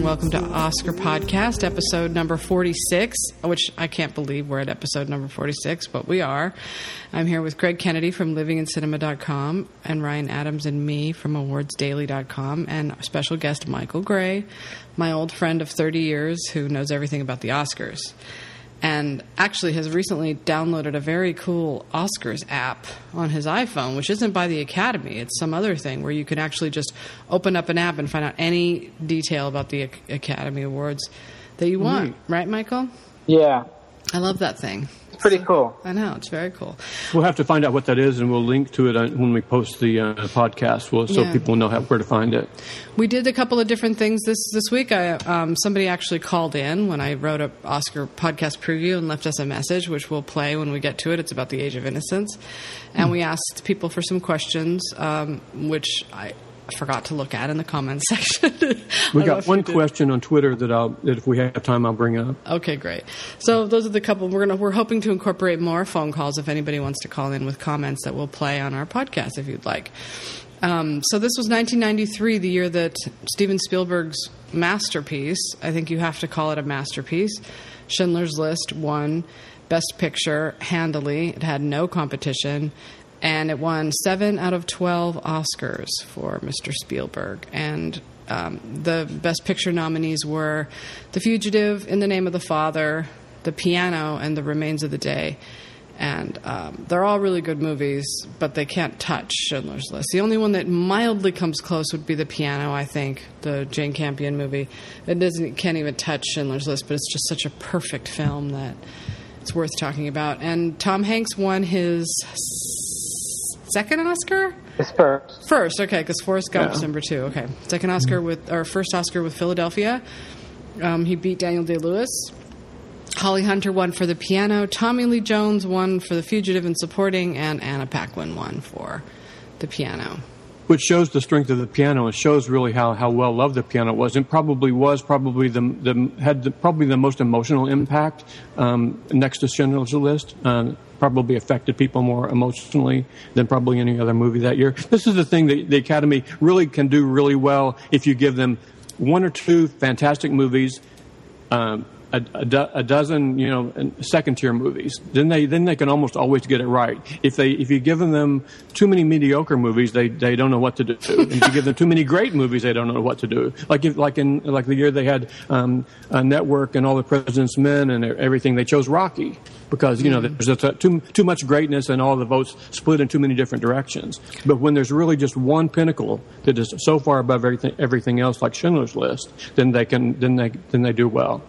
and welcome to Oscar Podcast, episode number 46, which I can't believe we're at episode number 46, but we are. I'm here with Greg Kennedy from livingincinema.com and Ryan Adams and me from awardsdaily.com and special guest Michael Gray, my old friend of 30 years who knows everything about the Oscars and actually has recently downloaded a very cool Oscars app on his iPhone, which isn't by the Academy. It's some other thing where you can actually just open up an app and find out any detail about the Academy Awards that you want. Mm-hmm. Right, Michael? Yeah. I love that thing pretty cool. I know it's very cool. We'll have to find out what that is, and we'll link to it when we post the uh, podcast, we'll, so yeah. people know how, where to find it. We did a couple of different things this this week. I, um, somebody actually called in when I wrote a Oscar podcast preview and left us a message, which we'll play when we get to it. It's about the Age of Innocence, and mm. we asked people for some questions, um, which I forgot to look at in the comments section. we got one question on Twitter that I'll that if we have time I'll bring up. Okay, great. So those are the couple we're gonna we're hoping to incorporate more phone calls if anybody wants to call in with comments that we'll play on our podcast if you'd like. Um, so this was 1993, the year that Steven Spielberg's masterpiece. I think you have to call it a masterpiece. Schindler's List won Best Picture handily. It had no competition and it won seven out of 12 Oscars for Mr. Spielberg. And um, the Best Picture nominees were The Fugitive, In the Name of the Father, The Piano, and The Remains of the Day. And um, they're all really good movies, but they can't touch Schindler's List. The only one that mildly comes close would be The Piano, I think, the Jane Campion movie. It doesn't can't even touch Schindler's List, but it's just such a perfect film that it's worth talking about. And Tom Hanks won his second Oscar? It's first. First, okay, because Forrest Gump's yeah. number two. Okay, second Oscar mm-hmm. with or first Oscar with Philadelphia. Um, he beat Daniel Day Lewis. Holly Hunter won for the piano. Tommy Lee Jones won for the fugitive and supporting, and Anna Paquin won for the piano which shows the strength of the piano. It shows really how, how well loved the piano was, and probably was probably the, the had the, probably the most emotional impact um, next to Schindler's List. Uh, probably affected people more emotionally than probably any other movie that year. This is the thing that the Academy really can do really well if you give them one or two fantastic movies. Um, a, a, do, a, dozen, you know, second tier movies. Then they then they can almost always get it right. If they if you give them too many mediocre movies, they, they don't know what to do. And if you give them too many great movies, they don't know what to do. Like if, like in like the year they had um, a network and all the President's Men and everything, they chose Rocky because you know mm-hmm. there's a, too too much greatness and all the votes split in too many different directions. But when there's really just one pinnacle that is so far above everything everything else, like Schindler's List, then they can then they then they do well.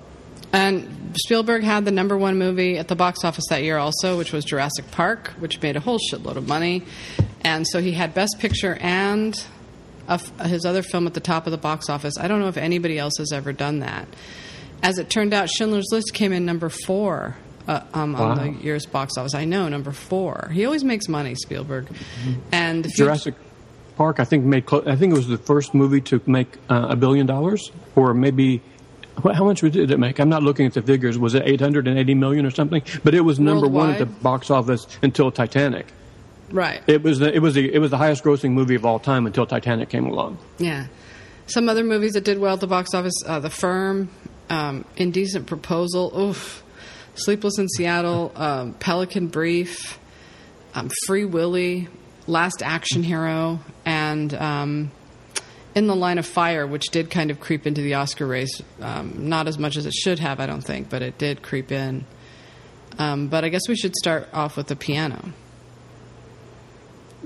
And Spielberg had the number one movie at the box office that year also, which was Jurassic Park, which made a whole shitload of money. And so he had Best Picture and his other film at the top of the box office. I don't know if anybody else has ever done that. As it turned out, Schindler's List came in number four uh, um, wow. on the year's box office. I know, number four. He always makes money, Spielberg. Mm-hmm. And Jurassic Park, I think made. Clo- I think it was the first movie to make uh, a billion dollars, or maybe how much did it make? I'm not looking at the figures. Was it 880 million or something? But it was number Worldwide? one at the box office until Titanic. Right. It was the, it was the it was the highest grossing movie of all time until Titanic came along. Yeah. Some other movies that did well at the box office: uh, The Firm, um, Indecent Proposal, oof, Sleepless in Seattle, um, Pelican Brief, um, Free Willy, Last Action Hero, and um, in the line of fire, which did kind of creep into the Oscar race, um, not as much as it should have, I don't think, but it did creep in. Um, but I guess we should start off with the piano.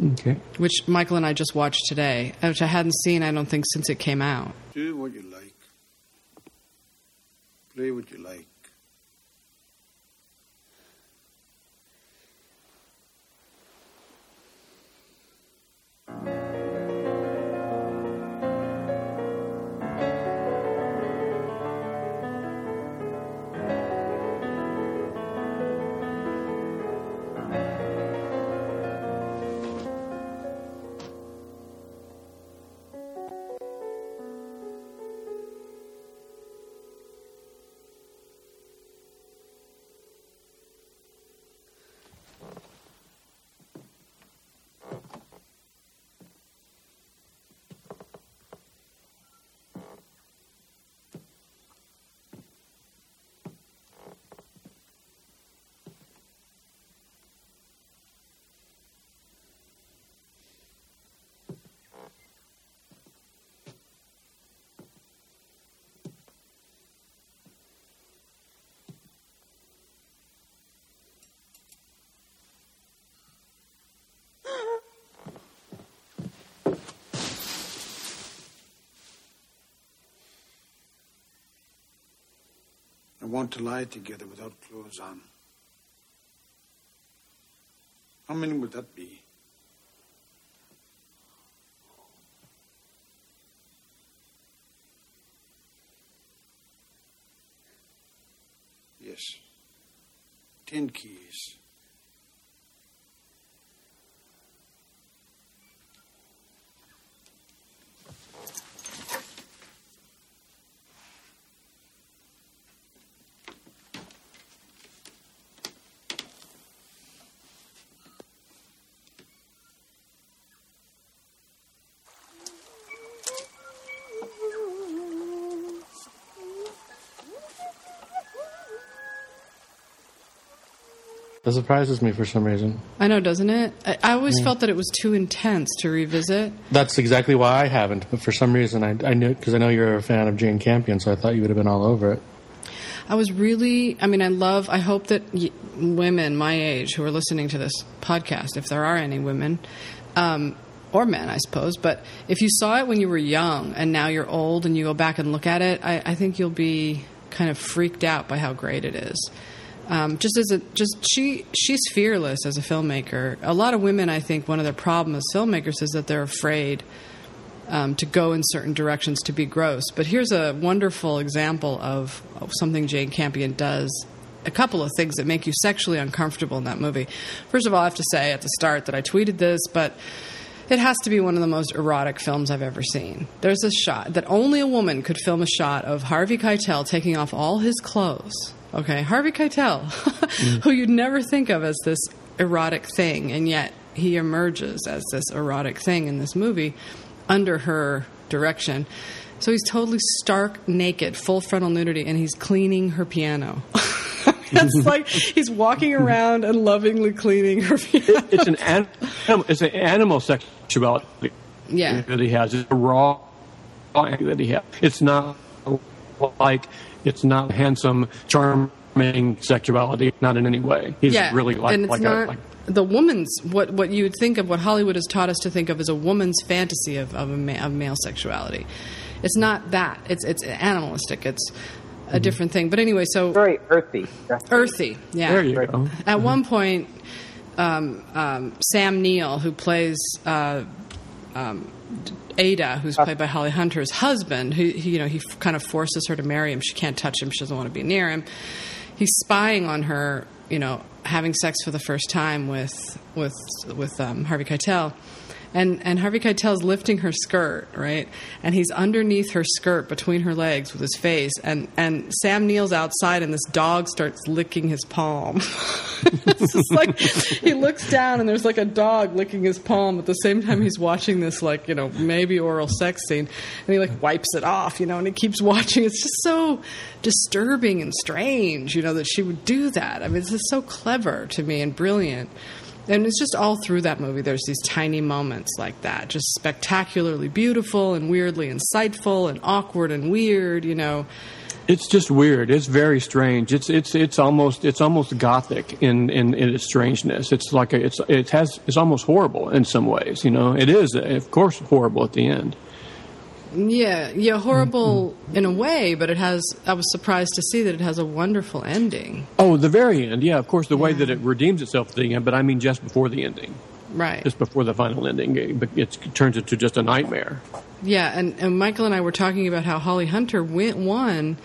Okay. Which Michael and I just watched today, which I hadn't seen, I don't think, since it came out. Do what you like. Play what you like. Want to lie together without clothes on. How many would that be? Yes. Ten keys. That surprises me for some reason. I know, doesn't it? I, I always felt that it was too intense to revisit. That's exactly why I haven't. But for some reason, I, I knew because I know you're a fan of Jane Campion, so I thought you would have been all over it. I was really, I mean, I love, I hope that y- women my age who are listening to this podcast, if there are any women, um, or men, I suppose, but if you saw it when you were young and now you're old and you go back and look at it, I, I think you'll be kind of freaked out by how great it is. Um, just as a just she she's fearless as a filmmaker. A lot of women, I think, one of their problems as filmmakers is that they're afraid um, to go in certain directions to be gross. But here's a wonderful example of, something Jane Campion does. A couple of things that make you sexually uncomfortable in that movie. First of all, I have to say at the start that I tweeted this, but it has to be one of the most erotic films I've ever seen. There's a shot that only a woman could film a shot of Harvey Keitel taking off all his clothes. Okay, Harvey Keitel, who you'd never think of as this erotic thing, and yet he emerges as this erotic thing in this movie under her direction. So he's totally stark naked, full frontal nudity, and he's cleaning her piano. it's like he's walking around and lovingly cleaning her piano. It's an animal, it's an animal sexuality Yeah. that he has. It's a raw that he has. It's not like it's not handsome, charming sexuality. Not in any way. He's yeah, really like and it's like not a like the woman's what what you would think of what Hollywood has taught us to think of as a woman's fantasy of of, a ma- of male sexuality. It's not that. It's it's animalistic. It's Mm-hmm. a different thing. But anyway, so Very earthy. That's earthy. Yeah. there you go. At one point, um, um, Sam Neill, who plays uh, um, Ada, who's played by Holly Hunter's husband, who he, you know he f- kind of forces her to marry him. She can't touch him. She doesn't want to be near him. He's spying on her. You know, having sex for the first time with with with um, Harvey Keitel. And, and Harvey Keitel's lifting her skirt, right? And he's underneath her skirt between her legs with his face. And, and Sam Neill's outside, and this dog starts licking his palm. it's just like he looks down, and there's like a dog licking his palm at the same time he's watching this, like, you know, maybe oral sex scene. And he like wipes it off, you know, and he keeps watching. It's just so disturbing and strange, you know, that she would do that. I mean, this is so clever to me and brilliant. And it's just all through that movie. There's these tiny moments like that, just spectacularly beautiful and weirdly insightful and awkward and weird. You know, It's just weird. It's very strange. It's it's it's almost it's almost gothic in, in, in its strangeness. It's like a, it's it has it's almost horrible in some ways. You know, it is of course horrible at the end. Yeah, yeah, horrible in a way, but it has. I was surprised to see that it has a wonderful ending. Oh, the very end. Yeah, of course, the way that it redeems itself at the end. But I mean, just before the ending, Right. just before the final ending, it, it turns into just a nightmare. Yeah, and, and Michael and I were talking about how Holly Hunter went, won,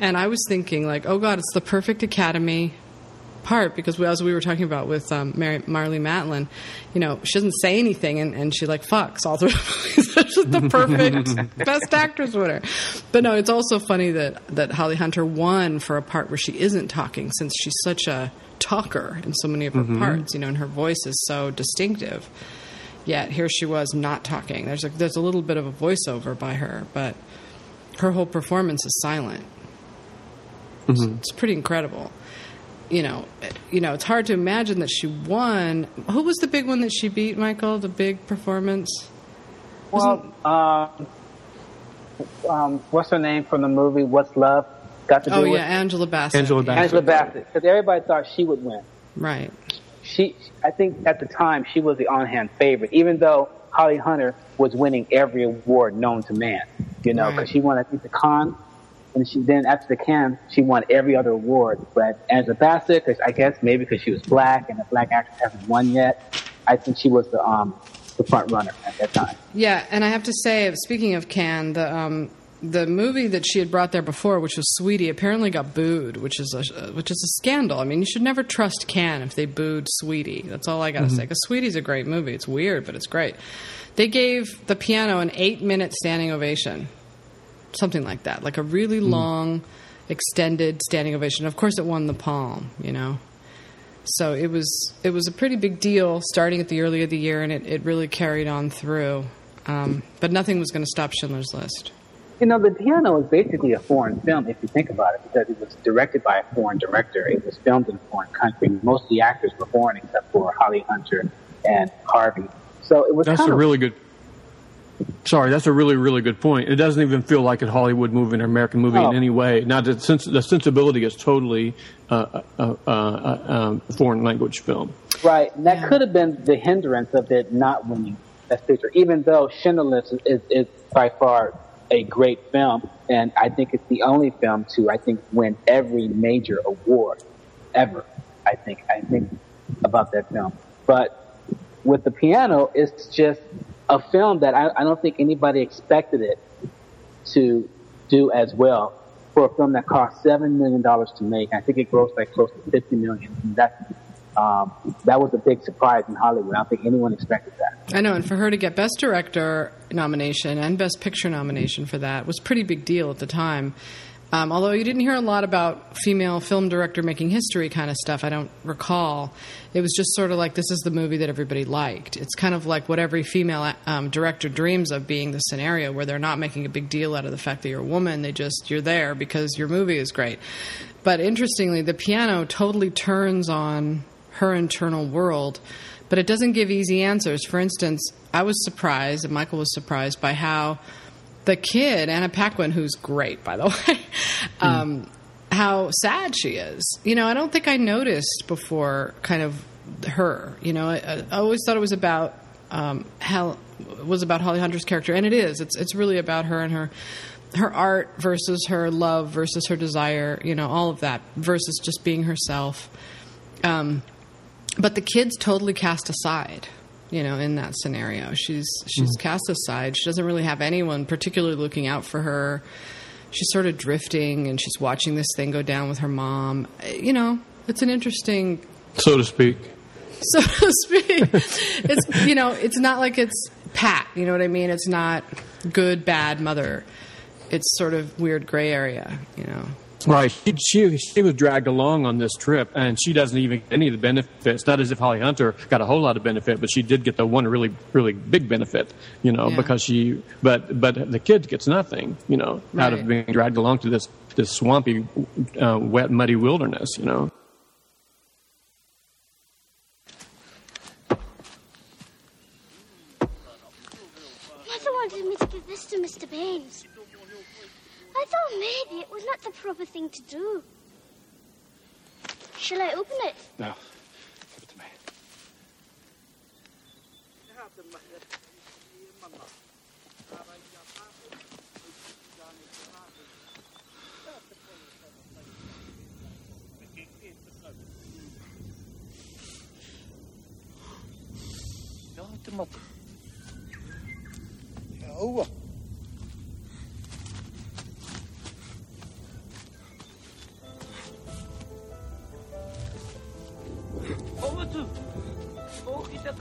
and I was thinking like, oh God, it's the perfect Academy part because we, as we were talking about with um, Mary, Marlee Matlin, you know, she doesn't say anything and, and she like fucks all through. it's just the perfect best actress winner. But no, it's also funny that that Holly Hunter won for a part where she isn't talking since she's such a talker in so many of her parts, you know, and her voice is so distinctive yet here she was not talking. There's a there's a little bit of a voiceover by her, but her whole performance is silent. It's, it's pretty incredible. You know, you know, it's hard to imagine that she won. Who was the big one that she beat, Michael? The big performance. Well, um, um, what's her name from the movie What's Love? Got to do Oh with yeah, Angela Bassett. Angela Bassett. Angela Bassett. Because everybody thought she would win. Right. She, I think at the time she was the on-hand favorite, even though Holly Hunter was winning every award known to man. You know, Right. because she won I think the Cannes and she then after the Cannes, she won every other award. But as a BAFTA, because I guess maybe because she was black and a black actress hasn't won yet, I think she was the um the front runner at that time. Yeah, and I have to say, speaking of Cannes, the um, the movie that she had brought there before, which was Sweetie, apparently got booed, which is a which is a scandal. I mean, you should never trust Cannes if they booed Sweetie. That's all I got to say. Because Sweetie's a great movie. It's weird, but it's great. They gave the piano an eight minute standing ovation, something like that, like a really long, extended standing ovation. Of course, it won the Palm. You know. So it was it was a pretty big deal starting at the early of the year, and it, it really carried on through. Um, but nothing was going to stop Schindler's List. You know, the piano is basically a foreign film if you think about it, because it was directed by a foreign director. It was filmed in a foreign country. Most of the actors were foreign except for Holly Hunter and Harvey. So it was That's kind a of really good. Sorry, that's a really, really good point. It doesn't even feel like a Hollywood movie, an American movie No. in any way. Now, the, sens- the sensibility is totally uh, uh, uh, uh, um, foreign language film. right. And that Yeah. could have been the hindrance of it not winning Best Picture, even though Schindler's is, is, is by far a great film, and I think it's the only film to I think win every major award ever. I think I think about that film, but with the piano, it's just a film that I, I don't think anybody expected it to do as well for a film that cost seven million dollars to make. I think it grossed like close to fifty million. And that um, that was a big surprise in Hollywood. I don't think anyone expected that. I know, and for her to get Best Director nomination and Best Picture nomination for that was pretty big deal at the time. Um, although you didn't hear a lot about female film director making history kind of stuff, I don't recall. It was just sort of like this is the movie that everybody liked. It's kind of like what every female um, director dreams of being the scenario where they're not making a big deal out of the fact that you're a woman. They just, you're there because your movie is great. But interestingly, the piano totally turns on her internal world, but it doesn't give easy answers. For instance, I was surprised, and Michael was surprised by how the kid, Anna Paquin, who's great, by the way, um, how sad she is. You know, I don't think I noticed before kind of her. You know, I, I always thought it was about um, Hel- was about Holly Hunter's character, and it is. It's it's really about her and her her art versus her love versus her desire. You know, all of that versus just being herself. Um, but the kid's totally cast aside you know in that scenario. She's she's hmm. cast aside. She doesn't really have anyone particularly looking out for her. She's sort of drifting and she's watching this thing go down with her mom. You know it's an interesting So to speak. so to speak. It's you know it's not like it's pat you know what i mean? It's not good bad mother. It's sort of weird gray area you know Right. She, she she was dragged along on this trip, and she doesn't even get any of the benefits. Not as if Holly Hunter got a whole lot of benefit, but she did get the one really really big benefit, you know, Yeah. because she. But but the kid gets nothing, you know, out of being dragged along to this this swampy, uh, wet, muddy wilderness, you know. Mother wanted me to give this to Mr. Baines. I thought maybe it was not the proper thing to do. Shall I open it? No. Give it to me.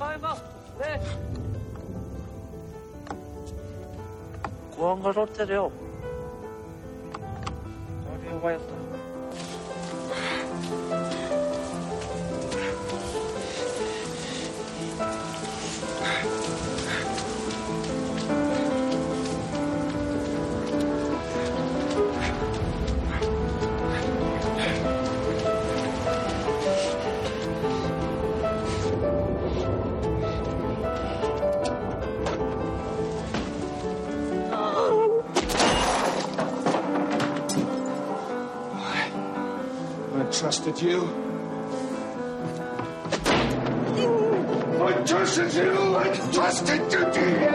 가위바 네. 고항가 호텔이요. 어디 와있어? You. I trusted you. I trusted you, dear.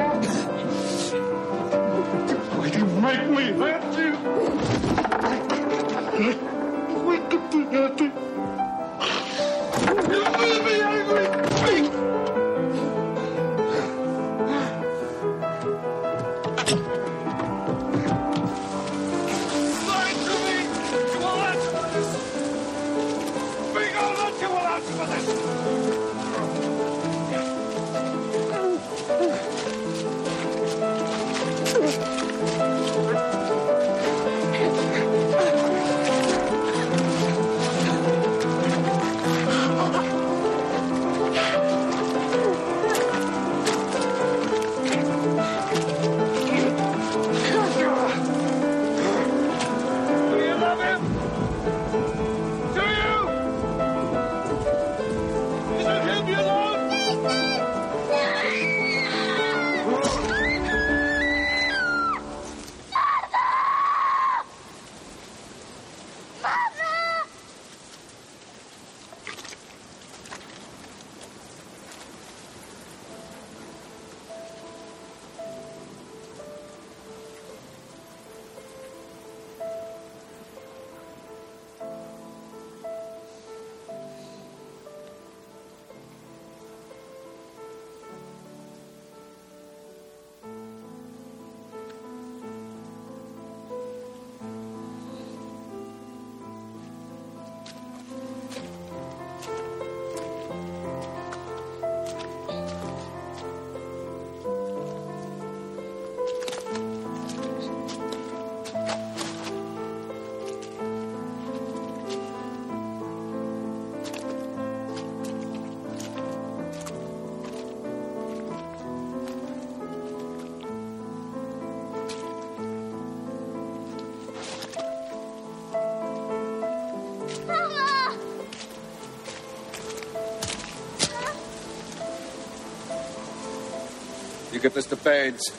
Why do you make me hurt you? Wake up do nothing. You will be angry. Mr. Baines.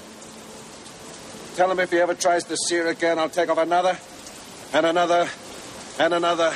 Tell him if he ever tries to see her again, I'll take off another, and another, and another.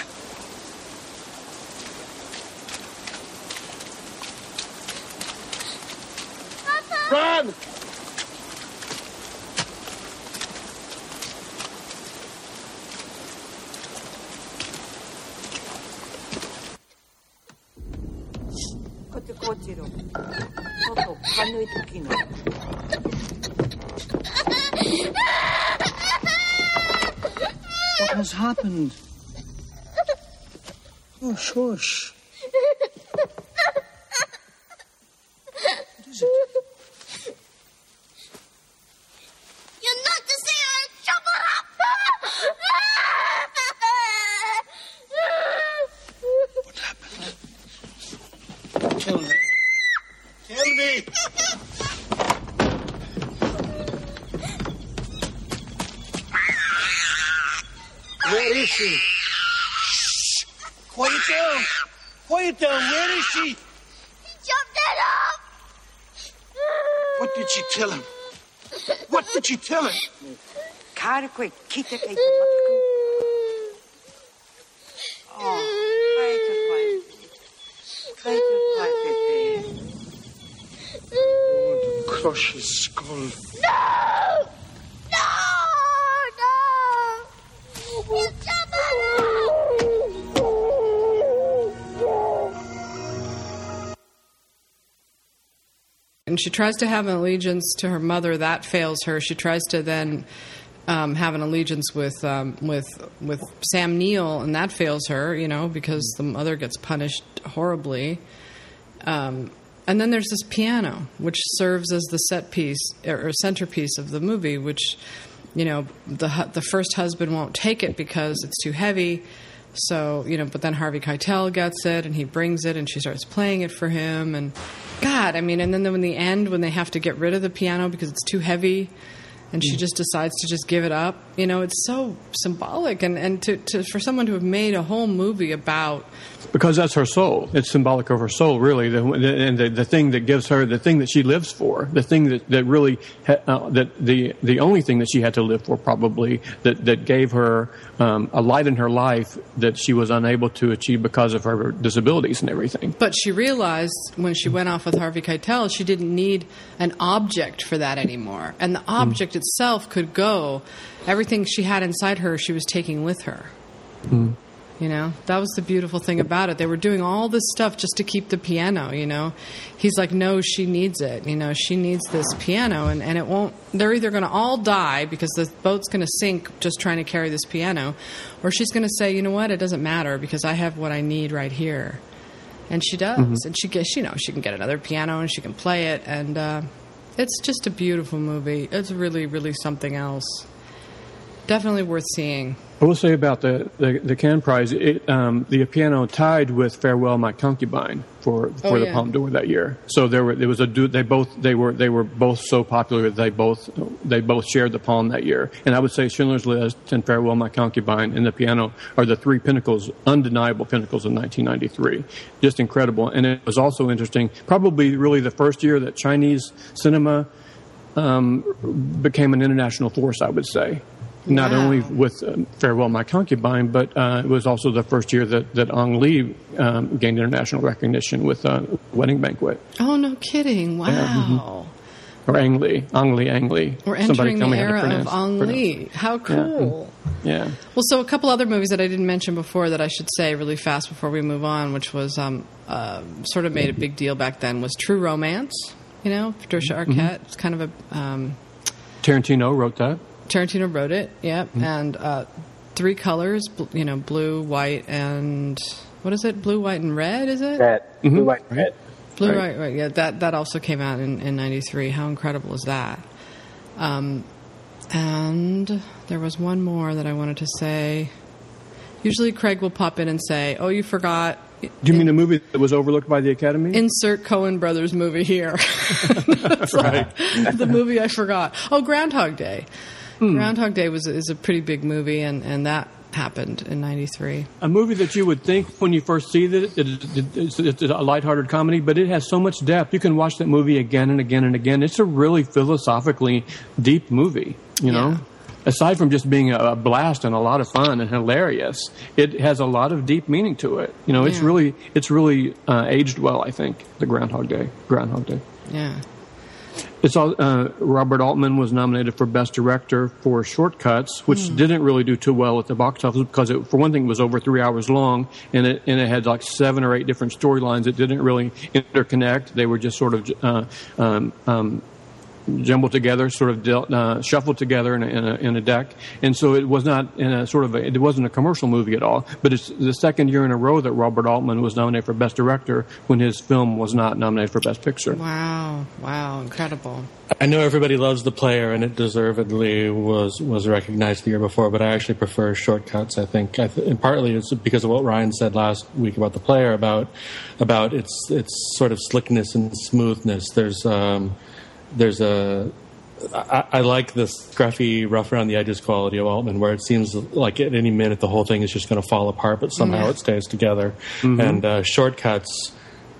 Oh, shush. What is it? You're not to say I'm trouble What happened? Tell me. Tell me. Where is she? Shh. Quiet down. Quiet down. Where is she? Jumped it up! What did she tell him? What did she tell him? kwijt. Kiet het even wat Oh, kwijt het skull. No! No! No! You and she tries to have an allegiance to her mother that fails her she tries to then um, have an allegiance with um, with with Sam Neill, and that fails her. You know, because the mother gets punished horribly. Um, and then there's this piano, which serves as the set piece or centerpiece of the movie. Which, you know, the the first husband won't take it because it's too heavy. So you know, but then Harvey Keitel gets it, and he brings it, and she starts playing it for him. And God, I mean, and then in the end, when they have to get rid of the piano because it's too heavy, and she just decides to just give it up. You know, it's so symbolic, and and to, to for someone to have made a whole movie about because that's her soul. It's symbolic of her soul, really, the, the, and the, the thing that gives her the thing that she lives for, the thing that that really ha, uh, that the the only thing that she had to live for, probably that that gave her um, a light in her life that she was unable to achieve because of her disabilities and everything. But she realized when she went off with Harvey Keitel, she didn't need an object for that anymore. And the object itself could go. Everything she had inside her, she was taking with her. You know, that was the beautiful thing about it. They were doing all this stuff just to keep the piano, you know. He's like, no, she needs it. You know, she needs this piano, and, and it won't, they're either going to all die because the boat's going to sink just trying to carry this piano, or she's going to say, you know what, it doesn't matter because I have what I need right here. And she does. Mhm. And she gets, you know, she can get another piano and she can play it. And uh, it's just a beautiful movie. It's really, really something else. Definitely worth seeing. I will say about the the, the Cannes Prize, it, um, the piano tied with "Farewell My Concubine" for for Oh, the yeah. Palme d'Or that year. So there were there was a du- they both they were they were both so popular that they both they both shared the palm that year. And I would say Schindler's List and "Farewell My Concubine" and the piano are the three pinnacles, undeniable pinnacles of 1993. Just incredible. And it was also interesting, probably really the first year that Chinese cinema um, became an international force. I would say. Not Wow. only with um, Farewell My Concubine, but uh, it was also the first year that, that Ang Lee um, gained international recognition with uh, Wedding Banquet. Oh, no kidding. Wow. Or Ang Lee. Ang Lee, Ang Lee. We're Mm-hmm. Somebody entering the me how to era of Ang Lee. How cool. Yeah. Well, so a couple other movies that I didn't mention before that I should say really fast before we move on, which was um, uh, sort of made a big deal back then, was True Romance. You know, Patricia Mm-hmm. Arquette. It's kind of a um, Tarantino wrote that. Tarantino wrote it. Yep, Mm-hmm. and uh, three colors. bl- You know, blue, white, and what is it? Blue, white, and red. Is it? Red, Mhm. blue, white, red. Blue, Right. right, right. Yeah, that that also came out in in '93. How incredible is that? Um, and there was one more that I wanted to say. Usually, Craig will pop in and say, "Oh, you forgot." Do you mean a movie that was overlooked by the Academy? Insert Coen Brothers movie here. That's Right. the movie I forgot. Oh, Groundhog Day. Hmm. Groundhog Day was is a pretty big movie, and, and that happened in '93. a movie that you would think when you first see it, it, it it's, it's a lighthearted comedy, but it has so much depth. You can watch that movie again and again and again. It's a really philosophically deep movie, you know? Yeah. Aside from just being a, blast and a lot of fun and hilarious, it has a lot of deep meaning to it. You know, it's really it's really uh, aged well. I think the Groundhog Day, Groundhog Day. Yeah. It's all, uh, Robert Altman was nominated for Best Director for Shortcuts, which didn't really do too well at the box office because, it, for one thing, it was over three hours long, and it and it had like seven or eight different storylines that didn't really interconnect. They were just sort of uh, um, um, jumbled together, sort of dealt, uh, shuffled together in a, in, a, in a deck, and so it was not in a sort of a, it wasn't a commercial movie at all. But it's the second year in a row that Robert Altman was nominated for Best Director when his film was not nominated for Best Picture. Wow. Wow. Incredible. I know everybody loves the player, and it deservedly was was recognized the year before. But I actually prefer shortcuts. I think, I th- and partly it's because of what Ryan said last week about the player about about its its sort of slickness and smoothness. There's um, there's a I, I like the scruffy, rough around the edges quality of Altman, where it seems like at any minute the whole thing is just going to fall apart, but somehow Yeah. it stays together. And uh, shortcuts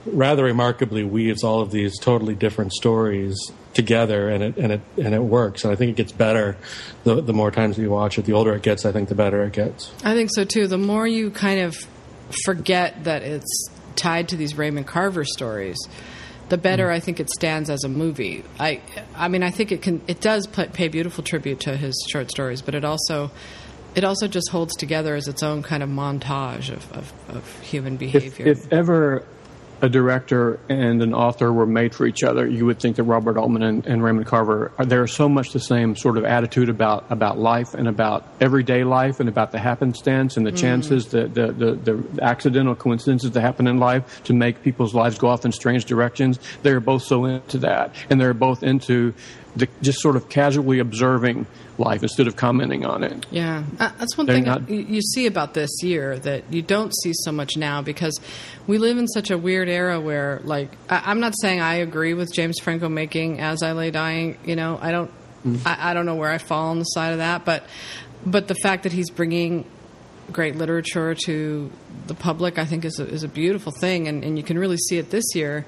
rather remarkably weaves all of these totally different stories together, and it and it and it works. And I think it gets better the the more times you watch it. The older it gets, I think, the better it gets. I think so too. The more you kind of forget that it's tied to these Raymond Carver stories, the better I think it stands as a movie. I, I mean, I think it can. It does pay, pay beautiful tribute to his short stories, but it also, it also just holds together as its own kind of montage of, of, of human if, behavior. if ever a director and an author were made for each other, you would think that Robert Altman and, and Raymond Carver are they're so much the same sort of attitude about about life and about everyday life and about the happenstance and the mm. chances, the, the, the, the accidental coincidences that happen in life to make people's lives go off in strange directions. They're both so into that, and they're both into the, just sort of casually observing life instead of commenting on it. Yeah, uh, that's one They're thing not- you see about this year that you don't see so much now because we live in such a weird era where, like, I, I'm not saying I agree with James Franco making "As I Lay Dying." You know, I don't, I, I don't know where I fall on the side of that, but, but the fact that he's bringing great literature to the public, I think, is a, is a beautiful thing, and, and you can really see it this year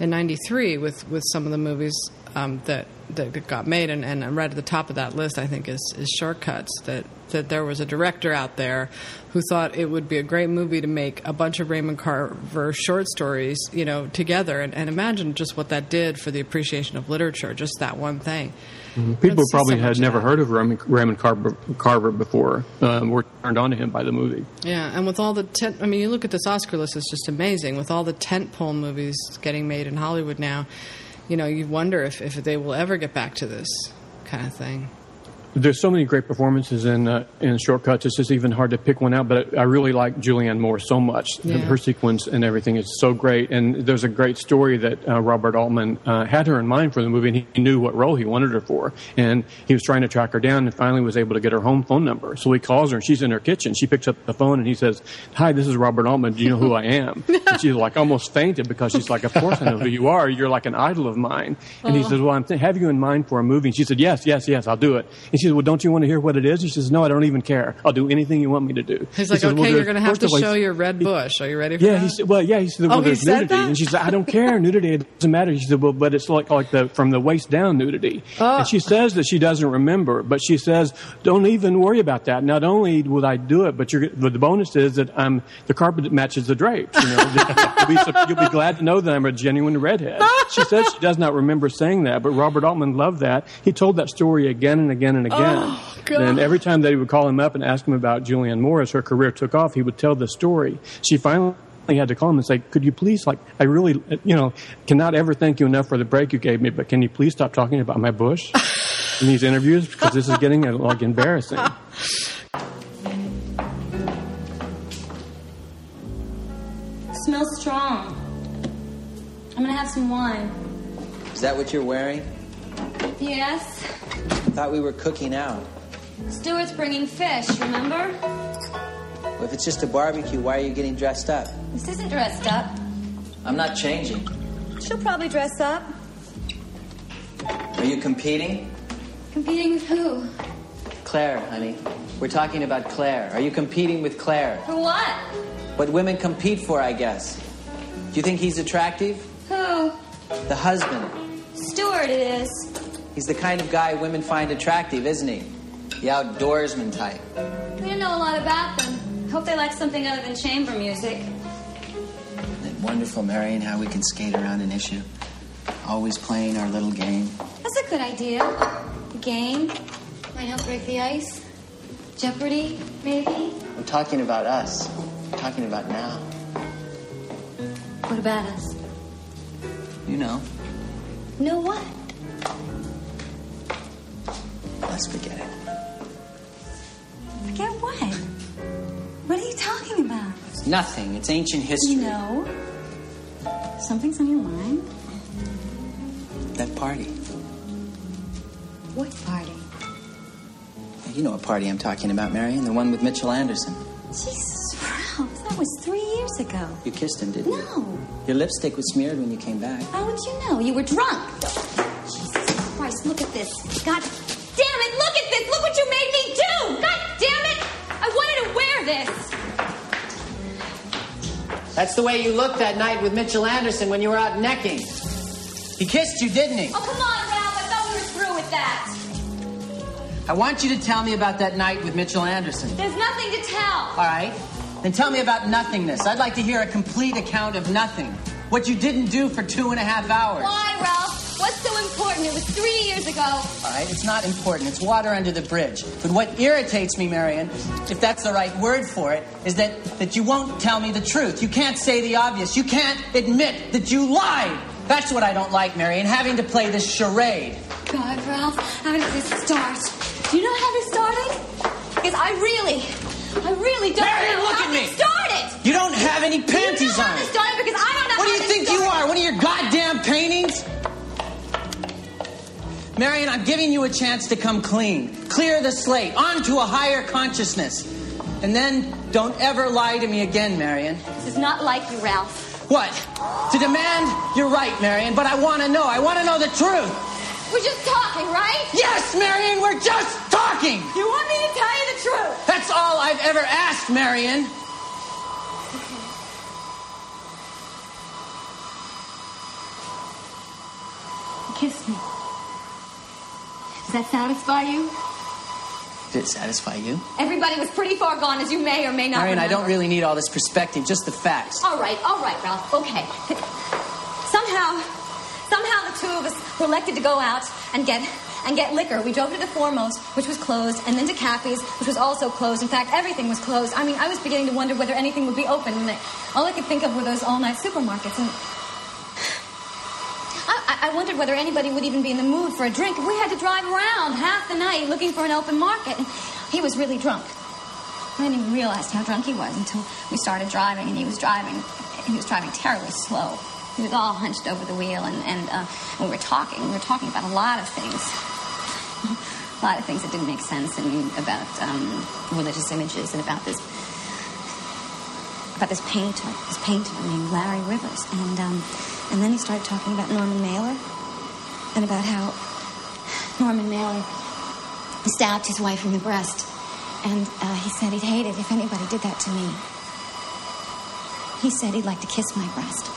in '93 with with some of the movies um, that that got made, and, and right at the top of that list, I think, is, is Shortcuts. That that there was a director out there who thought it would be a great movie to make a bunch of Raymond Carver short stories, you know, together, and, and imagine just what that did for the appreciation of literature. Just that one thing. Mm-hmm. People see so probably had never heard of Raymond, Raymond Carver, Carver before. Um, were turned on to him by the movie. Yeah, and with all the tent, I mean, you look at this Oscar list; it's just amazing. With all the tentpole movies getting made in Hollywood now, you know, you wonder if, if they will ever get back to this kind of thing. There's so many great performances in uh, in Shortcuts. It's just even hard to pick one out. But I really like Julianne Moore so much. Yeah. Her sequence and everything is so great. And there's a great story that uh, Robert Altman uh, had her in mind for the movie, and he knew what role he wanted her for. And he was trying to track her down, and finally was able to get her home phone number. So he calls her, and she's in her kitchen. She picks up the phone, and he says, "Hi, this is Robert Altman. Do you know who I am?" and she's like almost fainted because she's like, "Of course I know who you are. You're like an idol of mine." And he Oh. says, "Well, I'm th- have you in mind for a movie?" And she said, "Yes, yes, yes, I'll do it." And she said, "Well, don't you want to hear what it is?" He says, "No, I don't even care. I'll do anything you want me to do." He's He like, says, okay, "Well, you're going to have to show your red bush. Are you ready for yeah, that? he said, well, yeah, he said, oh, well, Oh, he there's said nudity. that? And she said, I don't care. Nudity, it doesn't matter. She said, well, but it's like, like the, from the waist down nudity. Oh. And she says that she doesn't remember, but she says, don't even worry about that. Not only will I do it, but you're, but the bonus is that I'm, the carpet matches the drapes, you know. you'll, be, you'll be glad to know that I'm a genuine redhead. She says she does not remember saying that, but Robert Altman loved that. He told that story again and again and again. Oh, God. And every time that he would call him up and ask him about Julianne Moore as her career took off, he would tell the story. She finally had to call him and say, "Could you please, like, I really, you know, cannot ever thank you enough for the break you gave me, but can you please stop talking about my bush in these interviews because this is getting like embarrassing." smells strong. I'm gonna have some wine. Is that what you're wearing? Yes. Thought we were cooking out. Stuart's bringing fish, remember? Well, if it's just a barbecue, why are you getting dressed up? This isn't dressed up. I'm not changing. She'll probably dress up. Are you competing? Competing with who? Claire, honey. We're talking about Claire. Are you competing with Claire? For what? What women compete for, I guess. Do you think he's attractive? Who? The husband. Stuart it is. He's the kind of guy women find attractive, isn't he? The outdoorsman type. We don't know a lot about them. Hope they like something other than chamber music. Isn't it wonderful, Marion, how we can skate around an issue? Always playing our little game. That's a good idea. A game. Might help break the ice. Jeopardy, maybe. I'm talking about us. I'm talking about now. What about us? You know. Know what? Let's forget it. Forget what? What are you talking about? It's nothing. It's ancient history. No. Something's on your mind? That party. What party? You know what party I'm talking about, Marion? The one with Mitchell Anderson. Jesus, Ralph, that was three years ago. You kissed him, didn't you? No. Your lipstick was smeared when you came back. How would you know? You were drunk. Jesus Christ, look at this. God damn it, look at this. Look what you made me do. God damn it. I wanted to wear this. That's the way you looked that night with Mitchell Anderson when you were out necking. He kissed you, didn't he? Oh, come on, Ralph. I thought we were through with that. I want you to tell me about that night with Mitchell Anderson. There's nothing to tell. All right? Then tell me about nothingness. I'd like to hear a complete account of nothing. What you didn't do for two and a half hours. Why, Ralph? What's so important? It was three years ago. All right, it's not important. It's water under the bridge. But what irritates me, Marion, if that's the right word for it, is that, that you won't tell me the truth. You can't say the obvious. You can't admit that you lied. That's what I don't like, Marion, having to play this charade. God, Ralph, how did this start? Do you know how this started? Because I really, I really don't Marion, know look how at me. started. You don't have any panties you know on. how this started because I don't know What do you think you are? One of your goddamn Marion, I'm giving you a chance to come clean. Clear the slate. Onto a higher consciousness. And then don't ever lie to me again, Marion. This is not like you, Ralph. What? To demand? You're right, Marion, but I want to know. I want to know the truth. We're just talking, right? Yes, Marion, we're just talking. You want me to tell you the truth? That's all I've ever asked, Marion. Does that satisfy you? Did it satisfy you? Everybody was pretty far gone, as you may or may not Marion, I don't really need all this perspective, just the facts. All right, all right, Ralph. Okay. Somehow, somehow the two of us were elected to go out and get and get liquor. We drove to the Foremost, which was closed, and then to Cappy's, which was also closed. In fact, everything was closed. I mean, I was beginning to wonder whether anything would be open, and all I could think of were those all-night supermarkets. And I, wondered whether anybody would even be in the mood for a drink. We had to drive around half the night looking for an open market, he was really drunk. I didn't even realize how drunk he was until we started driving, and he was driving. He was driving terribly slow. He was all hunched over the wheel, and, and uh, we were talking. We were talking about a lot of things, a lot of things that didn't make sense, and about um, religious images, and about this about this painter, this painter named Larry Rivers, and um, and then he started talking about Norman Mailer, and about how Norman Mailer stabbed his wife in the breast. And uh, he said he'd hate it if anybody did that to me. He said he'd like to kiss my breast.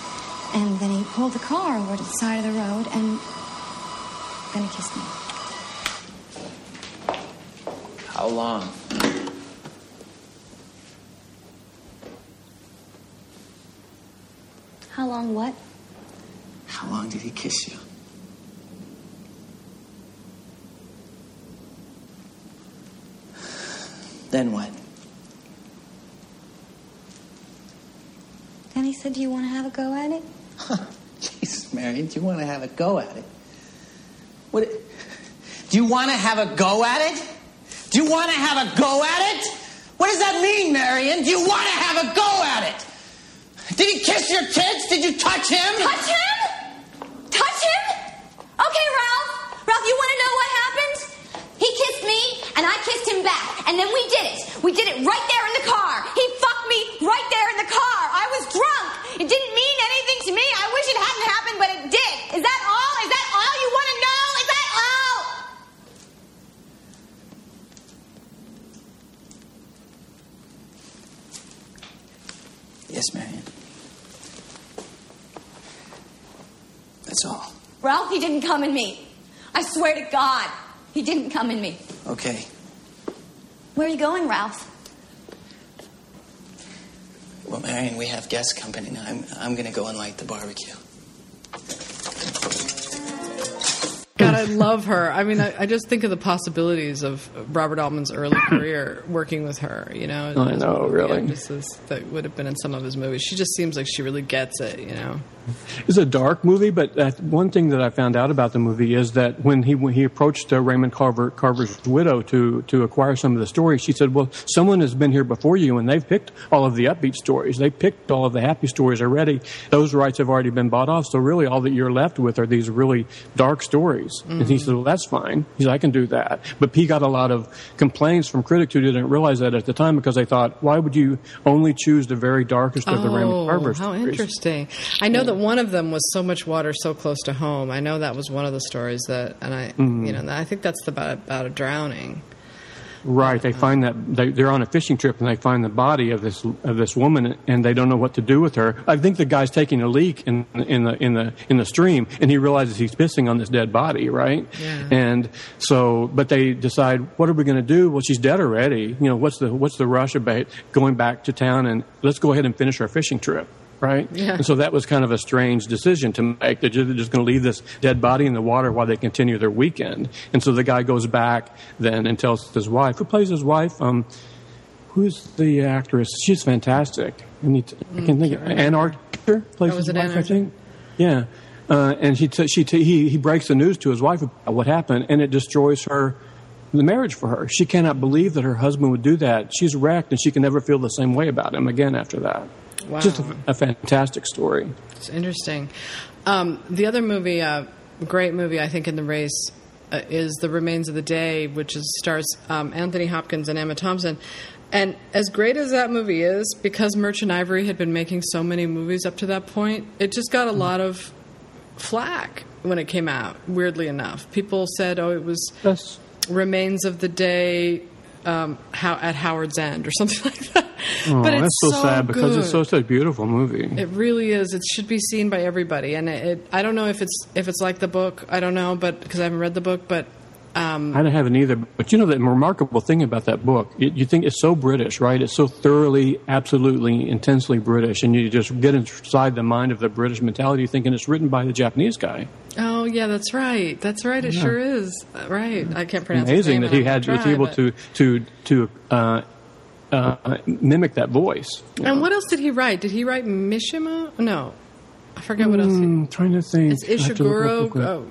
And then he pulled the car over to the side of the road and then he kissed me. How long? How long what? How long did he kiss you? Then what? Then he said, Do you want to have a go at it? Jesus, Marion, do you want to have a go at it? What? Do you want to have a go at it? Do you want to have a go at it? What does that mean, Marion? Do you want to have a go at it? Did he kiss your tits? Did you touch him? Touch him? Touch him? Okay, Ralph. Ralph, you want to know what happened? He kissed me, and I kissed him back. And then we did it. We did it right there in the car. He fucked me right there in the car. I was drunk. It didn't mean anything to me. I wish it hadn't happened, but it did. Is that all? Is that all you want to know? Is that all? Yes, Marion. That's all. Ralph, he didn't come in me. I swear to God, he didn't come in me. Okay. Where are you going, Ralph? Well, Marion, we have guest company now. I'm, I'm going to go and light the barbecue. God, I love her. I mean, I, I just think of the possibilities of Robert Altman's early career working with her. You know, I know, movie really. actresses that would have been in some of his movies. She just seems like she really gets it. You know. It's a dark movie, but that one thing that I found out about the movie is that when he when he approached uh, Raymond Carver Carver's widow to to acquire some of the stories, she said, "Well, someone has been here before you, and they've picked all of the upbeat stories. They picked all of the happy stories already. Those rights have already been bought off. So really, all that you're left with are these really dark stories." And he said, "Well, that's fine. He said, I can do that." But he got a lot of complaints from critics who didn't realize that at the time because they thought, "Why would you only choose the very darkest of the Raymond Carver Oh, how stories?" interesting! I know that one of them was so much water, so close to home. I know that was one of the stories that, and I, Mhm. you know, I think that's about about a drowning. Right. They find that they, they're on a fishing trip and they find the body of this of this woman and they don't know what to do with her. I think the guy's taking a leak in in the in the in the stream and he realizes he's pissing on this dead body. Right. Yeah. And so, but they decide, what are we going to do? Well, she's dead already. You know, what's the what's the rush about going back to town and let's go ahead and finish our fishing trip. Right. Yeah. And so that was kind of a strange decision to make. They're just, going to leave this dead body in the water while they continue their weekend. And so the guy goes back then and tells his wife, who plays his wife, um, who's the actress? She's fantastic. I, need to, I can think of Anne Archer plays Oh, his wife, I think. Yeah. Uh, and she t- she t- he he breaks the news to his wife about what happened, and it destroys her the marriage for her. She cannot believe that her husband would do that. She's wrecked, and she can never feel the same way about him again after that. Wow. Just a, a fantastic story. It's interesting. Um, the other movie, uh, great movie, I think, in the race uh, is The Remains of the Day, which is, stars um, Anthony Hopkins and Emma Thompson. And as great as that movie is, because Merchant Ivory had been making so many movies up to that point, it just got a lot of flack when it came out, weirdly enough. People said, oh, it was Remains of the Day um, how, at Howard's End or something like that. Oh, but it's that's so, sad because it's such a beautiful movie. It really is. It should be seen by everybody, and it, it, I don't know if it's if it's like the book. I don't know, but because I haven't read the book, but Um, I don't have it either. But you know, the remarkable thing about that book, you, you think it's so British, right? It's so thoroughly, absolutely, intensely British, and you just get inside the mind of the British mentality, thinking it's written by the Japanese guy. oh yeah, that's right. That's right. It Yeah. sure is. Uh, Right. I can't pronounce. his Amazing that he had won't was able but- to to to uh, uh, mimic that voice. And what else did he write? Did he write Mishima? No, I forget what else. He, Hmm, trying to think. it's I have to look it up real Ishiguro. Oh,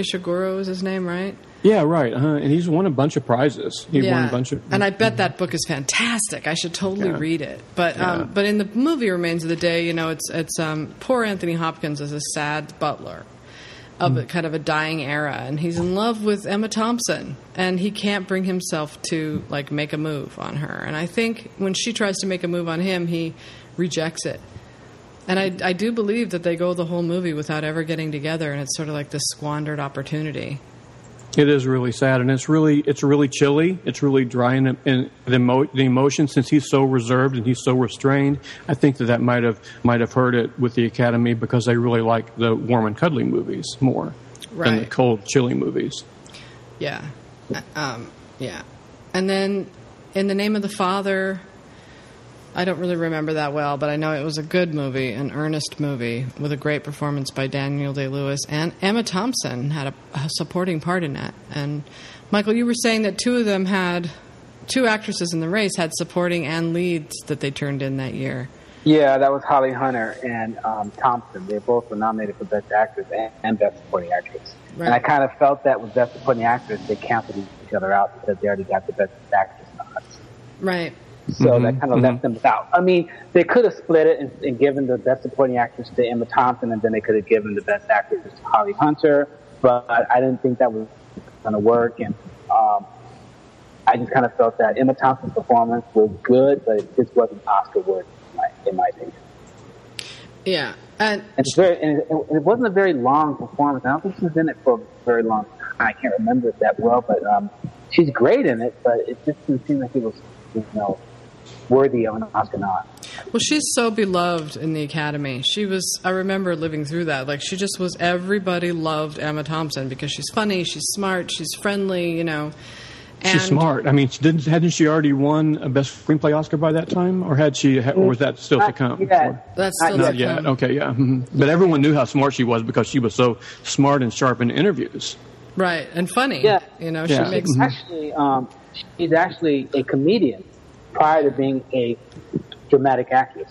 Ishiguro is his name, right? Yeah, right. Uh-huh. And he's won a bunch of prizes. He won a bunch of. and I bet that book is fantastic. I should totally Yeah. read it. But Yeah. um, but in the movie Remains of the Day, you know, it's it's um, poor Anthony Hopkins is a sad butler of Hmm. a, kind of a dying era, and he's in love with Emma Thompson, and he can't bring himself to like make a move on her. And I think when she tries to make a move on him, he rejects it. And I, I do believe that they go the whole movie without ever getting together, and it's sort of like this squandered opportunity. It is really sad, and it's really it's really chilly. It's really dry, and, and the, emo- the emotion since he's so reserved and he's so restrained. I think that that might have might have hurt it with the Academy because they really like the warm and cuddly movies more than the cold, chilly movies. Yeah. Uh, Um, yeah. And then in the name of the Father, I don't really remember that well, but I know it was a good movie, an earnest movie with a great performance by Daniel Day Lewis and Emma Thompson had a, a supporting part in that. And Michael, you were saying that two of them had two actresses in the race had supporting and leads that they turned in that year. Yeah, that was Holly Hunter and um, Thompson. They both were nominated for Best Actress and, and Best Supporting Actress. Right. And I kind of felt that with Best Supporting Actress, they canceled each other out because they already got the Best Actress nods. Right. So that kind of left them without. I mean, they could have split it and, and given the Best Supporting Actress to Emma Thompson, and then they could have given the Best Actress to Holly Hunter. But I didn't think that was going to work, and um, I just kind of felt that Emma Thompson's performance was good, but it just wasn't Oscar worthy, in my, in my opinion. Yeah. And And it's very, and it, it wasn't a very long performance. I don't think she was in it for a very long time. I can't remember it that well, but um, she's great in it. But it just didn't seem like it was, you know, worthy of an Oscar nod. Well, she's so beloved in the Academy. She was, I remember living through that. Like, she just was, everybody loved Emma Thompson because she's funny, she's smart, she's friendly, you know. And She's smart. I mean, she didn't hadn't she already won a best screenplay Oscar by that time, or had she, or was that still to come? That's Not still Not to yet. come. Okay, yeah. mhm. But everyone knew how smart she was because she was so smart and sharp in interviews. Right, and funny. Yeah. You know, Yeah. she makes. Mhm. Actually, um, she's actually a comedian prior to being a dramatic actress.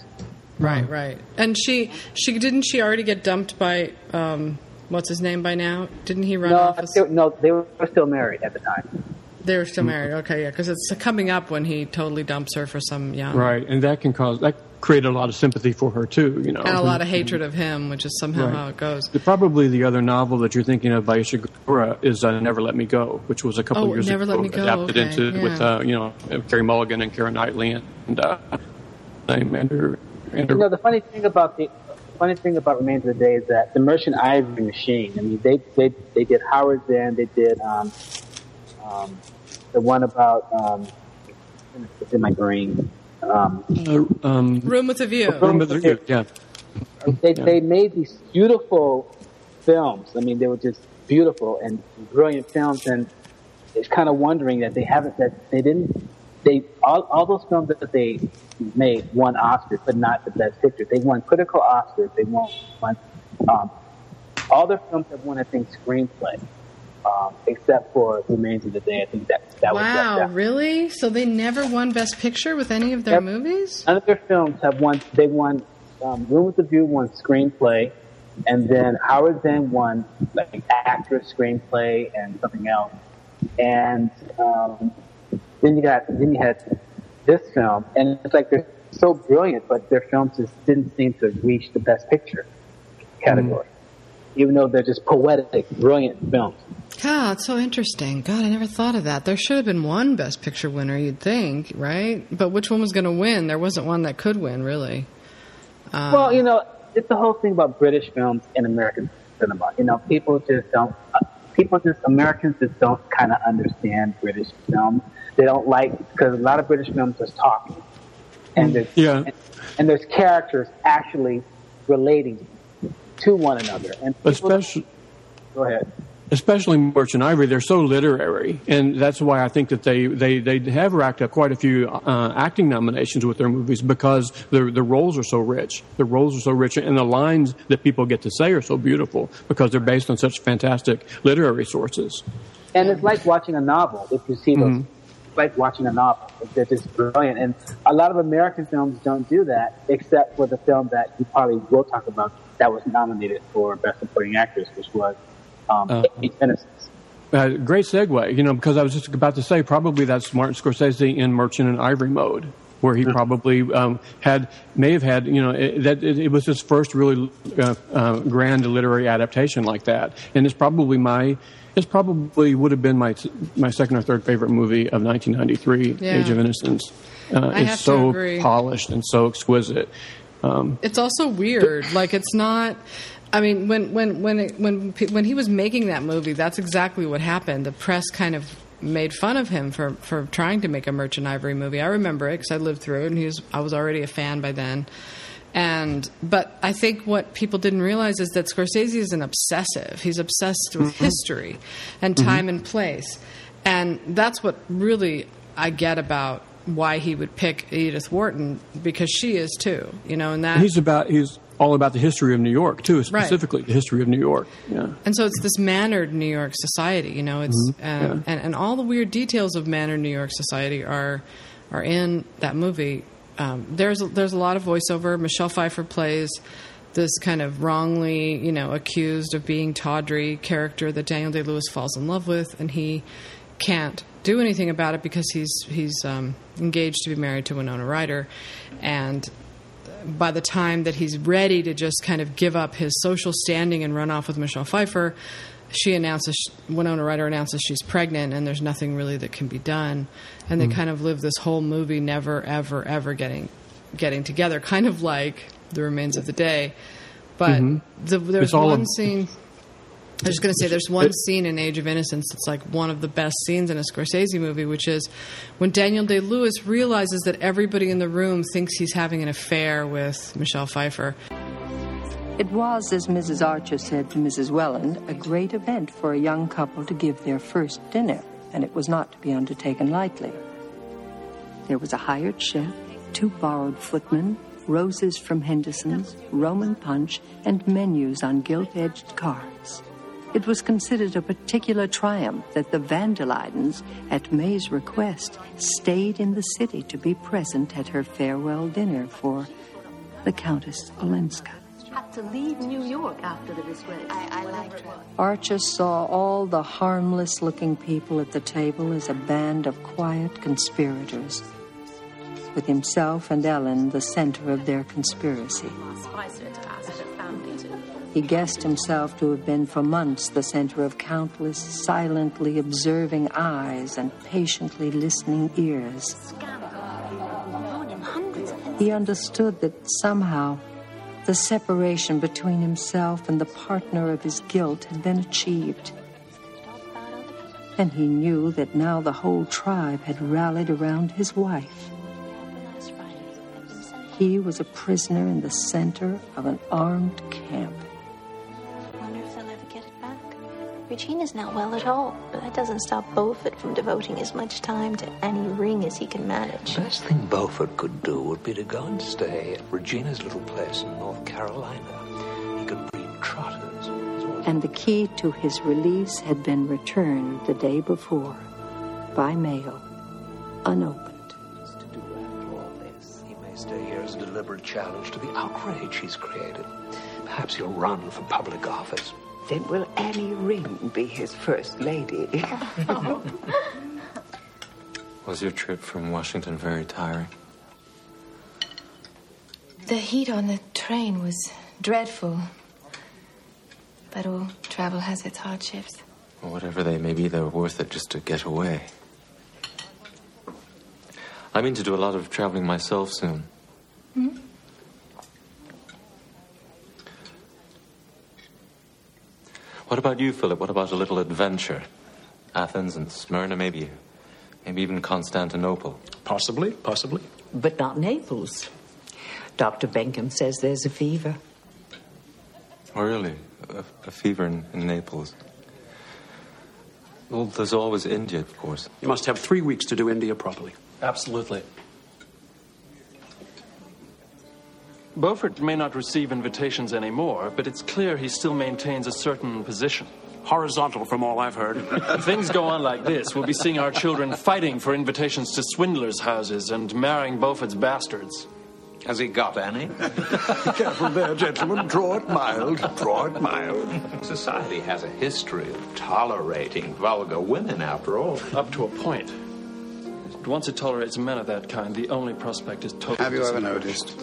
Right, right. And she, she didn't she already get dumped by, um, what's his name by now? Didn't he run No, off? as- still, no, they were still married at the time. They were still married. Okay, yeah, because it's coming up when he totally dumps her for some young. Right, and that can cause that created a lot of sympathy for her too. You know, And a lot of hatred of him, which is somehow Right. how it goes. The- Probably the other novel that you're thinking of by Ishiguro is uh, Never Let Me Go, which was a couple Oh, years Never ago Let Me Go, adapted okay, into with uh, you know Carey Mulligan and Karen Knightley and uh, name Andrew. Andrew You know, the funny thing about the funny thing about Remains of the Day is that the Merchant Ivory Machine. I mean, they they they did Howard's End. They did um, um, the one about um, it's in my brain. Um, uh, um, Room with a View. Room with a View, yeah. they they made these beautiful films. I mean, they were just beautiful and brilliant films. And it's kind of wondering that they haven't that they didn't they all all those films that they made won Oscars, but not the best picture. They won critical Oscars. They won, won um, all their films have won, I think, screenplay. Um, except for Remains of the Day, I think that that was Wow, really? So they never won Best Picture with any of their Yep. movies? None of their films have won. They won. Um, Room with the View won screenplay, and then Howard's End won like actress, screenplay, and something else. And um, then you got then you had this film, and it's like they're so brilliant, but their films just didn't seem to reach the Best Picture category, even though they're just poetic, brilliant films. God, it's so interesting. God, I never thought of that. There should have been one Best Picture winner, you'd think, right? But which one was going to win? There wasn't one that could win, really. Um, well, you know, it's the whole thing about British films and American cinema. You know, people just don't. Uh, people just Americans just don't kind of understand British films. They don't like because a lot of British films just talking, and there's Yeah. and, and there's characters actually relating to one another. And Especially, go ahead. especially Merchant Ivory, they're so literary, and that's why I think that they they, they have racked up quite a few uh, acting nominations with their movies because the the roles are so rich. The roles are so rich, and the lines that people get to say are so beautiful because they're based on such fantastic literary sources. And it's like watching a novel. If you see those, Mhm. it's like watching a novel. They're just brilliant. And a lot of American films don't do that, except for the film that you probably will talk about that was nominated for Best Supporting Actress, which was um, Uh, Age of Innocence. Uh, great segue, you know, because I was just about to say probably that's Martin Scorsese in Merchant and Ivory mode, where he probably um, had may have had, you know, it, that it, it was his first really uh, uh, grand literary adaptation like that, and it's probably my. It's probably would have been my my second or third favorite movie of 1993, Yeah. Age of Innocence. Uh, I have it's to so agree. polished and so exquisite. Um, It's also weird. Like it's not. I mean, when when when it, when when he was making that movie, that's exactly what happened. The press kind of made fun of him for for trying to make a Merchant Ivory movie. I remember it because I lived through it, and he was I was already a fan by then. And but I think what people didn't realize is that Scorsese is an obsessive. He's obsessed with Mm-hmm. history and time and place, and that's what really I get about why he would pick Edith Wharton because she is too. You know, and that he's about he's all about the history of New York too, Right. specifically the history of New York. Yeah. And so it's this mannered New York society, you know. It's Mhm, um, and and all the weird details of mannered New York society are are in that movie. Um, there's there's a lot of voiceover. Michelle Pfeiffer plays this kind of wrongly, you know, accused of being tawdry character that Daniel Day Lewis falls in love with, and he can't do anything about it because he's he's um, engaged to be married to Winona Ryder, and by the time that he's ready to just kind of give up his social standing and run off with Michelle Pfeiffer, she announces Winona Ryder announces she's pregnant, and there's nothing really that can be done, and they. Mm. kind of live this whole movie never, ever, ever getting getting together, kind of like The Remains of the Day. But Mhm. the, there's one a- scene. I was just going to say, there's one scene in Age of Innocence that's like one of the best scenes in a Scorsese movie, which is when Daniel Day Lewis realizes that everybody in the room thinks he's having an affair with Michelle Pfeiffer. It was, as Mrs. Archer said to Mrs. Welland, a great event for a young couple to give their first dinner, and it was not to be undertaken lightly. There was a hired chef, two borrowed footmen, roses from Henderson's, Roman punch, and menus on gilt edged cards. It was considered a particular triumph that the van der Luydens, at May's request, stayed in the city to be present at her farewell dinner for the Countess Olenska. Had to leave New York after the disgrace. I, I liked her. Archer saw all the harmless looking people at the table as a band of quiet conspirators, with himself and Ellen the center of their conspiracy. He guessed himself to have been for months the center of countless silently observing eyes and patiently listening ears. He understood that somehow the separation between himself and the partner of his guilt had been achieved. And he knew that now the whole tribe had rallied around his wife. He was a prisoner in the center of an armed camp. Regina's not well at all, but that doesn't stop Beaufort from devoting as much time to Fanny Ring as he can manage. The best thing Beaufort could do would be to go and stay at Regina's little place in North Carolina. He could breed trotters. And the key to his release had been returned the day before by mail, unopened. He may stay here as a deliberate challenge to the outrage he's created. Perhaps he'll run for public office. Then will Fanny Ring be his first lady? Was your trip from Washington very tiring? The heat on the train was dreadful. But all travel has its hardships. Well, whatever they may be, they were worth it just to get away. I mean to do a lot of traveling myself soon. Hmm? What about you, Philip? What about a little adventure? Athens and Smyrna, maybe, maybe even Constantinople. Possibly, possibly. But not Naples. Dr. Benkham says there's a fever. Oh, really? A, a fever in, in Naples. Well, there's always India, of course. You must have three weeks to do India properly. Absolutely. Beaufort may not receive invitations anymore, but it's clear he still maintains a certain position. Horizontal, from all I've heard. If things go on like this, we'll be seeing our children fighting for invitations to swindlers' houses and marrying Beaufort's bastards. Has he got any? Be careful there, gentlemen. Draw it mild. Draw it mild. Society has a history of tolerating vulgar women, after all. Up to a point. Once it tolerates men of that kind, the only prospect is total. Have you ever noticed?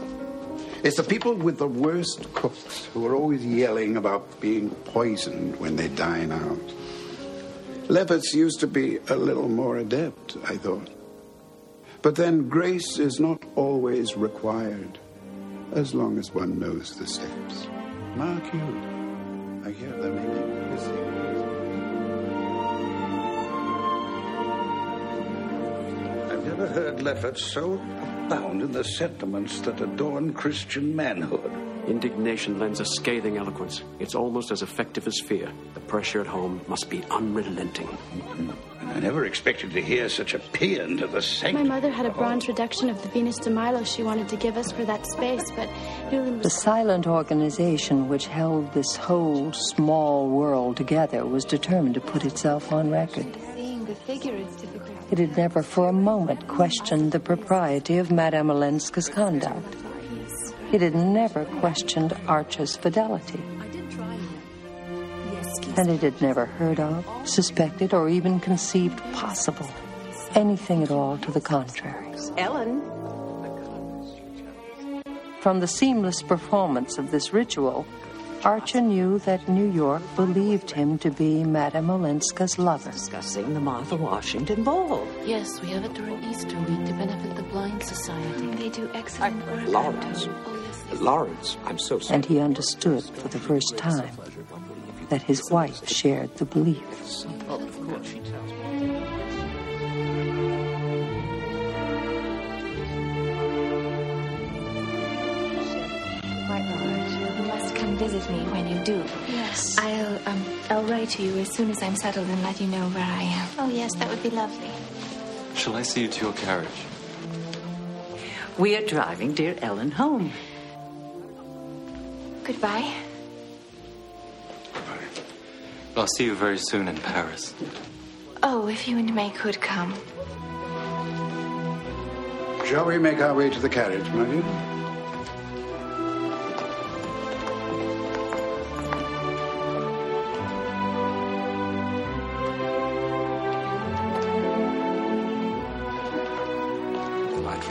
It's the people with the worst cooks who are always yelling about being poisoned when they dine out. Lefferts used to be a little more adept, I thought. But then grace is not always required, as long as one knows the steps. Mark you, I hear them making I've never heard Lefferts so abound in the sentiments that adorn Christian manhood. Indignation lends a scathing eloquence. It's almost as effective as fear. The pressure at home must be unrelenting. And I never expected to hear such a paean to the saint. My mother had a bronze reduction of the Venus de Milo she wanted to give us for that space, but Newland The silent organization which held this whole small world together was determined to put itself on record. Seeing the figure is difficult. It had never for a moment questioned the propriety of Madame Olenska's conduct. It had never questioned Archer's fidelity. And it had never heard of, suspected, or even conceived possible anything at all to the contrary. Ellen. From the seamless performance of this ritual, Archer knew that New York believed him to be Madame Olenska's lover. Discussing the Martha Washington Ball. Yes, we have it during Easter week to benefit the Blind Society. They do excellent work. Lawrence. Oh, Lawrence, I'm so sorry. And he understood for the first time that his wife shared the belief. Well, of course. Um I'll write to you as soon as I'm settled and let you know where I am. Oh, yes, that would be lovely. Shall I see you to your carriage? We are driving dear Ellen home. Goodbye. Goodbye. I'll see you very soon in Paris. Oh, if you and May could come. Shall we make our way to the carriage, my dear?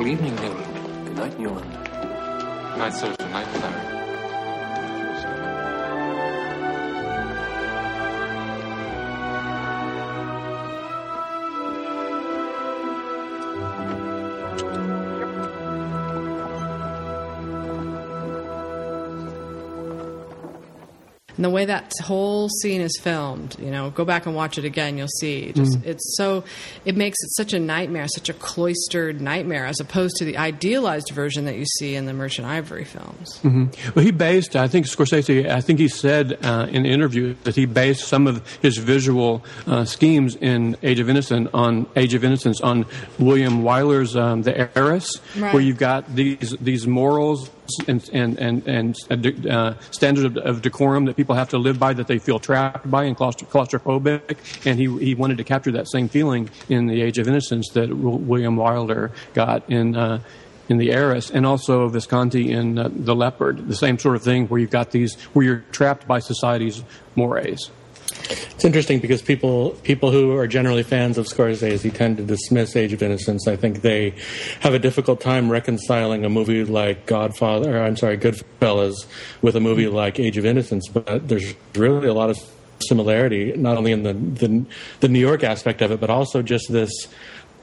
Evening, Newland. Good night, Newland. Night, Sergeant. Night, Larry. And the way that whole scene is filmed, you know, go back and watch it again, you'll see. Just Mm. it's so it makes it such a nightmare, such a cloistered nightmare, as opposed to the idealized version that you see in the Merchant Ivory films. hmm Well, he based, I think Scorsese, I think he said uh, in an interview that he based some of his visual uh, schemes in Age of Innocence on Age of Innocence on William Wyler's um, The Heiress, Right. where you've got these these morals and and and, and uh, standards of, of decorum that people have to live by that they feel trapped by and claustro- claustrophobic, and he he wanted to capture that same feeling in The Age of Innocence that William Wyler got in. Uh, in the heiress, and also Visconti in uh, the leopard, the same sort of thing where you've got these where you're trapped by society's mores. It's interesting because people people who are generally fans of Scorsese tend to dismiss Age of Innocence. I think they have a difficult time reconciling a movie like Godfather, or I'm sorry, Goodfellas, with a movie like Age of Innocence. But there's really a lot of similarity, not only in the the, the New York aspect of it, but also just this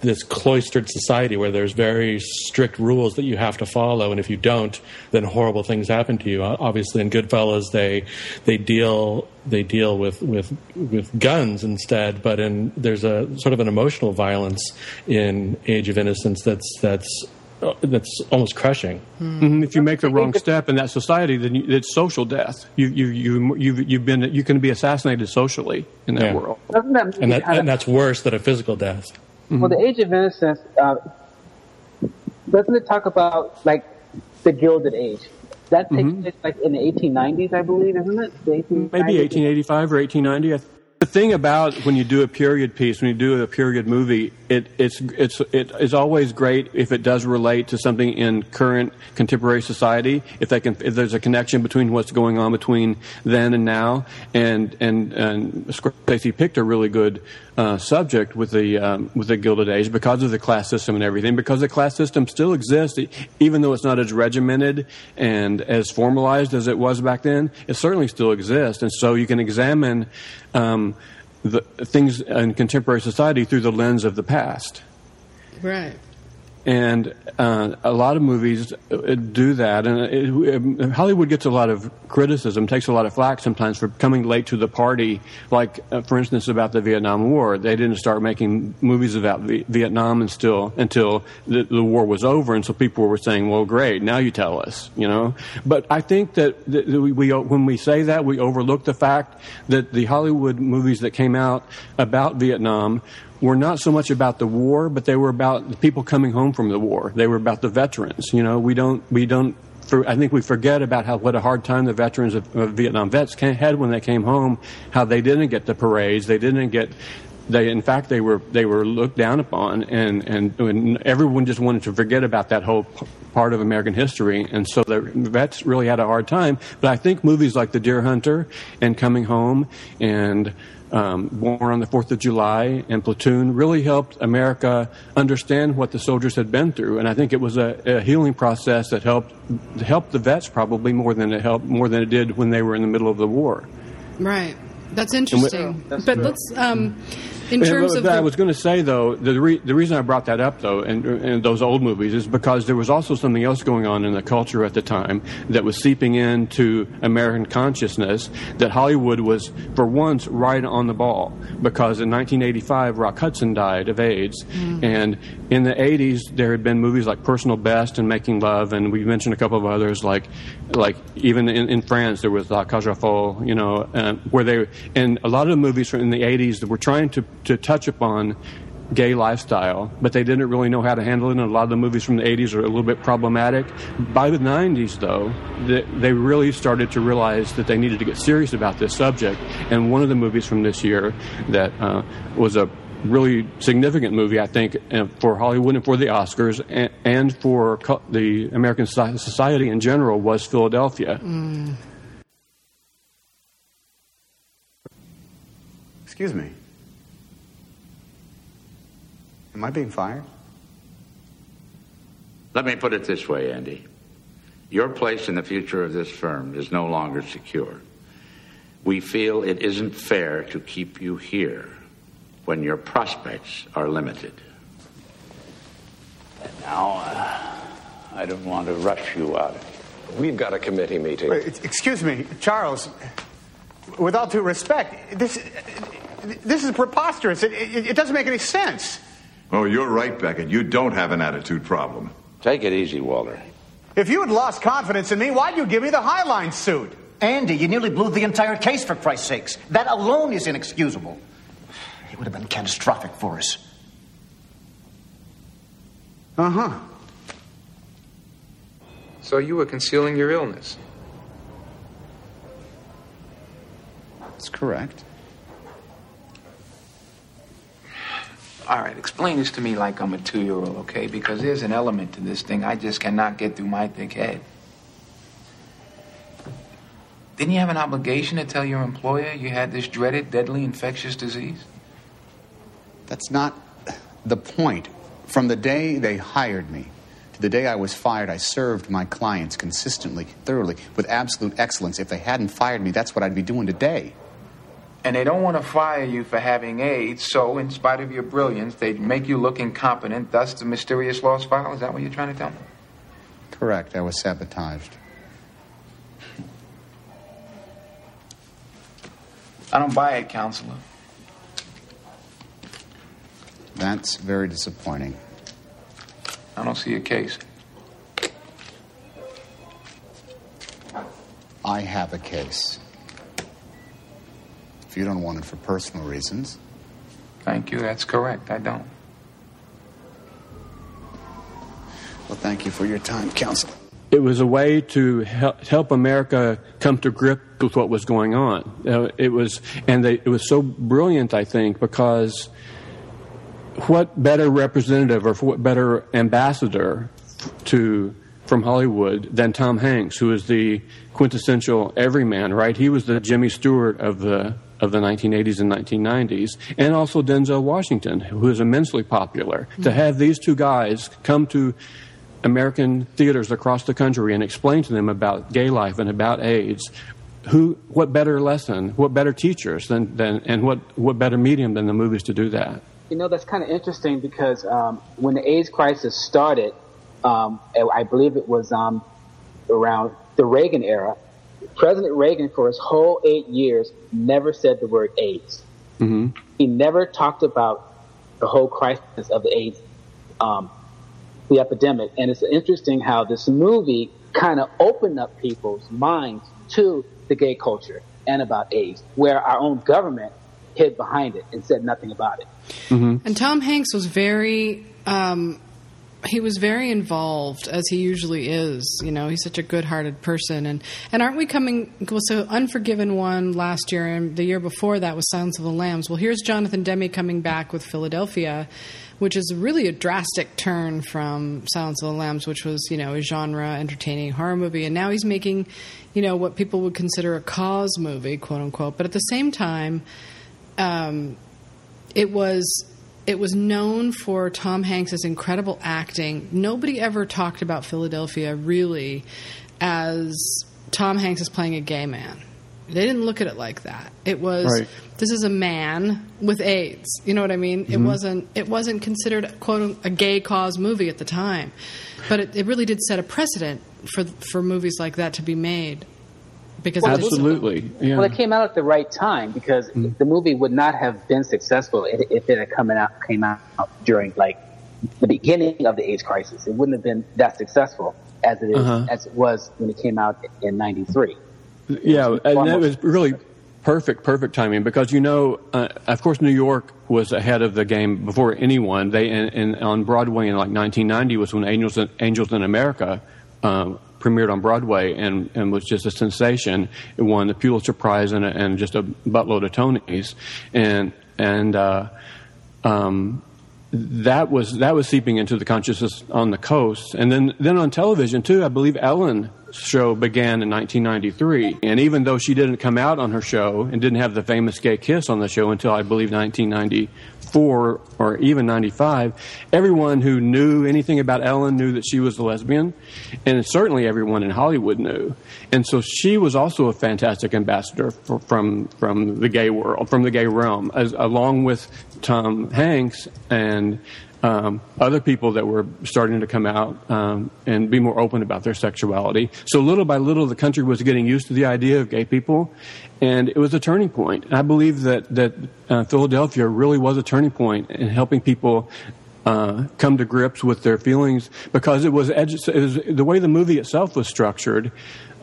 this cloistered society where there's very strict rules that you have to follow, and if you don't, then horrible things happen to you. Uh, Obviously, in Goodfellas, they they deal they deal with with with guns instead, but in there's a sort of an emotional violence in Age of Innocence that's that's that's almost crushing. Mhm. If you make the wrong step in that society, then you, it's social death. You you you you've, you've been you can be assassinated socially in that Yeah. world. That And, that, and that's worse than a physical death. Well, the Age of Innocence uh, doesn't it talk about like the Gilded Age? That takes place like in the 1890s, I believe, isn't it? Maybe 1885 or 1890. I th- The thing about when you do a period piece, when you do a period movie, it, it's it's it is always great if it does relate to something in current contemporary society. If they can, if there's a connection between what's going on between then and now, and and and Scorsese picked a really good uh, subject with the um, with the Gilded Age because of the class system and everything. Because the class system still exists, even though it's not as regimented and as formalized as it was back then. It certainly still exists, and so you can examine um, the things in contemporary society through the lens of the past. Right. And uh, a lot of movies uh, do that, and it, it, Hollywood gets a lot of criticism, takes a lot of flack sometimes for coming late to the party. Like, uh, for instance, about the Vietnam War, they didn't start making movies about v- Vietnam until until the, the war was over, and so people were saying, "Well, great, now you tell us," you know. But I think that, that we, we when we say that, we overlook the fact that the Hollywood movies that came out about Vietnam were not so much about the war, but they were about the people coming home from the war. They were about the veterans. You know, we don't we don't. I think we forget about how what a hard time the veterans of, of Vietnam vets had when they came home. How they didn't get the parades. They didn't get. They in fact they were they were looked down upon, and and, and everyone just wanted to forget about that whole p- part of American history, and so the vets really had a hard time. But I think movies like The Deer Hunter and Coming Home and um, Born on the Fourth of July and Platoon really helped America understand what the soldiers had been through, and I think it was a, a healing process that helped helped the vets probably more than it helped more than it did when they were in the middle of the war. Right. That's interesting. but let's, um, in terms but of I the, was going to say though the re- the reason I brought that up though and, and those old movies is because there was also something else going on in the culture at the time that was seeping into American consciousness that Hollywood was for once right on the ball. Because in 1985 Rock Hudson died of AIDS. Mm. And in the 80s there had been movies like Personal Best and Making Love and we mentioned a couple of others like like even in, in France there was La aux you know where they and a lot of the movies from in the 80s that were trying to to touch upon gay lifestyle, but they didn't really know how to handle it. And a lot of the movies from the 80s are a little bit problematic. By the 90s, though, they, they really started to realize that they needed to get serious about this subject. And one of the movies from this year that uh, was a really significant movie, I think, uh, for Hollywood and for the Oscars and, and for the American society in general was Philadelphia. Excuse me. Am I being fired? Let me put it this way, Andy. Your place in the future of this firm is no longer secure. We feel it isn't fair to keep you here when your prospects are limited. And now, uh, I don't want to rush you out. We've got a committee meeting. Wait, excuse me, Charles. With all due respect, this this is preposterous. It, it, it doesn't make any sense. Oh, you're right, Beckett. You don't have an attitude problem. Take it easy, Walter. If you had lost confidence in me, why'd you give me the Highline suit? Andy, you nearly blew the entire case for Christ's sakes. That alone is inexcusable. It would have been catastrophic for us. Uh huh. So you were concealing your illness? That's correct. All right, explain this to me like I'm a two year old, okay? Because there's an element to this thing I just cannot get through my thick head. Didn't you have an obligation to tell your employer you had this dreaded, deadly, infectious disease? That's not the point. From the day they hired me to the day I was fired, I served my clients consistently, thoroughly, with absolute excellence. If they hadn't fired me, that's what I'd be doing today. And they don't want to fire you for having AIDS, so in spite of your brilliance, they'd make you look incompetent, thus the mysterious lost file? Is that what you're trying to tell me? Correct. I was sabotaged. I don't buy it, counselor. That's very disappointing. I don't see a case. I have a case. If you don't want it for personal reasons. Thank you, that's correct. I don't. Well, thank you for your time, counsel. It was a way to help America come to grip with what was going on. Uh, it was, and they, it was so brilliant, I think, because what better representative or what better ambassador to from Hollywood than Tom Hanks, who is the quintessential everyman, right? He was the Jimmy Stewart of the of the 1980s and 1990s, and also Denzel Washington, who is immensely popular. Mm-hmm. To have these two guys come to American theaters across the country and explain to them about gay life and about AIDS, who, what better lesson, what better teachers than, than and what, what better medium than the movies to do that? You know, that's kind of interesting because um, when the AIDS crisis started, um, I believe it was um, around the Reagan era, President Reagan, for his whole eight years, never said the word AIDS. Mm-hmm. He never talked about the whole crisis of the AIDS, um, the epidemic. And it's interesting how this movie kind of opened up people's minds to the gay culture and about AIDS, where our own government hid behind it and said nothing about it. Mm-hmm. And Tom Hanks was very um, he was very involved as he usually is. You know, he's such a good-hearted person, and and aren't we coming? Well, so Unforgiven won last year, and the year before that was Silence of the Lambs. Well, here's Jonathan Demme coming back with Philadelphia, which is really a drastic turn from Silence of the Lambs, which was you know a genre entertaining horror movie, and now he's making, you know, what people would consider a cause movie, quote unquote. But at the same time, um, it was it was known for Tom Hanks's incredible acting. Nobody ever talked about Philadelphia really as Tom Hanks is playing a gay man. They didn't look at it like that. It was right. this is a man with AIDS. You know what I mean? Mm-hmm. It wasn't it wasn't considered quote a gay cause movie at the time, but it, it really did set a precedent for for movies like that to be made. Because well, absolutely, yeah. well, it came out at the right time because mm-hmm. the movie would not have been successful if, if it had come out came out during like the beginning of the AIDS crisis. It wouldn't have been that successful as it is, uh-huh. as it was when it came out in '93. Yeah, and that was really perfect, perfect timing because you know, uh, of course, New York was ahead of the game before anyone. They and, and on Broadway in like 1990 was when Angels Angels in America. Um, premiered on Broadway and, and was just a sensation. It won the Pulitzer Prize and, and just a buttload of Tonys, and and uh, um, that was that was seeping into the consciousness on the coast, and then then on television too. I believe Ellen show began in 1993. And even though she didn't come out on her show and didn't have the famous gay kiss on the show until I believe 1994 or even 95, everyone who knew anything about Ellen knew that she was a lesbian. And certainly everyone in Hollywood knew. And so she was also a fantastic ambassador for, from, from the gay world, from the gay realm, as, along with Tom Hanks and um, other people that were starting to come out um, and be more open about their sexuality. So little by little, the country was getting used to the idea of gay people, and it was a turning point. I believe that that uh, Philadelphia really was a turning point in helping people. Uh, come to grips with their feelings because it was, edu- it was the way the movie itself was structured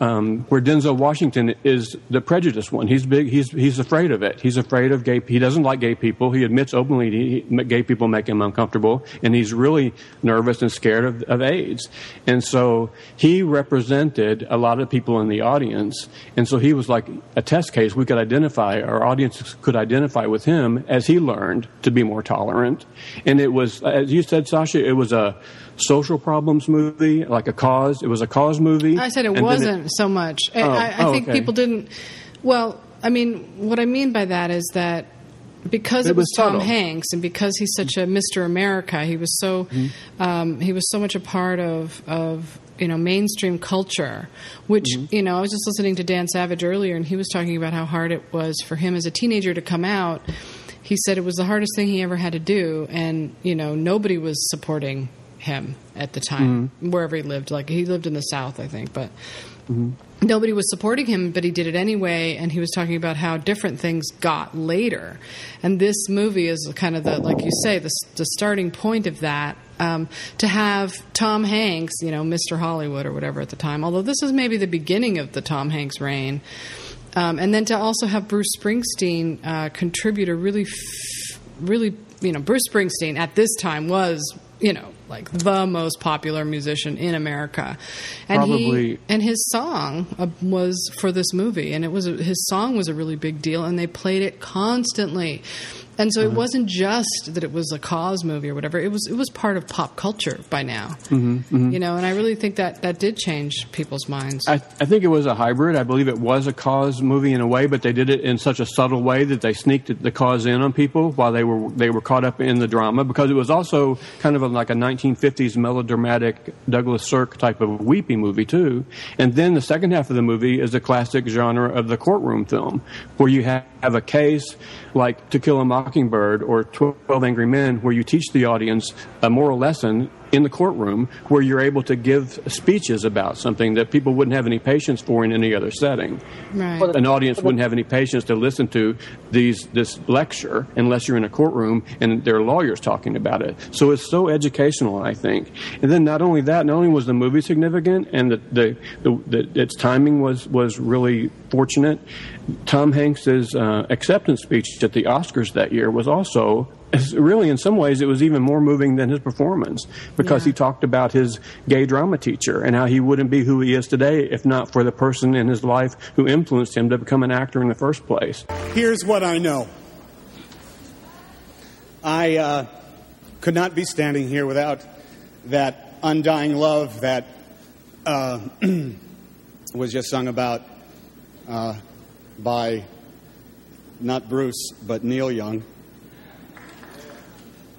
Um, where Denzel Washington is the prejudiced one. He's big. He's he's afraid of it. He's afraid of gay. He doesn't like gay people. He admits openly he, gay people make him uncomfortable, and he's really nervous and scared of, of AIDS. And so he represented a lot of people in the audience, and so he was like a test case. We could identify our audience could identify with him as he learned to be more tolerant. And it was, as you said, Sasha, it was a social problems movie, like a cause. It was a cause movie. I said it wasn't it, so much. Oh, I, I oh, think okay. people didn't. Well, I mean, what I mean by that is that because it, it was, was Tom. Hanks and because he's such a Mr. America, he was so Mm-hmm. um, he was so much a part of of you know mainstream culture. Which Mm-hmm. you know, I was just listening to Dan Savage earlier, and he was talking about how hard it was for him as a teenager to come out. He said it was the hardest thing he ever had to do, and you know, nobody was supporting him at the time Mm-hmm. wherever he lived. Like he lived in the South, I think, but Mhm. nobody was supporting him, but he did it anyway. And he was talking about how different things got later. And this movie is kind of the, like you say, the, the starting point of that. um, to have Tom Hanks, you know, Mr. Hollywood or whatever at the time, although this is maybe the beginning of the Tom Hanks reign. Um, and then to also have Bruce Springsteen uh, contribute a really, f- really, you know, Bruce Springsteen at this time was, you know, like the most popular musician in America, and he and his song uh, was for this movie, and it was his song was a really big deal, and they played it constantly. And so it wasn't just that it was a cause movie or whatever. It was it was part of pop culture by now, Mhm, mhm. you know. And I really think that that did change people's minds. I, I think it was a hybrid. I believe it was a cause movie in a way, but they did it in such a subtle way that they sneaked the cause in on people while they were they were caught up in the drama. Because it was also kind of a, like a 1950s melodramatic Douglas Sirk type of weepy movie too. And then the second half of the movie is the classic genre of the courtroom film, where you have, have a case like To Kill a Mockingbird or 12 Angry Men, where you teach the audience a moral lesson in the courtroom where you're able to give speeches about something that people wouldn't have any patience for in any other setting. Right. An audience wouldn't have any patience to listen to these this lecture unless you're in a courtroom and there are lawyers talking about it. So it's so educational, I think. And then not only that, not only was the movie significant and the the, the, the its timing was was really fortunate. Tom Hanks's uh, acceptance speech at the Oscars that year was also it's really in some ways it was even more moving than his performance because he talked about his gay drama teacher and how he wouldn't be who he is today if not for the person in his life who influenced him to become an actor in the first place. Here's what I know I uh, could not be standing here without that undying love that uh, was just sung about uh, by not Bruce, but Neil Young.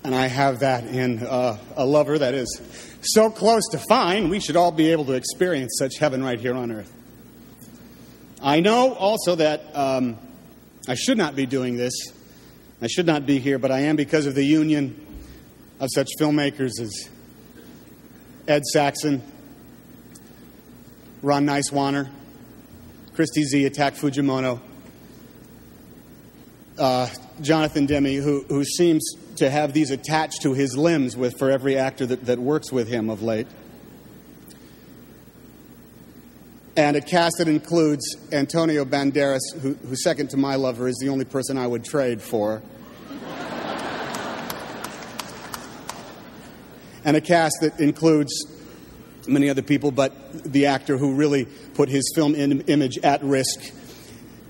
And I have that in uh, a lover that is so close to fine, we should all be able to experience such heaven right here on earth. I know also that um, I should not be doing this. I should not be here, but I am because of the union of such filmmakers as Ed Saxon, Ron Nyswaner, Kristi Zea, Attack Fujimoto, uh, Jonathan Demme, who, who seems to have these attached to his limbs with, for every actor that, that works with him of late. And a cast that includes Antonio Banderas, who, who, second to my lover, is the only person I would trade for. and a cast that includes many other people, but the actor who really put his film in, image at risk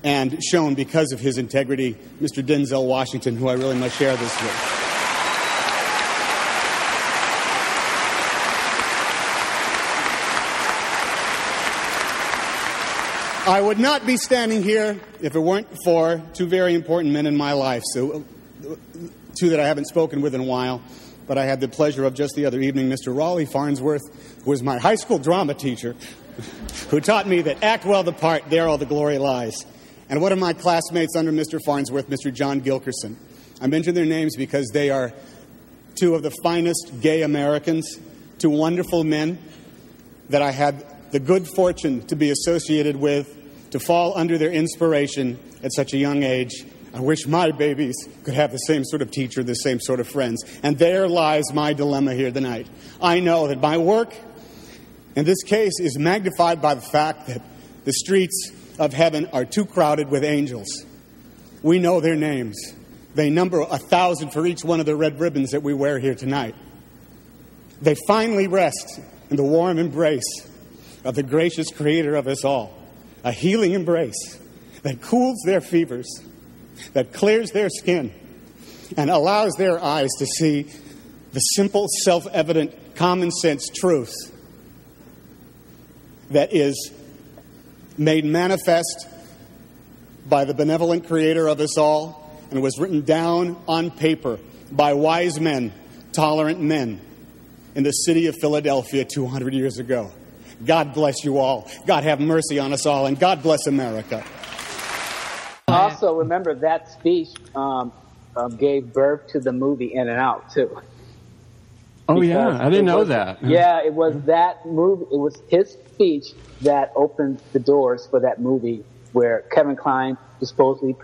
and shown because of his integrity, Mr. Denzel Washington, who I really must share this with. I would not be standing here if it weren't for two very important men in my life. So, uh, two that I haven't spoken with in a while, but I had the pleasure of just the other evening, Mr. Rawley Farnsworth, who was my high school drama teacher, who taught me that act well the part, there all the glory lies. And one of my classmates under Mr. Farnsworth, Mr. John Gilkerson. I mention their names because they are two of the finest gay Americans, two wonderful men that I had the good fortune to be associated with, to fall under their inspiration at such a young age. I wish my babies could have the same sort of teacher, the same sort of friends. And there lies my dilemma here tonight. I know that my work in this case is magnified by the fact that the streets of heaven are too crowded with angels. We know their names. They number a thousand for each one of the red ribbons that we wear here tonight. They finally rest in the warm embrace of the gracious creator of us all, a healing embrace that cools their fevers, that clears their skin, and allows their eyes to see the simple, self evident, common sense truth that is made manifest by the benevolent creator of us all and was written down on paper by wise men, tolerant men in the city of Philadelphia 200 years ago. God bless you all. God have mercy on us all, and God bless America. Also, remember that speech um, um, gave birth to the movie In and Out too. Oh yeah, I didn't know was- that. Yeah, it was that movie. It was his speech that opened the doors for that movie, where Kevin Kline supposedly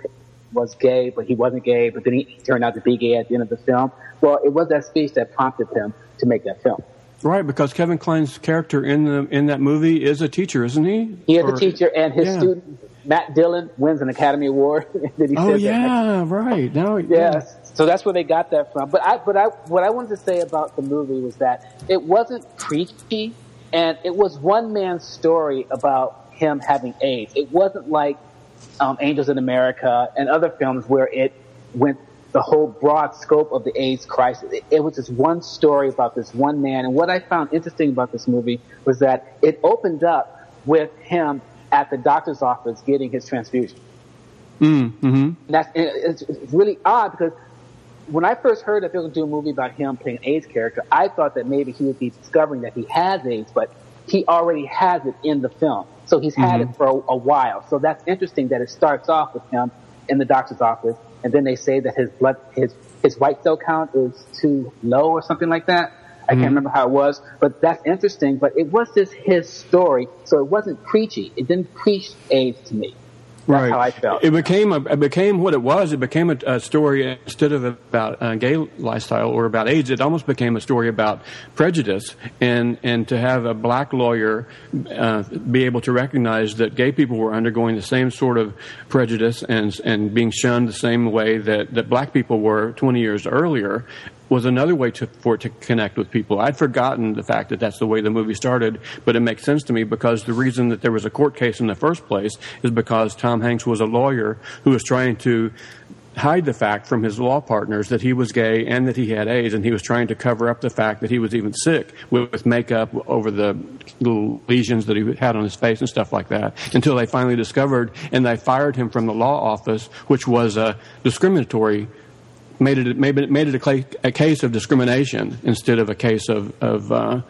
was gay, but he wasn't gay, but then he turned out to be gay at the end of the film. Well, it was that speech that prompted him to make that film. Right, because Kevin Kline's character in the in that movie is a teacher, isn't he? He is Or- a teacher, and his yeah. student Matt Dillon wins an Academy Award. Oh said that. yeah, right. Now, Yes. So that's where they got that from. But I, but I, what I wanted to say about the movie was that it wasn't preachy, and it was one man's story about him having AIDS. It wasn't like um, Angels in America and other films where it went the whole broad scope of the AIDS crisis. It, it was just one story about this one man. And what I found interesting about this movie was that it opened up with him at the doctor's office getting his transfusion. Mm, hmm And that's and it's, it's really odd because when I first heard that they were going to do a movie about him playing an AIDS character, I thought that maybe he would be discovering that he has AIDS, but he already has it in the film. So he's had Mhm. it for a, a while. So that's interesting that it starts off with him in the doctor's office, and then they say that his blood, his his white cell count is too low or something like that. I can't mm-hmm. remember how it was, but that's interesting. But it was just his story, so it wasn't preachy. It didn't preach AIDS to me. Right. how I felt. It became a, it became what it was. It became a, a story instead of about uh, gay lifestyle or about AIDS. It almost became a story about prejudice and and to have a black lawyer uh, be able to recognize that gay people were undergoing the same sort of prejudice and and being shunned the same way that that black people were 20 years earlier was another way to, for it to connect with people. I'd forgotten the fact that that's the way the movie started, but it makes sense to me because the reason that there was a court case in the first place is because Tom Hanks was a lawyer who was trying to hide the fact from his law partners that he was gay and that he had AIDS, and he was trying to cover up the fact that he was even sick with, with makeup over the little lesions that he had on his face and stuff like that until they finally discovered and they fired him from the law office, which was a discriminatory made it made it, made it a, cla- a case of discrimination instead of a case of of uh,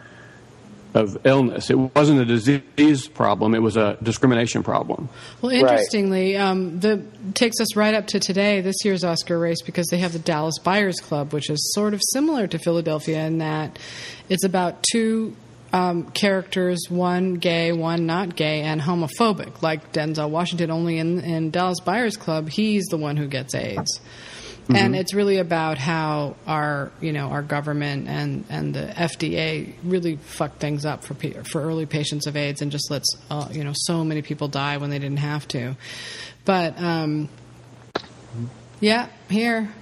of illness. It wasn't a disease problem; it was a discrimination problem. Well, interestingly, um, the takes us right up to today, this year's Oscar race, because they have the Dallas Buyers Club, which is sort of similar to Philadelphia in that it's about two um, characters, one gay, one not gay, and homophobic, like Denzel Washington. Only in, in Dallas Buyers Club, he's the one who gets AIDS. And Mhm. it's really about how our, you know, our government and, and the FDA really fucked things up for for early patients of AIDS and just lets, uh, you know, so many people die when they didn't have to. But um, yeah, here.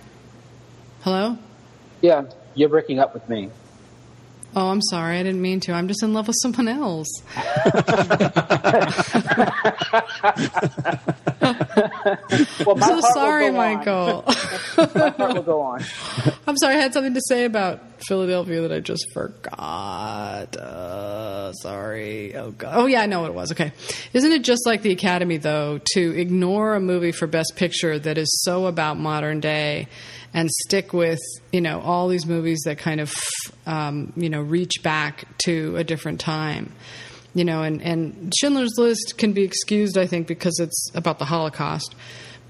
Hello. Yeah, you're breaking up with me. Oh, I'm sorry. I didn't mean to. I'm just in love with someone else. Well, I'm so sorry. Michael. my heart will go on. I'm sorry. I had something to say about Philadelphia that I just forgot. Uh, sorry. Oh God. Oh yeah, I know what it was. Okay. Isn't it just like the Academy though to ignore a movie for Best Picture that is so about modern day, and stick with you know all these movies that kind of um, you know reach back to a different time you know, and, and Schindler's List can be excused, I think, because it's about the Holocaust.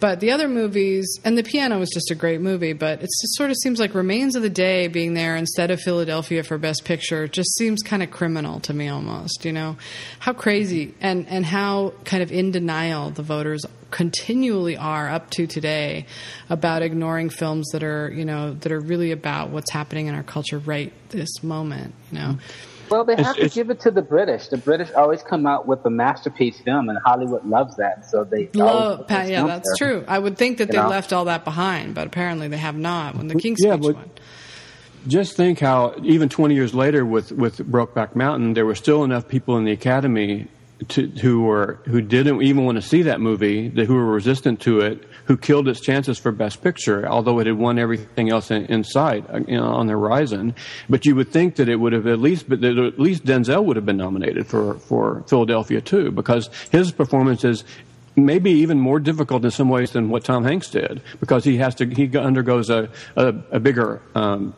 But the other movies, and The Piano was just a great movie, but it just sort of seems like Remains of the Day being there instead of Philadelphia for Best Picture just seems kind of criminal to me almost, you know? How crazy and, and how kind of in denial the voters continually are up to today about ignoring films that are, you know, that are really about what's happening in our culture right this moment, you know? Mm-hmm. Well, they It's- have to it's- give it to the British. The British always come out with a masterpiece film, and Hollywood loves that. So they Love, put yeah, that's there. true. I would think that You they know? left all that behind, but apparently they have not. When the King's Yeah, Speech but- Just think how even 20 years later with with Brokeback Mountain, there were still enough people in the Academy to, who were who didn't even want to see that movie, that who were resistant to it, who killed its chances for Best Picture, although it had won everything else in, in sight uh, you know, on the horizon. But you would think that it would have at least, but that at least Denzel would have been nominated for for Philadelphia too, because his performance is maybe even more difficult in some ways than what Tom Hanks did, because he has to he undergoes a a, a bigger um,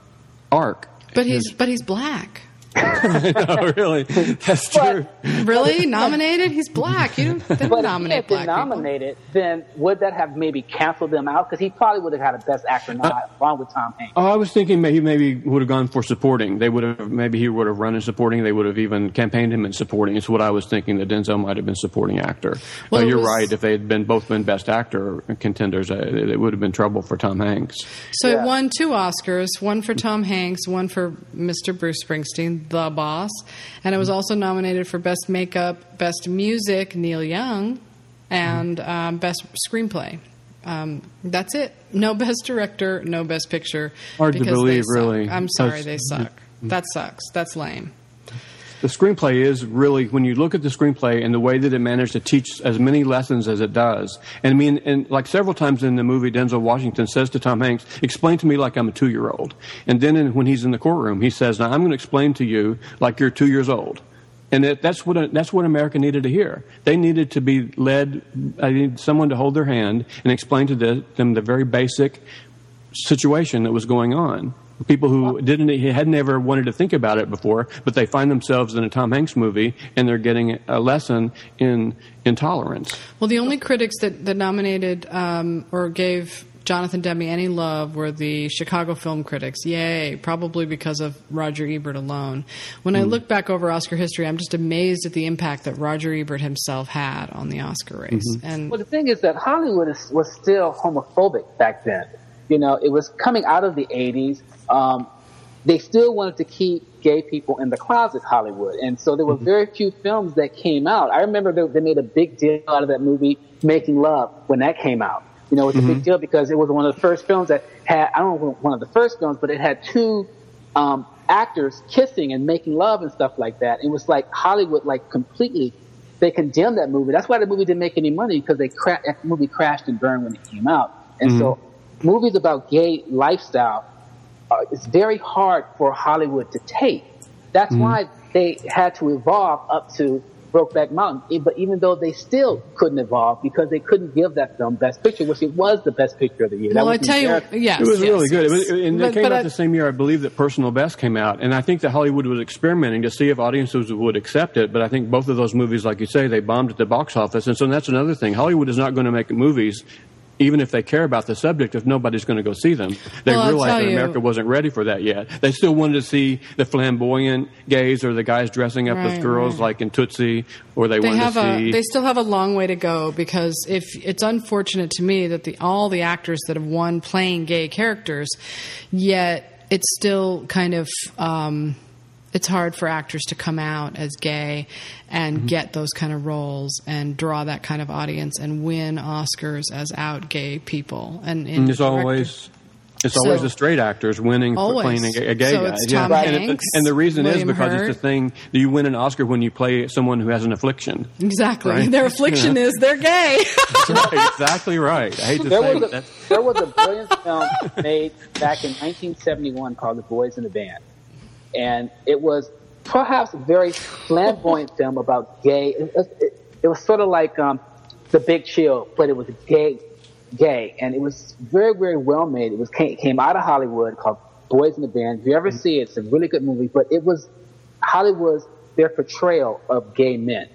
arc. But he's but he's black. No, really, that's true. Really nominated? He's black. You don't, they don't if he nominate had been black people. nominated, then would that have maybe canceled them out? Because he probably would have had a Best Actor nod along with Tom Hanks. Oh, I was thinking maybe maybe would have gone for supporting. They would have maybe he would have run in supporting. They would have even campaigned him in supporting. It's what I was thinking that Denzel might have been supporting actor. Well, uh, you're was- right. If they had been both been best actor contenders, uh, it, it would have been trouble for Tom Hanks. So it won two Oscars, one for Tom Hanks, one for Mr. Bruce Springsteen, the boss, and it was also nominated for Best Makeup, Best Music, Neil Young, and um, Best Screenplay. Um, that's it. No Best Director, no Best Picture. Hard to believe, really. I'm sorry, That's- they suck. That sucks. That's lame. The screenplay is really when you look at the screenplay and the way that it managed to teach as many lessons as it does. And I mean, and like several times in the movie, Denzel Washington says to Tom Hanks, "Explain to me like I'm a two year old." And then in, when he's in the courtroom, he says, "Now I'm going to explain to you like you're two years old." And it, that's what that's what America needed to hear. They needed to be led. Uh, I need someone to hold their hand and explain to the, them the very basic situation that was going on. People who didn't hadn't ever wanted to think about it before, but they find themselves in a Tom Hanks movie and they're getting a lesson in intolerance. Well, the only critics that, that nominated um, or gave Jonathan Demme any love were the Chicago film critics. Yay, probably because of Roger Ebert alone. When I Hmm. look back over Oscar history, I'm just amazed at the impact that Roger Ebert himself had on the Oscar race. And Well, the thing is that Hollywood is, was still homophobic back then. You know, it was coming out of the 80s. Um, they still wanted to keep gay people in the closet, Hollywood. And so there were very few films that came out. I remember they, they made a big deal out of that movie, Making Love, when that came out. You know, it was a big deal because it was one of the first films that had, I don't know, one of the first films, but it had two um, actors kissing and making love and stuff like that. It was like Hollywood, like completely they condemned that movie. That's why the movie didn't make any money because they cra- that movie crashed and burned when it came out. And so, movies about gay lifestyle, uh, it's very hard for Hollywood to take. That's why they had to evolve up to Brokeback Mountain. But even though they still couldn't evolve because they couldn't give that film Best Picture, which it was the Best Picture of the year. That well, I tell you, yes, it was yes, really good. It was, and But- it came but out I- the same year, I believe, that Personal Best came out. And I think that Hollywood was experimenting to see if audiences would accept it. But I think both of those movies, like you say, they bombed at the box office. And so that's another thing. Hollywood is not going to make movies. Even if they care about the subject, if nobody's going to go see them, they Well, realize that you- America wasn't ready for that yet. They still wanted to see the flamboyant gays or the guys dressing up as girls, right. like in Tootsie, or they, they wanted to a see. they still have a long way to go because if it's unfortunate to me that the all the actors that have won playing gay characters yet it's still kind of um, it's hard for actors to come out as gay and Mm-hmm. get those kind of roles and draw that kind of audience and win Oscars as out gay people and, and And it's director- always it's So- always the straight actors winning for playing a, gay- a gay So guy. it's Tom and, it- and the reason William is because Hurt. it's the thing that you win an Oscar when you play someone who has an affliction. exactly Right. their affliction is they're gay right, exactly right. I hate to There say was, it. a, there was a brilliant film made back in 1971 called The Boys in the Band. And it was perhaps a very flamboyant film about gay. It, it, it was sort of like um, The Big Chill, but it was gay, gay. And it was very, very well made. It was came, came out of Hollywood called Boys in the Band. If you ever see it, it's a really good movie. But it was Hollywood's, their portrayal of gay men.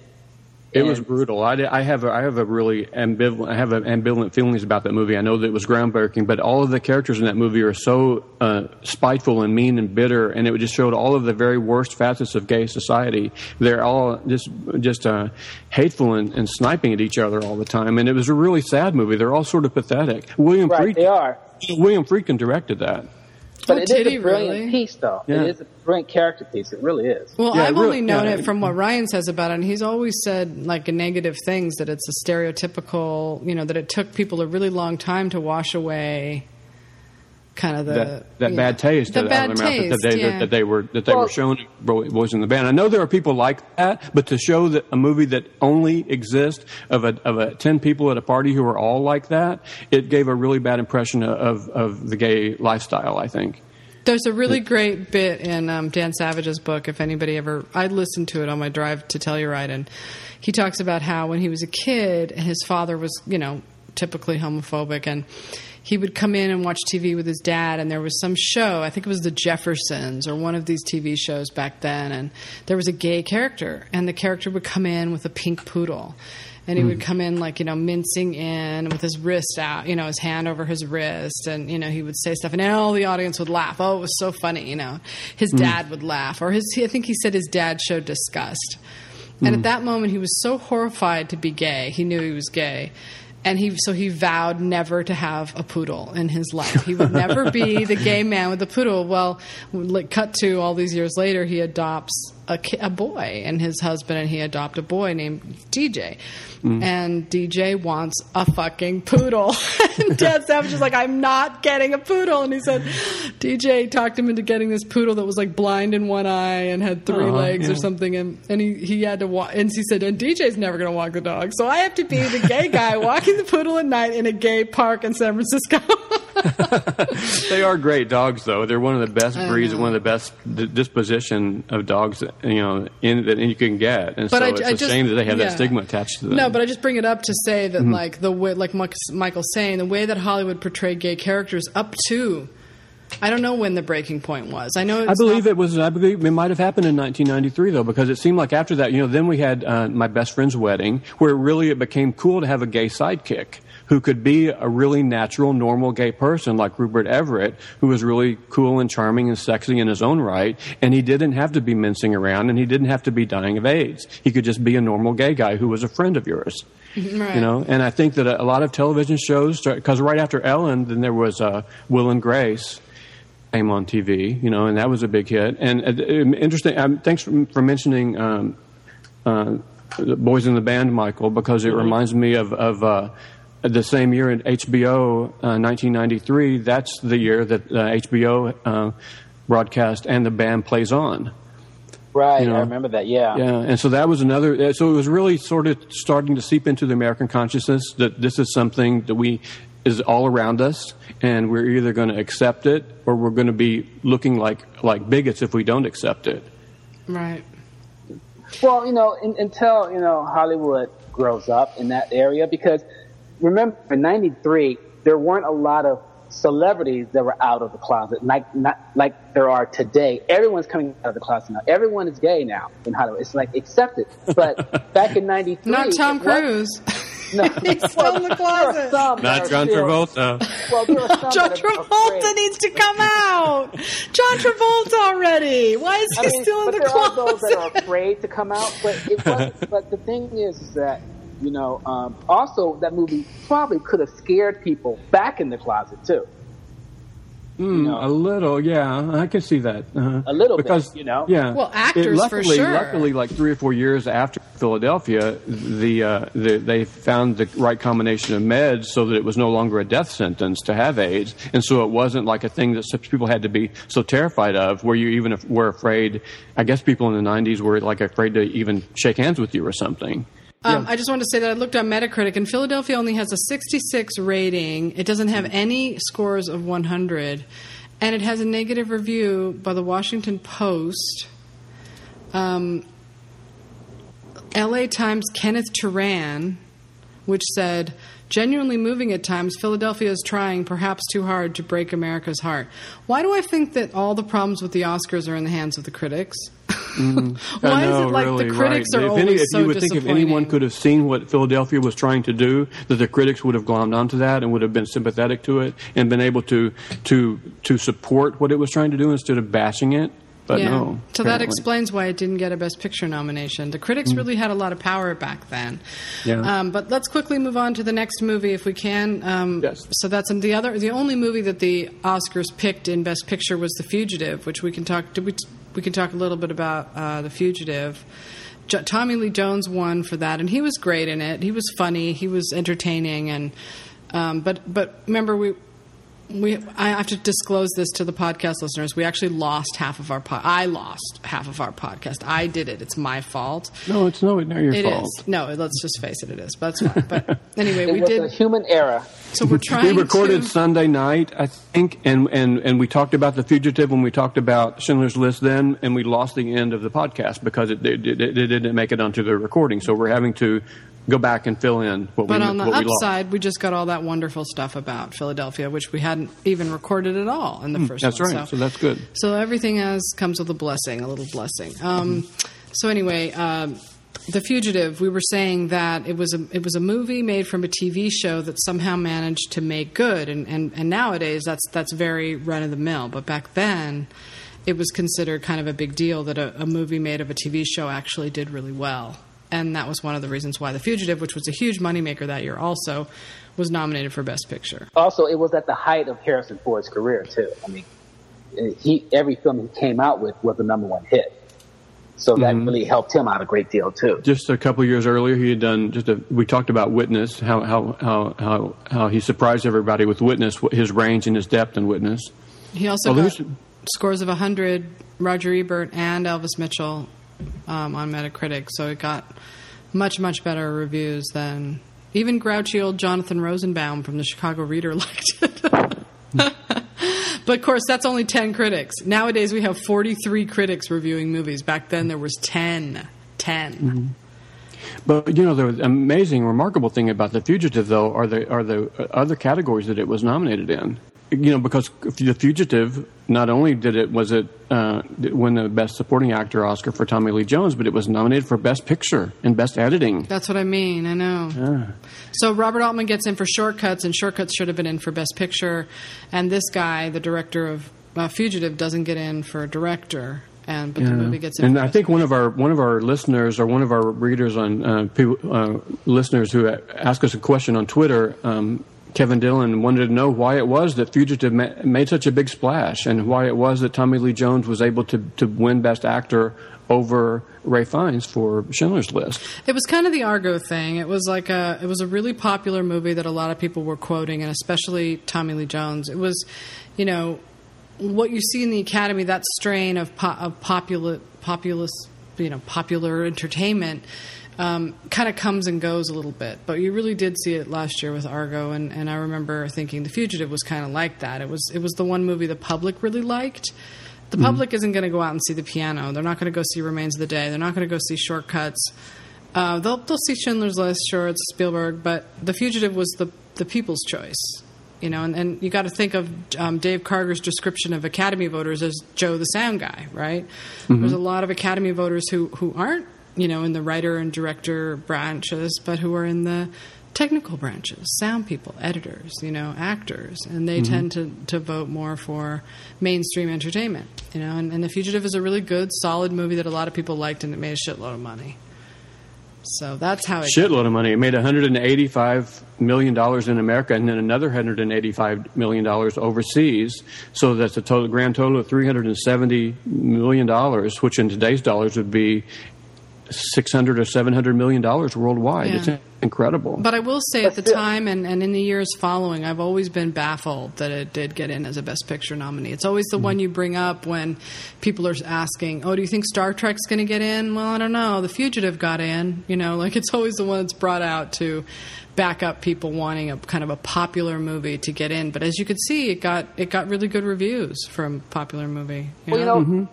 It was brutal. I, I have a, I have a really ambivalent I have a ambivalent feelings about that movie. I know that it was groundbreaking, but all of the characters in that movie are so uh, spiteful and mean and bitter, and it just showed all of the very worst facets of gay society. They're all just just uh, hateful and, and sniping at each other all the time, and it was a really sad movie. They're all sort of pathetic. William Right, Friedkin, they are. William Friedkin directed that. But Oh, it did is a brilliant really? piece, though. Yeah. It is a brilliant character piece. It really is. Well, Yeah, I've really- only known yeah. it from what Ryan says about it, and he's always said like negative things that it's a stereotypical, you know, that it took people a really long time to wash away kind of the that, that you bad know, taste the out bad of their mouth that taste, they, yeah. that they were that they were shown in Bo- boys in the band. I know there are people like that, but to show that a movie that only exists of a of a ten people at a party who are all like that, it gave a really bad impression of of the gay lifestyle. I think. There's a really great bit in um, Dan Savage's book. If anybody ever, I listened to it on my drive to Telluride, and he talks about how when he was a kid, his father was, you know, typically homophobic, and he would come in and watch TV with his dad, and there was some show. I think it was The Jeffersons or one of these TV shows back then, and there was a gay character, and the character would come in with a pink poodle. And he Mm. would come in like, you know, mincing in with his wrist out, you know, his hand over his wrist. And, you know, he would say stuff and all the audience would laugh. Oh, it was so funny, you know. His Mm. dad would laugh. Or his, I think he said his dad showed disgust. And Mm. at that moment, he was so horrified to be gay. He knew he was gay. And he, so he vowed never to have a poodle in his life. He would never be the gay man with the poodle. Well, cut to all these years later, he adopts a, ki- a boy, and his husband and he adopt a boy named DJ. Mm. And DJ wants a fucking poodle. and Dan Savage is like, I'm not getting a poodle. And he said, DJ talked him into getting this poodle that was like blind in one eye and had three Aw, legs or something. And, and he, he had to walk. And he said, and DJ's never going to walk the dog. So I have to be the gay guy walking the poodle at night in a gay park in San Francisco. they are great dogs, though. They're one of the best breeds, know. one of the best d- disposition of dogs, that, you know, in, that you can get. And But so I- it's I a just- shame that they have yeah. that stigma attached to them. No, but I just bring it up to say that, Mhm. like the way, like Mike- Michael's saying, the way that Hollywood portrayed gay characters up to, I don't know when the breaking point was. I know it's I believe not- it was. I believe it might have happened in 1993, though, because it seemed like after that, you know, then we had uh, my best friend's wedding, where really it became cool to have a gay sidekick who could be a really natural, normal gay person like Rupert Everett, who was really cool and charming and sexy in his own right, and he didn't have to be mincing around, and he didn't have to be dying of AIDS. He could just be a normal gay guy who was a friend of yours. Right. You know, and I think that a, lot of television shows, because right after Ellen, then there was uh, Will and Grace came on TV, you know, and that was a big hit. And uh, um, interesting. Um, thanks for, for mentioning um, uh, the Boys in the Band, Michael, because it reminds me of of. Uh, the same year in HBO, uh, 1993, that's the year that uh, HBO uh, broadcast and the band plays on. Right, You know, I remember that. Yeah. Yeah, and so that was another. uh, So it was really sort of starting to seep into the American consciousness that this is something that we is all around us, and we're either going to accept it or we're going to be looking like like bigots if we don't accept it. Right. Well, you know, in, until you know Hollywood grows up in that area, because remember in '93 there weren't a lot of celebrities that were out of the closet, like not like there are today. Everyone's coming out of the closet now. Everyone is gay now in Hollywood. It's like accepted. But back in '93, Not Tom it wasn't- Cruise. No, He's still in the closet. Not John Travolta. Well, there are some John Travolta needs to come out. John Travolta already. Why is he I mean, still in but the there closet? are those that are afraid to come out. But it wasn't, but the thing is, is that you know, um, also that movie probably could have scared people back in the closet too. Mm, A little, yeah, I can see that. Uh-huh. A little bit, because, you know? Yeah. Well, actors It- for luckily, sure. Luckily, like three or four years after Philadelphia, the, uh, the they found the right combination of meds so that it was no longer a death sentence to have AIDS, and so it wasn't like a thing that such people had to be so terrified of, where you even were afraid. I guess people in the '90s were like afraid to even shake hands with you or something. Um, I just wanted to say that I looked on Metacritic, and Philadelphia only has a 66 rating. It doesn't have any scores of 100, and it has a negative review by the Washington Post. Um, LA Times Kenneth Turan, which said, genuinely moving at times, Philadelphia is trying, perhaps too hard, to break America's heart. Why do I think that all the problems with the Oscars are in the hands of the critics? Mm, Why I is it like the critics right. are if always any, if so you would think if anyone could have seen what Philadelphia was trying to do, that the critics would have glommed onto that and would have been sympathetic to it and been able to to to support what it was trying to do instead of bashing it. But yeah. no. So that explains why it didn't get a Best Picture nomination. The critics Mm. really had a lot of power back then. Yeah. Um, but let's quickly move on to the next movie if we can. Um, yes. So that's the other. The only movie that the Oscars picked in Best Picture was The Fugitive, which we can talk. We? We can talk a little bit about uh, The Fugitive. Jo- Tommy Lee Jones won for that, and he was great in it. He was funny. He was entertaining, and um, but but remember we. We, I have to disclose this to the podcast listeners. We actually lost half of our. Po- I lost half of our podcast. I did it. It's my fault. No, it's no, not your It fault. is. No, let's just face it. It is. But that's fine. But anyway, It we was did. a human error. So we're trying we recorded to. Sunday night, I think, and, and, and we talked about the fugitive when we talked about Schindler's List then, and we lost the end of the podcast because it, it, it, it didn't make it onto the recording. So we're having to go back and fill in what But we on the what we upside, we just got all that wonderful stuff about Philadelphia, which we hadn't even recorded at all in the Hmm, first That's one. right. So, that's good. So everything has comes with a blessing, a little blessing. Um, So anyway, um, the fugitive. We were saying that it was a it was a movie made from a TV show that somehow managed to make good, and and, and nowadays that's that's very run of the mill. But back then. It was considered kind of a big deal that a, a movie made of a TV show actually did really well. And that was one of the reasons why The Fugitive, which was a huge moneymaker that year, also was nominated for Best Picture. Also, it was at the height of Harrison Ford's career too. I mean, he every film he came out with was a number one hit, so that Mm-hmm. really helped him out a great deal too. Just a couple years earlier, he had done just a. We talked about Witness, how how how how, how he surprised everybody with Witness, his range and his depth in Witness. He also Oh, got scores of 100, Roger Ebert and Elvis Mitchell um, on Metacritic, so it got much, much better reviews than even grouchy old Jonathan Rosenbaum from the Chicago Reader liked it. but of course, that's only 10 critics. Nowadays, we have 43 critics reviewing movies. Back then, there was 10. 10. But you know, the amazing, remarkable thing about The Fugitive, though, are the are the other categories that it was nominated in. You know, because The Fugitive, not only did it was it uh, win the Best Supporting Actor Oscar for Tommy Lee Jones, but it was nominated for Best Picture and Best Editing. That's what I mean. I know. Yeah. So Robert Altman gets in for Shortcuts, and Shortcuts should have been in for Best Picture. And this guy, the director of uh, Fugitive, doesn't get in for director, and but the movie gets in. And for I think one of our one of our listeners or one of our readers on uh, people, uh, listeners who asked us a question on Twitter, um, Kevin Dillon wanted to know why it was that Fugitive ma- made such a big splash and why it was that Tommy Lee Jones was able to to win Best Actor over Ray Fiennes for Schindler's List. It was kind of the Argo thing. It was like a it was a really popular movie that a lot of people were quoting, and especially Tommy Lee Jones. It was, you know, what you see in the Academy that strain of po- of popular populous you know popular entertainment. Um, kind of comes and goes a little bit, but you really did see it last year with Argo, and, and I remember thinking The Fugitive was kind of like that. It was it was the one movie the public really liked. The Mm-hmm. public isn't going to go out and see The Piano. They're not going to go see Remains of the Day. They're not going to go see Shortcuts. Uh, they'll they'll see Schindler's List, sure, it's Spielberg, but The Fugitive was the the people's choice, you know. And, and you got to think of um, Dave Karger's description of Academy voters as Joe the sound guy, right? Mhm. There's a lot of Academy voters who who aren't, you know, in the writer and director branches, but who are in the technical branches, sound people, editors, you know, actors, and they Mhm. tend to, to vote more for mainstream entertainment, you know. And, and The Fugitive is a really good, solid movie that a lot of people liked, and it made a shitload of money. So that's how it. Shitload of money. It made 185 million dollars in America, and then another 185 million dollars overseas. So that's a total grand total of 370 million dollars, which in today's dollars would be 600 or 700 million dollars worldwide. Yeah. It's incredible. But I will say at the time and, and in the years following, I've always been baffled that it did get in as a Best Picture nominee. It's always the mm-hmm. one you bring up when people are asking, oh, do you think Star Trek's going to get in? Well, I don't know. The Fugitive got in. You know, like it's always the one that's brought out to back up people wanting a kind of a popular movie to get in. But as you could see, it got it got really good reviews from popular movie. Well, you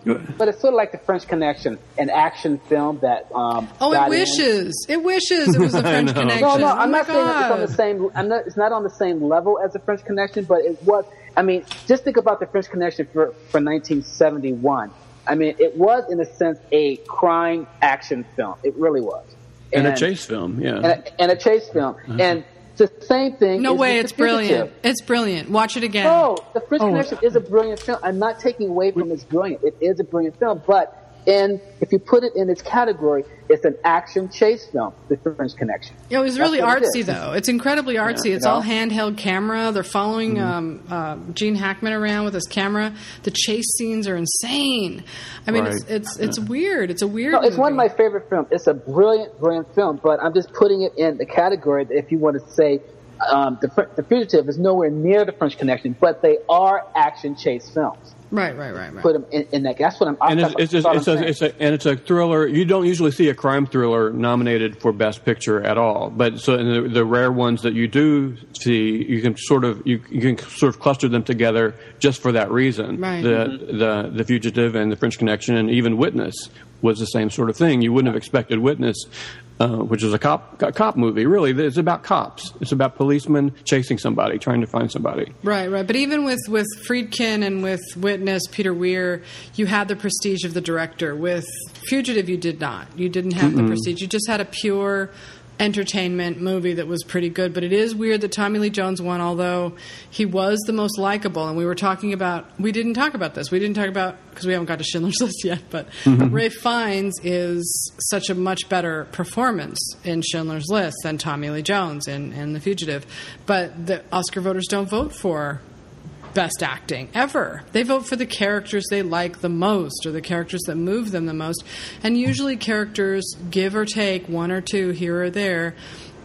know, but it's sort of like the French Connection, an action film that. Um, Oh, got it in. wishes. It wishes it was the French Connection. No, no, Oh I'm my not saying it's on the same. I'm not. It's not on the same level as the French Connection, but it was. I mean, just think about the French Connection for for 1971. I mean, it was in a sense a crime action film. It really was. And a chase film, yeah. And a, and a chase film. Uh-huh. And the same thing. No is way, it's brilliant. It's brilliant. Watch it again. No, The French Oh. Connection is a brilliant film. I'm not taking away from its brilliant. It is a brilliant film, but in if you put it in its category, it's an action chase film. The French Connection. Yeah, it was really what it artsy though. It's incredibly artsy. you it's all know? handheld camera. They're following Mhm. um, uh, Gene Hackman around with his camera. The chase scenes are insane. I mean, it's Right. it's, it's weird. It's a weird. No, it's movie. one of my favorite films. It's a brilliant, brilliant film, but I'm just putting it in the category that if you want to say um, the, the Fugitive is nowhere near the French Connection, but they are action chase films. Right, right, right, right. Put them in, in that. That's what I'm. and it's, it's, what it's, I'm a, it's a and it's a thriller. You don't usually see a crime thriller nominated for best picture at all. But so in the, the rare ones that you do see, you can sort of you, you can sort of cluster them together just for that reason. Right. The Mhm. the the fugitive and the French Connection and even Witness was the same sort of thing. You wouldn't have expected Witness. Uh, which is a cop a cop movie. Really, it's about cops. It's about policemen chasing somebody, trying to find somebody. Right, right. But even with, with Friedkin and with Witness, Peter Weir, you had the prestige of the director. With Fugitive, you did not. You didn't have the Mm-mm. prestige. You just had a pure entertainment movie that was pretty good. But it is weird that Tommy Lee Jones won, although he was the most likable. And we were talking about, we didn't talk about this. We didn't talk about, because we haven't got to Schindler's List yet, but Mhm. Ray Fiennes is such a much better performance in Schindler's List than Tommy Lee Jones in, in The Fugitive. But the Oscar voters don't vote for best acting ever. They vote for the characters they like the most or the characters that move them the most. And usually, characters, give or take one or two here or there,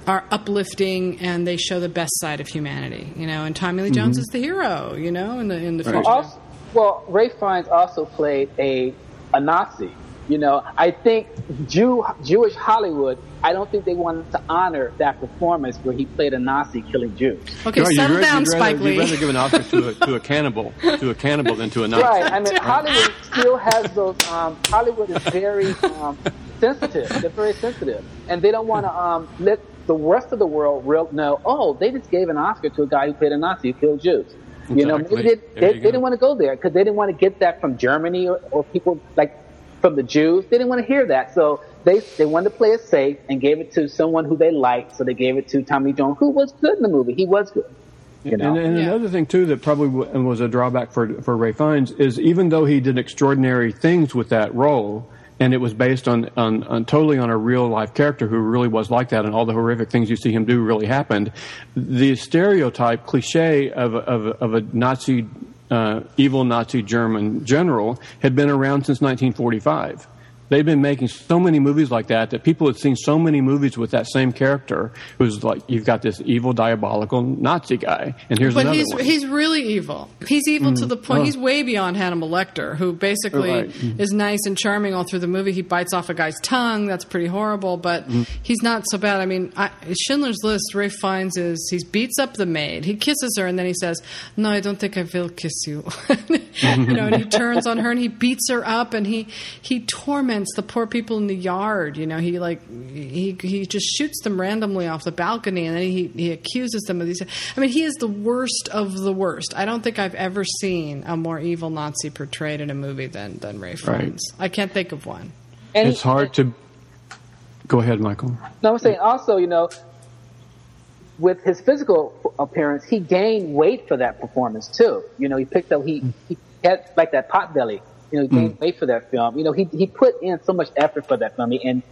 are uplifting and they show the best side of humanity. You know, and Tommy Lee Jones Mhm. is the hero. You know, in the in the Well, future. also, well, Ray Fiennes also played a a Nazi. You know, I think Jew Jewish Hollywood. I don't think they wanted to honor that performance where he played a Nazi killing Jews. Okay, Right, you'd settle rather- down, you'd rather, Spike Lee. You'd rather give an Oscar to a, to a cannibal, to a cannibal than to a Nazi. Right. I mean, Hollywood still has those. Um, Hollywood is very um, sensitive. They're very sensitive, and they don't want to um, let the rest of the world real know. Oh, they just gave an Oscar to a guy who played a Nazi who killed Jews. You know, Exactly. maybe they, they, you they didn't want to go there because they didn't want to get that from Germany or, or people like from the Jews. They didn't want to hear that, so they they wanted to play it safe and gave it to someone who they liked. So they gave it to Tommy Jones, who was good in the movie. He was good. You know? And, and another thing too that probably was a drawback for for Ray Fiennes is even though he did extraordinary things with that role, and it was based on, on, on totally on a real life character who really was like that, and all the horrific things you see him do really happened. The stereotype cliche of of, of a Nazi uh, evil Nazi German general had been around since 1945. They've been making so many movies like that that people had seen so many movies with that same character who's like you've got this evil diabolical Nazi guy and here's but another he's one. he's really evil. He's evil to Mhm. the point. Oh. He's way beyond Hannibal Lecter, who basically Right. Mhm. is nice and charming all through the movie. He bites off a guy's tongue. That's pretty horrible, but Mhm. he's not so bad. I mean, I, Schindler's List. Ray Fiennes is he beats up the maid. He kisses her, and then he says, "No, I don't think I will kiss you." you know, and he turns on her and he beats her up, and he he torments the poor people in the yard. You know, he like he he just shoots them randomly off the balcony, and then he he accuses them of these. I mean, he is the worst of the worst. I don't think I've ever seen a more evil Nazi portrayed in a movie than than Ray Right. I can't think of one. And it's hard to go ahead, Michael. No, I'm saying also, you know, with his physical appearance, he gained weight for that performance too. You know, he picked up, he, he had like that pot belly. You know, he gained weight for that film. You know, he he put in so much effort for that film, and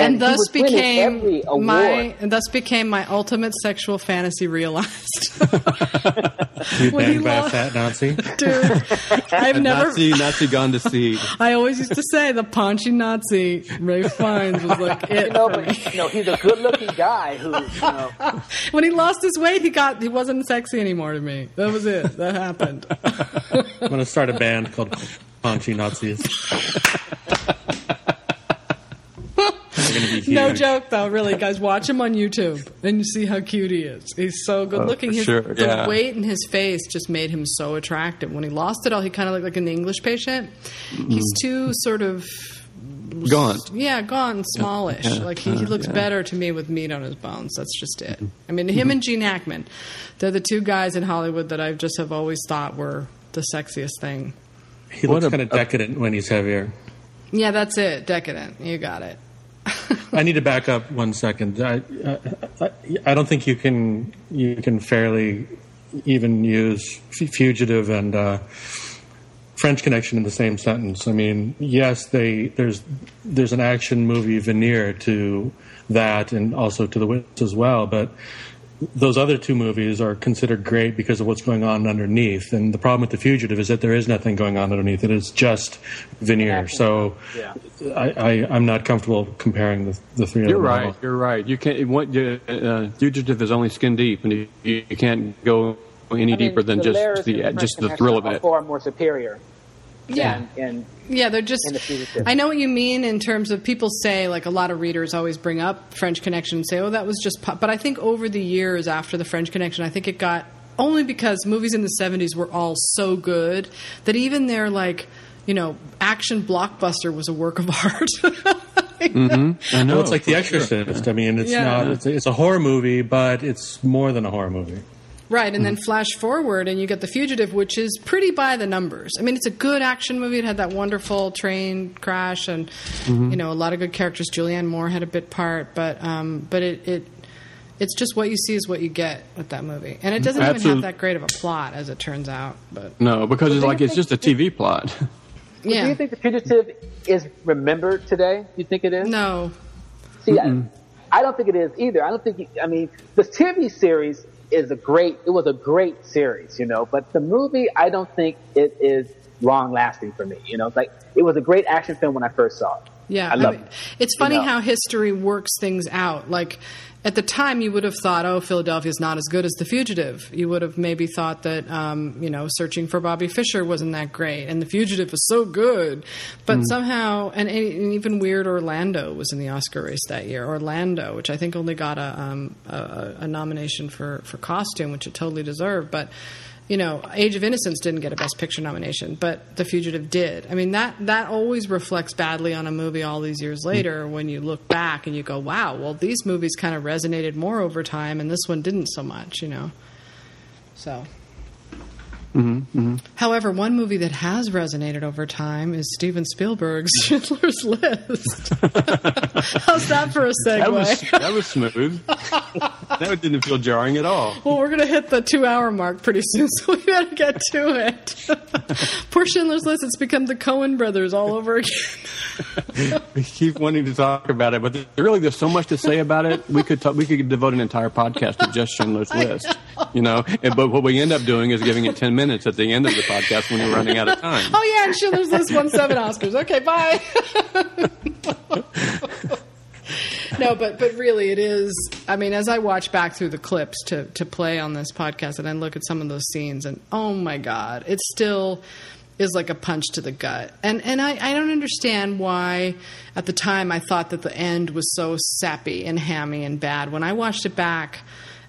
And, he thus became my and thus became my ultimate sexual fantasy realized. You When he banged by a lo- fat Nazi? Dude, I've A never. Nazi, Nazi gone to seed. I always used to say the paunchy Nazi Ray Fiennes was like it. you know, but you know, he's a good-looking guy who, you know, when he lost his weight, he got he wasn't sexy anymore to me. That was it. That happened. I'm going to start a band called Paunchy Nazis. They're going to be huge. No joke though, really, guys. Watch him on YouTube and you see how cute he is. He's so good Oh, looking. for His sure, the yeah. weight in his face just made him so attractive. When he lost it all, he kind of looked like an English patient. He's Mm. too sort of Gaunt. Yeah, gaunt, smallish. Yeah, like he, he uh, looks yeah. better to me with meat on his bones. That's just it. I mean, him and Gene Hackman, they're the two guys in Hollywood that I just have always thought were the sexiest thing. He looks kind of decadent when he's heavier. Yeah, that's it. Decadent. You got it. I need to back up one second. I, I, I don't think you can you can fairly even use fugitive and uh, French Connection in the same sentence. I mean, yes, they there's there's an action movie veneer to that, and also to The Witness as well, but. Those other two movies are considered great because of what's going on underneath, and the problem with The Fugitive is that there is nothing going on underneath. It is just veneer. So, Yeah. I, I, I'm not comfortable comparing the, the three You're of them. right. You're right. You can't. What you, uh, fugitive is only skin deep, and you, you can't go any I mean, deeper than the just the just the thrill of it. Far more superior. Yeah. And, in Yeah, they're just. the. I know what you mean in terms of people say like a lot of readers always bring up French Connection and say, "Oh, that was just." Pop. But I think over the years after the French Connection, I think it got only because movies in the '70s were all so good that even their like you know action blockbuster was a work of art. Mm-hmm. I know. Well, it's like The for sure. Exorcist. I mean, it's Yeah. not. It's a, it's a horror movie, but it's more than a horror movie. Right, and then flash forward, and you get The Fugitive, which is pretty by the numbers. I mean, it's a good action movie. It had that wonderful train crash, and Mhm. you know a lot of good characters. Julianne Moore had a bit part, but um, but it, it it's just what you see is what you get with that movie, and it doesn't even have that great of a plot, as it turns out. But No, because it's like it's just a TV plot. Do you think The Fugitive is remembered today? Do you think it is? No. See, I, I don't think it is either. I don't think. I mean, the TV series is a great. It was a great series, you know. But the movie, I don't think it is long lasting for me. You know, it's like it was a great action film when I first saw it. Yeah, I love mean, it. It's You funny know. how history works things out. Like at the time, you would have thought, "Oh, Philadelphia's not as good as The Fugitive." You would have maybe thought that, um, you know, Searching for Bobby Fischer wasn't that great, and The Fugitive was so good. But Mm. somehow, and, and even weird, Orlando was in the Oscar race that year. Orlando, which I think only got a um, a, a nomination for for costume, which it totally deserved, but you know, Age of Innocence didn't get a Best Picture nomination, but The Fugitive did. I mean, that that always reflects badly on a movie all these years later hmm. when you look back and you go, "Wow, well, these movies kind of resonated more over time, and this one didn't so much," you know. So, Mm-hmm. however, one movie that has resonated over time is Steven Spielberg's Schindler's List. How's that for a segue? That was that was smooth. that didn't feel jarring at all. Well, we're going to hit the two hour mark pretty soon, so we better get to it. Poor Schindler's List, it's become the Coen brothers all over again. we keep wanting to talk about it, but really, there's so much to say about it. We could talk, we could devote an entire podcast to just Schindler's List, you know. And, but what we end up doing is giving it ten minutes at the end of the podcast when we're running out of time. Oh, yeah, and Schindler's List won seven Oscars. Okay, bye. no, but but really, it is. I mean, as I watch back through the clips to to play on this podcast, and I look at some of those scenes, and oh my god, it still is like a punch to the gut. And and I, I don't understand why at the time I thought that the end was so sappy and hammy and bad. When I watched it back.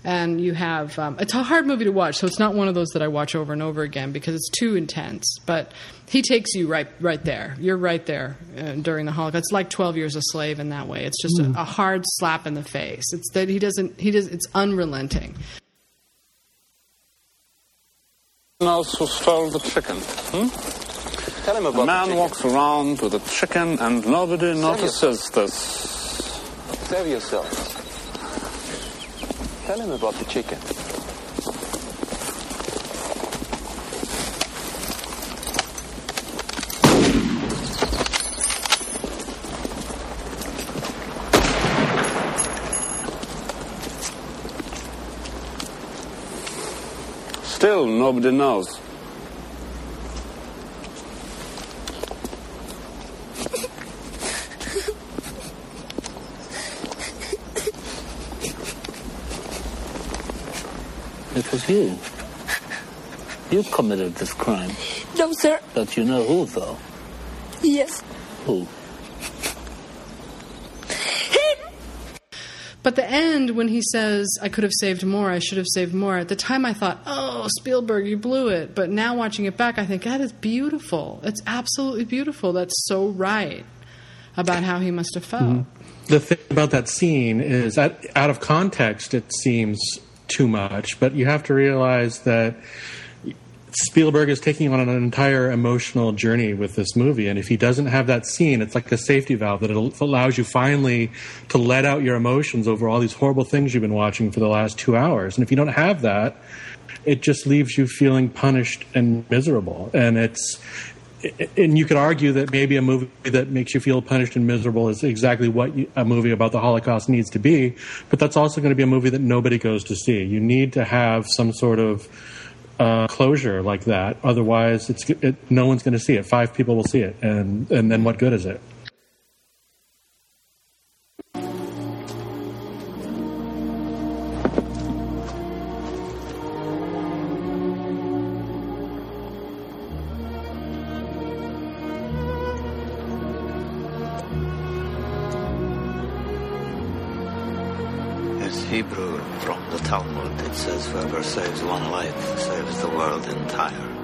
And you have, um, it's a hard movie to watch, so it's not one of those that I watch over and over again because it's too intense. But he takes you right, right there. You're right there uh, during the Holocaust. It's like Twelve Years a Slave in that way. It's just Mm. a, a hard slap in the face. It's that he doesn't, he does, it's unrelenting. else who stole the chicken. Hmm? Tell him about A man the chicken. walks around with a chicken and nobody notices this. Save yourself. Tell him about the chicken. Still, nobody knows. It was you. You committed this crime. No, sir. But you know who, though? Yes. Who? But the end, when he says, I could have saved more, I should have saved more, at the time I thought, oh, Spielberg, you blew it. But now watching it back, I think, that is beautiful. It's absolutely beautiful. That's so right about how he must have felt. Mm-hmm. The thing about that scene is that out of context, it seems too much, but you have to realize that Spielberg is taking on an entire emotional journey with this movie, and if he doesn't have that scene, it's like a safety valve that allows you finally to let out your emotions over all these horrible things you've been watching for the last two hours. And if you don't have that, it just leaves you feeling punished and miserable. And it's and you could argue that maybe a movie that makes you feel punished and miserable is exactly what you, a movie about the Holocaust needs to be, but that's also going to be a movie that nobody goes to see. You need to have some sort of uh, closure like that, otherwise, it's it, no one's going to see it. Five people will see it, and and then what good is it? Says, Whoever saves one life saves the world entire.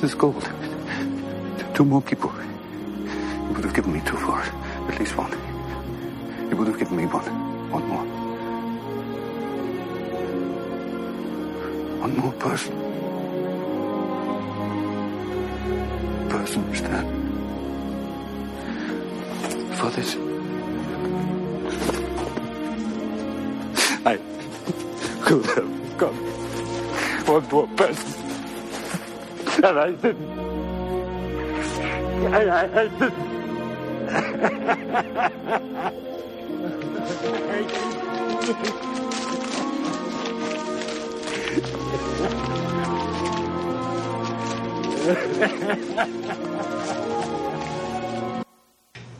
This is gold. Two more people. You would have given me two for it. At least one. You would have given me one. One more. One more person. Person stand. For this. I could have got one more person. And I didn't.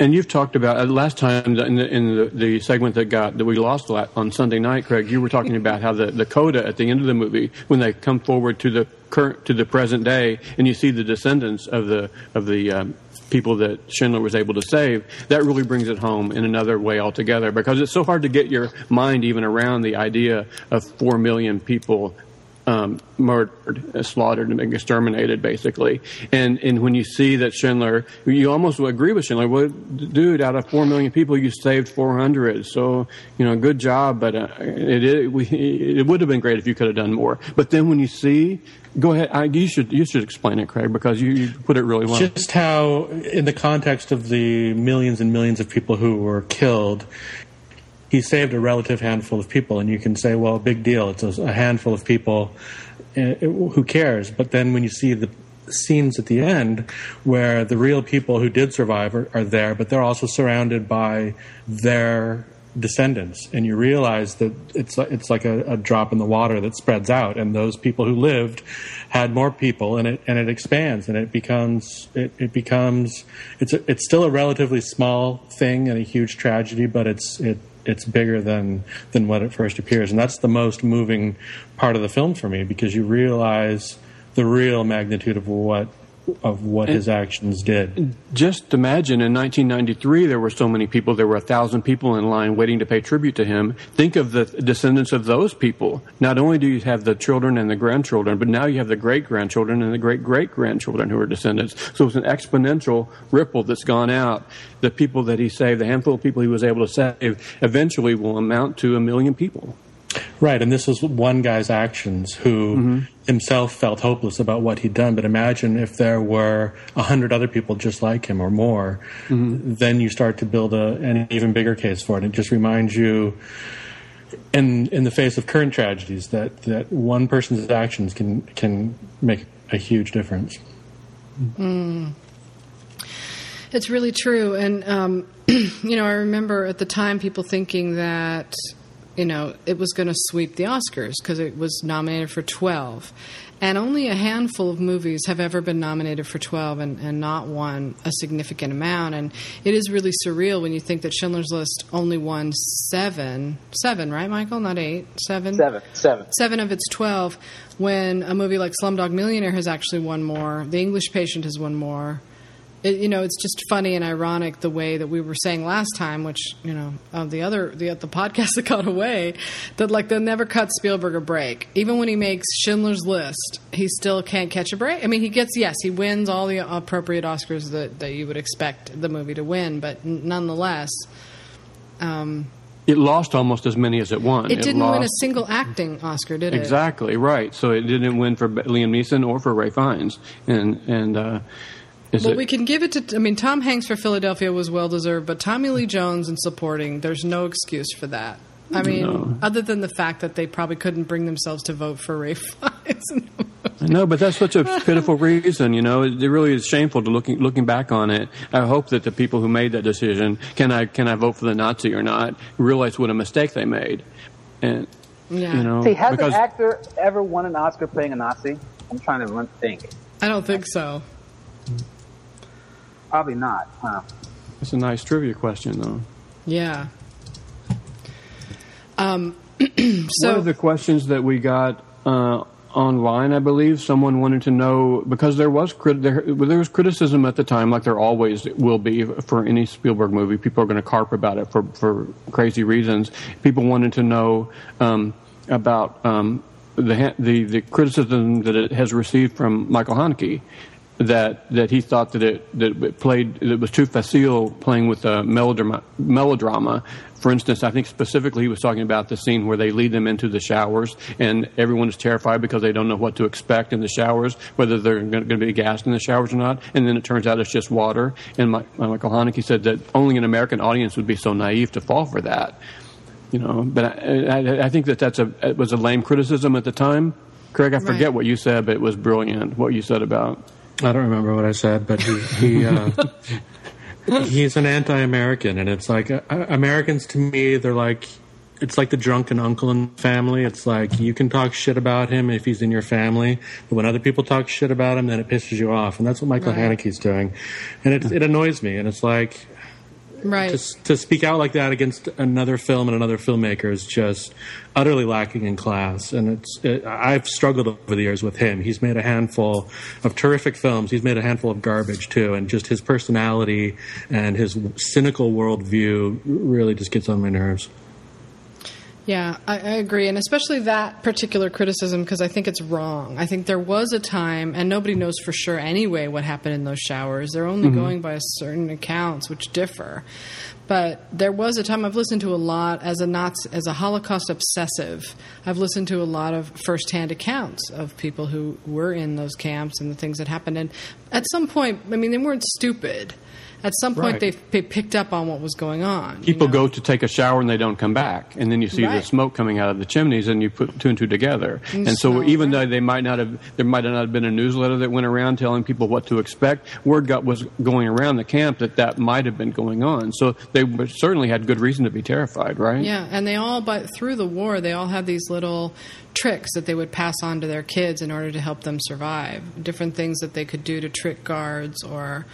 And you've talked about uh, last time in the, in the, the segment that got that we lost on Sunday night, Craig. You were talking about how the, the coda at the end of the movie, when they come forward to the current to the present day, and you see the descendants of the of the um, people that Schindler was able to save, that really brings it home in another way altogether. Because it's so hard to get your mind even around the idea of four million people um, murdered, uh, slaughtered, and exterminated, basically. And and when you see that Schindler, you almost agree with Schindler. Well, dude, out of four million people, you saved four hundred. So you know, good job. But uh, it it, we, it would have been great if you could have done more. But then when you see, go ahead. I, you should you should explain it, Craig, because you, you put it really well. Just how, in the context of the millions and millions of people who were killed, he saved a relative handful of people, and you can say, well, big deal. It's a, handful of people. Uh, who cares? But then when you see the scenes at the end where the real people who did survive are, are there, but they're also surrounded by their descendants, and you realize that it's it's like a, a, drop in the water that spreads out, and those people who lived had more people, and it and it expands, and it becomes it, it becomes it's a, it's still a relatively small thing and a huge tragedy, but it's it it's bigger than than what it first appears, and that's the most moving part of the film for me because you realize the real magnitude of what of what And- his actions did. Just imagine in 1993 there were so many people. There were a thousand people in line waiting to pay tribute to him. Think of the descendants of those people. Not only do you have the children and the grandchildren, but now you have the great grandchildren and the great great grandchildren who are descendants. So it's an exponential ripple that's gone out. The people that he saved, the handful of people he was able to save, eventually will amount to a million people. Right, and this was one guy's actions who himself felt hopeless about what he'd done. But imagine if there were a hundred other people just like him or more, then you start to build a, an even bigger case for it. It just reminds you, in in the face of current tragedies, that that one person's actions can can make a huge difference. Mm. It's really true. And, um, you know, I remember at the time people thinking that, you know, it was going to sweep the Oscars because it was nominated for 12. And only a handful of movies have ever been nominated for 12 and, and not won a significant amount. And it is really surreal when you think that Schindler's List only won seven, seven, right, Michael? Not eight, seven? Seven, seven. seven of its 12 when a movie like Slumdog Millionaire has actually won more. The English Patient has won more. It, you know, it's just funny and ironic the way that we were saying last time, which you know, uh, the other the the podcast that got away, that like they'll never cut Spielberg a break. Even when he makes Schindler's List, he still can't catch a break. I mean, he gets yes, he wins all the appropriate Oscars that that you would expect the movie to win, but n- nonetheless. Um, It lost almost as many as it won. it didn't win a single acting Oscar, did it? Exactly right. So it didn't win for Liam Neeson or for Ray Fiennes, and and uh, is Well, it, we can give it to. I mean, Tom Hanks for Philadelphia was well deserved, but Tommy Lee Jones in supporting, there's no excuse for that. I mean, No. other than the fact that they probably couldn't bring themselves to vote for Ray Fiennes. no, but that's such a pitiful reason. You know, it, it really is shameful to looking looking back on it. I hope that the people who made that decision can I can I vote for the Nazi or not realize what a mistake they made, and Yeah. you know See, has because an actor ever won an Oscar playing a Nazi? I'm trying to think. I don't think so. Probably not, huh? it's a nice trivia question though. Yeah. Um, One of the questions that we got uh, online, I believe, someone wanted to know because there was crit- there, there was criticism at the time, like there always will be for any Spielberg movie. People are going to carp about it for for crazy reasons. People wanted to know um, about um, the the the criticism that it has received from Michael Haneke. That that he thought that it that it played that it was too facile playing with a melodrama melodrama. For instance, I think specifically he was talking about the scene where they lead them into the showers and everyone is terrified because they don't know what to expect in the showers, whether they're going to be gassed in the showers or not. And then it turns out it's just water. And Mi- Michael Haneke said that only an American audience would be so naive to fall for that. You know, but I, I, I think that that's a it was a lame criticism at the time. Craig, I forget Right. what you said, but it was brilliant. What you said about I don't remember what I said, but he, he uh, he's an anti-American, and it's like uh, Americans to me, they're like it's like the drunken uncle in the family. It's like you can talk shit about him if he's in your family, but when other people talk shit about him, then it pisses you off, and that's what Michael Right. Haneke's doing, and it it annoys me, and it's like right. to, to speak out like that against another film and another filmmaker is just utterly lacking in class. And it's it, I've struggled over the years with him. He's made a handful of terrific films. He's made a handful of garbage too. And just his personality and his cynical worldview really just gets on my nerves. Yeah, I, I agree, and especially that particular criticism because I think it's wrong. I think there was a time, and nobody knows for sure anyway what happened in those showers. They're only Mhm. going by certain accounts, which differ. But there was a time I've listened to a lot as a Nazi, as a Holocaust obsessive. I've listened to a lot of firsthand accounts of people who were in those camps and the things that happened. And at some point, I mean, they weren't stupid. At some point, Right. they, they picked up on what was going on. People go to take a shower and they don't come back, and then you see the smoke coming out of the chimneys, and you put two and two together. And And so, smell, even though they might not have, there might not have been a newsletter that went around telling people what to expect. Word got was going around the camp that that might have been going on. So they certainly had good reason to be terrified, right? Yeah, and they all, but through the war, they all had these little tricks that they would pass on to their kids in order to help them survive. Different things that they could do to trick guards or,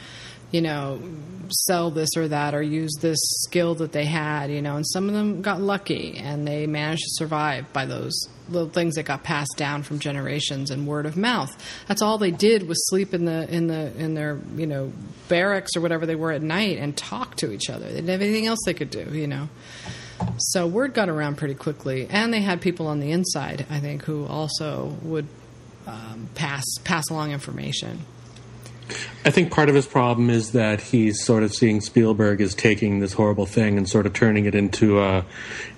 you know, sell this or that or use this skill that they had, you know. And some of them got lucky and they managed to survive by those little things that got passed down from generations and word of mouth. That's all they did was sleep in the in the in their you know barracks or whatever they were at night and talk to each other. They didn't have anything else they could do, you know. So word got around pretty quickly, and they had people on the inside, I think, who also would um, pass pass along information. I think part of his problem is that he's sort of seeing Spielberg as taking this horrible thing and sort of turning it into a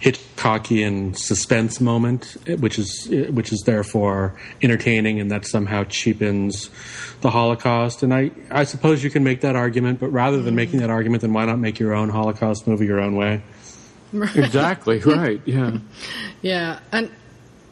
Hitchcockian suspense moment, which is which is therefore entertaining, and that somehow cheapens the Holocaust. And I, I suppose you can make that argument, but rather than making that argument, then why not make your own Holocaust movie your own way? Exactly right. Yeah. Yeah, and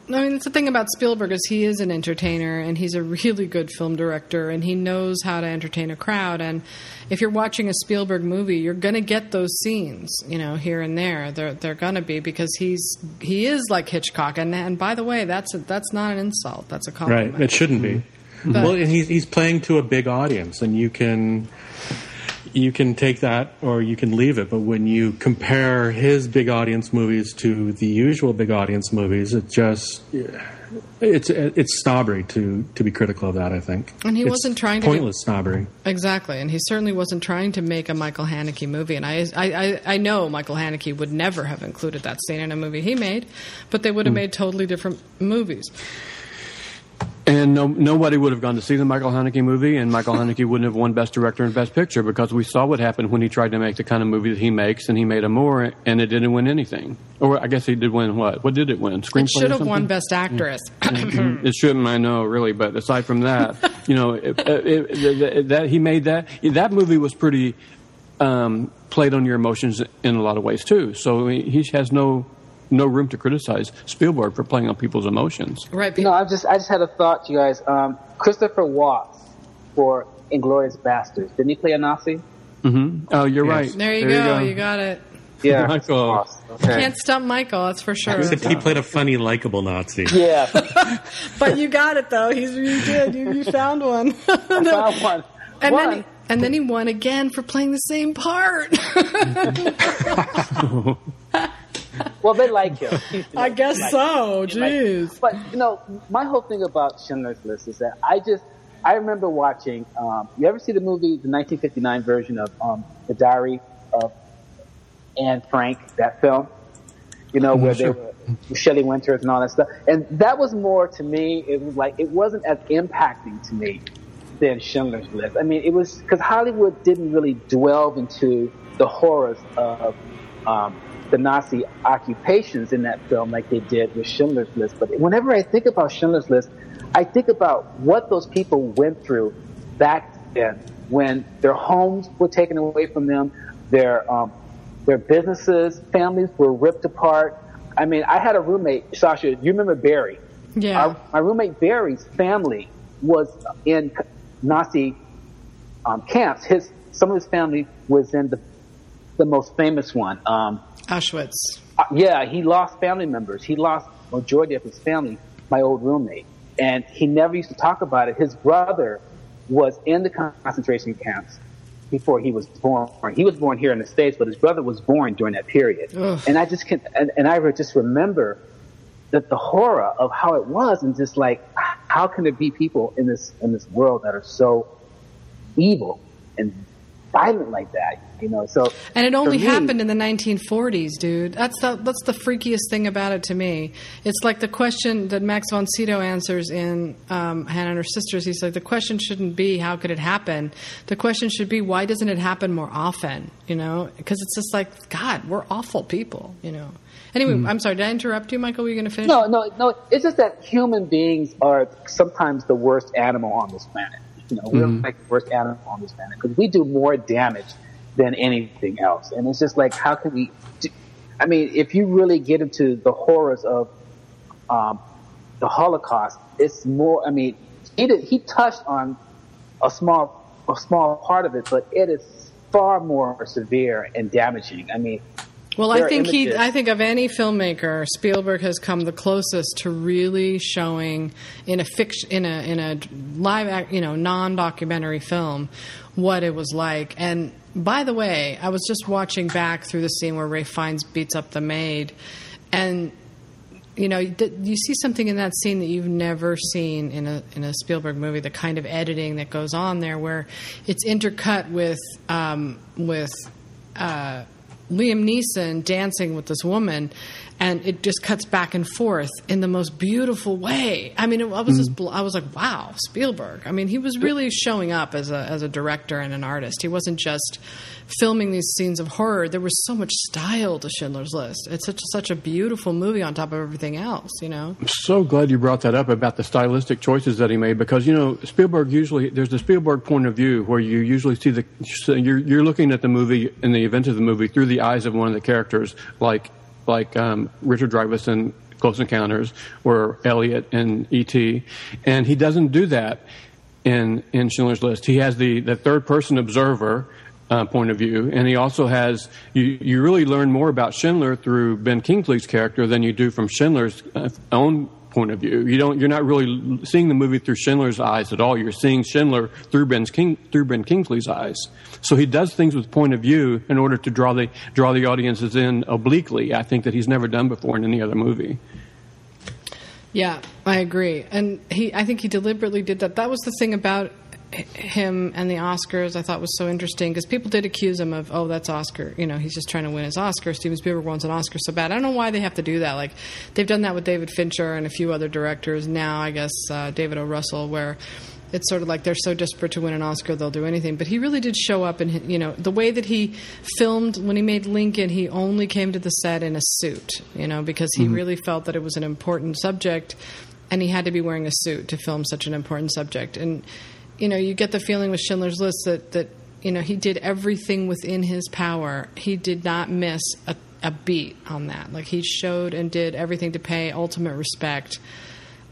I mean, it's the thing about Spielberg is he is an entertainer and he's a really good film director and he knows how to entertain a crowd. And if you're watching a Spielberg movie, you're going to get those scenes, you know, here and there. They're they're going to be because he's he is like Hitchcock. And and by the way, that's a, that's not an insult. That's a compliment. Right. It shouldn't be. But- well, and he's he's playing to a big audience, and you can you can take that or you can leave it. But when you compare his big audience movies to the usual big audience movies, it just it's it's snobbery to to be critical of that. I think, And he It's wasn't trying to pointless snobbery. Exactly, and he certainly wasn't trying to make a Michael Haneke movie. And I, I, I, know Michael Haneke would never have included that scene in a movie he made, but they would have Hmm. made totally different movies. And no, nobody would have gone to see the Michael Haneke movie, and Michael Haneke wouldn't have won Best Director and Best Picture because we saw what happened when he tried to make the kind of movie that he makes, and he made Amour, and it didn't win anything. Or I guess he did win what? What did it win? Screenplay. It should have won Best Actress. it shouldn't, I know, really. But aside from that, you know, it, it, it, that he made that that movie was pretty um, played on your emotions in a lot of ways too. So he has no no room to criticize Spielberg for playing on people's emotions. Right. No, I just I just had a thought, you guys. Um, Christopher Waltz for Inglourious Basterds. Didn't he play a Nazi? hmm Oh, you're right. There you go. You got it. Yeah. Michael. Can't stump Michael, that's for sure. Except he played a funny, likable Nazi. Yeah. but you got it though. He's you did. You, you found one. I found one. And One. then he, and then he won again for playing the same part. Well, they like him. He's- I guess so. They like. Jeez. But you know, my whole thing about Schindler's List is that I just I remember watching. Um, you ever see the movie, the 1959 version of um, the Diary of Anne Frank? That film. You know, where Sure. they were Shelley Winters and all that stuff. And that was more to me. It was like it wasn't as impacting to me than Schindler's List. I mean, it was because Hollywood didn't really delve into the horrors of um, the Nazi occupations in that film like they did with Schindler's List. But whenever I think about Schindler's List, I think about what those people went through back then when their homes were taken away from them, their um, their businesses, families were ripped apart. I mean, I had a roommate, Sasha. You remember Barry? Yeah. Our, my roommate Barry's family was in Nazi um, camps. His some of his family was in the the most famous one. Um, Auschwitz. uh, yeah, he lost family members. He lost majority of his family. My old roommate, and he never used to talk about it. His brother was in the concentration camps before he was born. He was born here in the states, but his brother was born during that period. Ugh. And I just can, and, and I just remember that the horror of how it was, and just like how can there be people in this in this world that are so evil and violent like that? You know, so And it only me- happened in the 1940s, dude. That's the that's the freakiest thing about it to me. It's like the question that Max von Sydow answers in um, Hannah and Her Sisters. He's like, the question shouldn't be how could it happen. The question should be why doesn't it happen more often? You know, because it's just like God, we're awful people. You know. Anyway, Mm. I'm sorry. Did I interrupt you, Michael? Were you going to finish? No, no, no. It's just that human beings are sometimes the worst animal on this planet. You know, we're Mhm. like the worst animal on this planet because we do more damage than anything else. And it's just like, how can we? Do, I mean, if you really get into the horrors of um, the Holocaust, it's more. I mean, he did, he touched on a small a small part of it, but it is far more severe and damaging. I mean, Well, there I think he. I think of any filmmaker, Spielberg has come the closest to really showing in a fiction, in a in a live, act, you know, non-documentary film, what it was like. And by the way, I was just watching back through the scene where Ray Fiennes beats up the maid, and you know, you see something in that scene that you've never seen in a in a Spielberg movie. The kind of editing that goes on there, where it's intercut with um, with uh, Liam Neeson dancing with this woman, and it just cuts back and forth in the most beautiful way. I mean, it, I was just mm-hmm. bl- I was like, wow, Spielberg. I mean, he was really showing up as a as a director and an artist. He wasn't just filming these scenes of horror. There was so much style to Schindler's List. It's such such a beautiful movie on top of everything else. You know. I'm so glad you brought that up about the stylistic choices that he made because you know Spielberg usually there's the Spielberg point of view where you usually see the you're you're looking at the movie and the events of the movie through the eyes of one of the characters like like um, Richard Dreyfuss in Close Encounters or Elliott in E.T. and he doesn't do that in in Schindler's List. He has the the third person observer uh, point of view, and he also has you. You really learn more about Schindler through Ben Kingsley's character than you do from Schindler's uh, own point of view. You don't. You're not really seeing the movie through Schindler's eyes at all. You're seeing Schindler through Ben King through Ben Kingsley's eyes. So he does things with point of view in order to draw the draw the audiences in obliquely. I think that he's never done before in any other movie. Yeah, I agree. And he, I think he deliberately did that. That was the thing about him and the Oscars I thought was so interesting because people did accuse him of, oh, that's Oscar. You know, he's just trying to win his Oscar. Steven Spielberg wants an Oscar so bad. I don't know why they have to do that. Like, they've done that with David Fincher and a few other directors. Now, I guess, uh, David O. Russell, where it's sort of like they're so desperate to win an Oscar they'll do anything. But he really did show up, and you know the way that he filmed when he made Lincoln, he only came to the set in a suit, you know, because he Mhm. really felt that it was an important subject, and he had to be wearing a suit to film such an important subject. And you know, you get the feeling with Schindler's List that that you know he did everything within his power. He did not miss a, a beat on that. Like he showed and did everything to pay ultimate respect.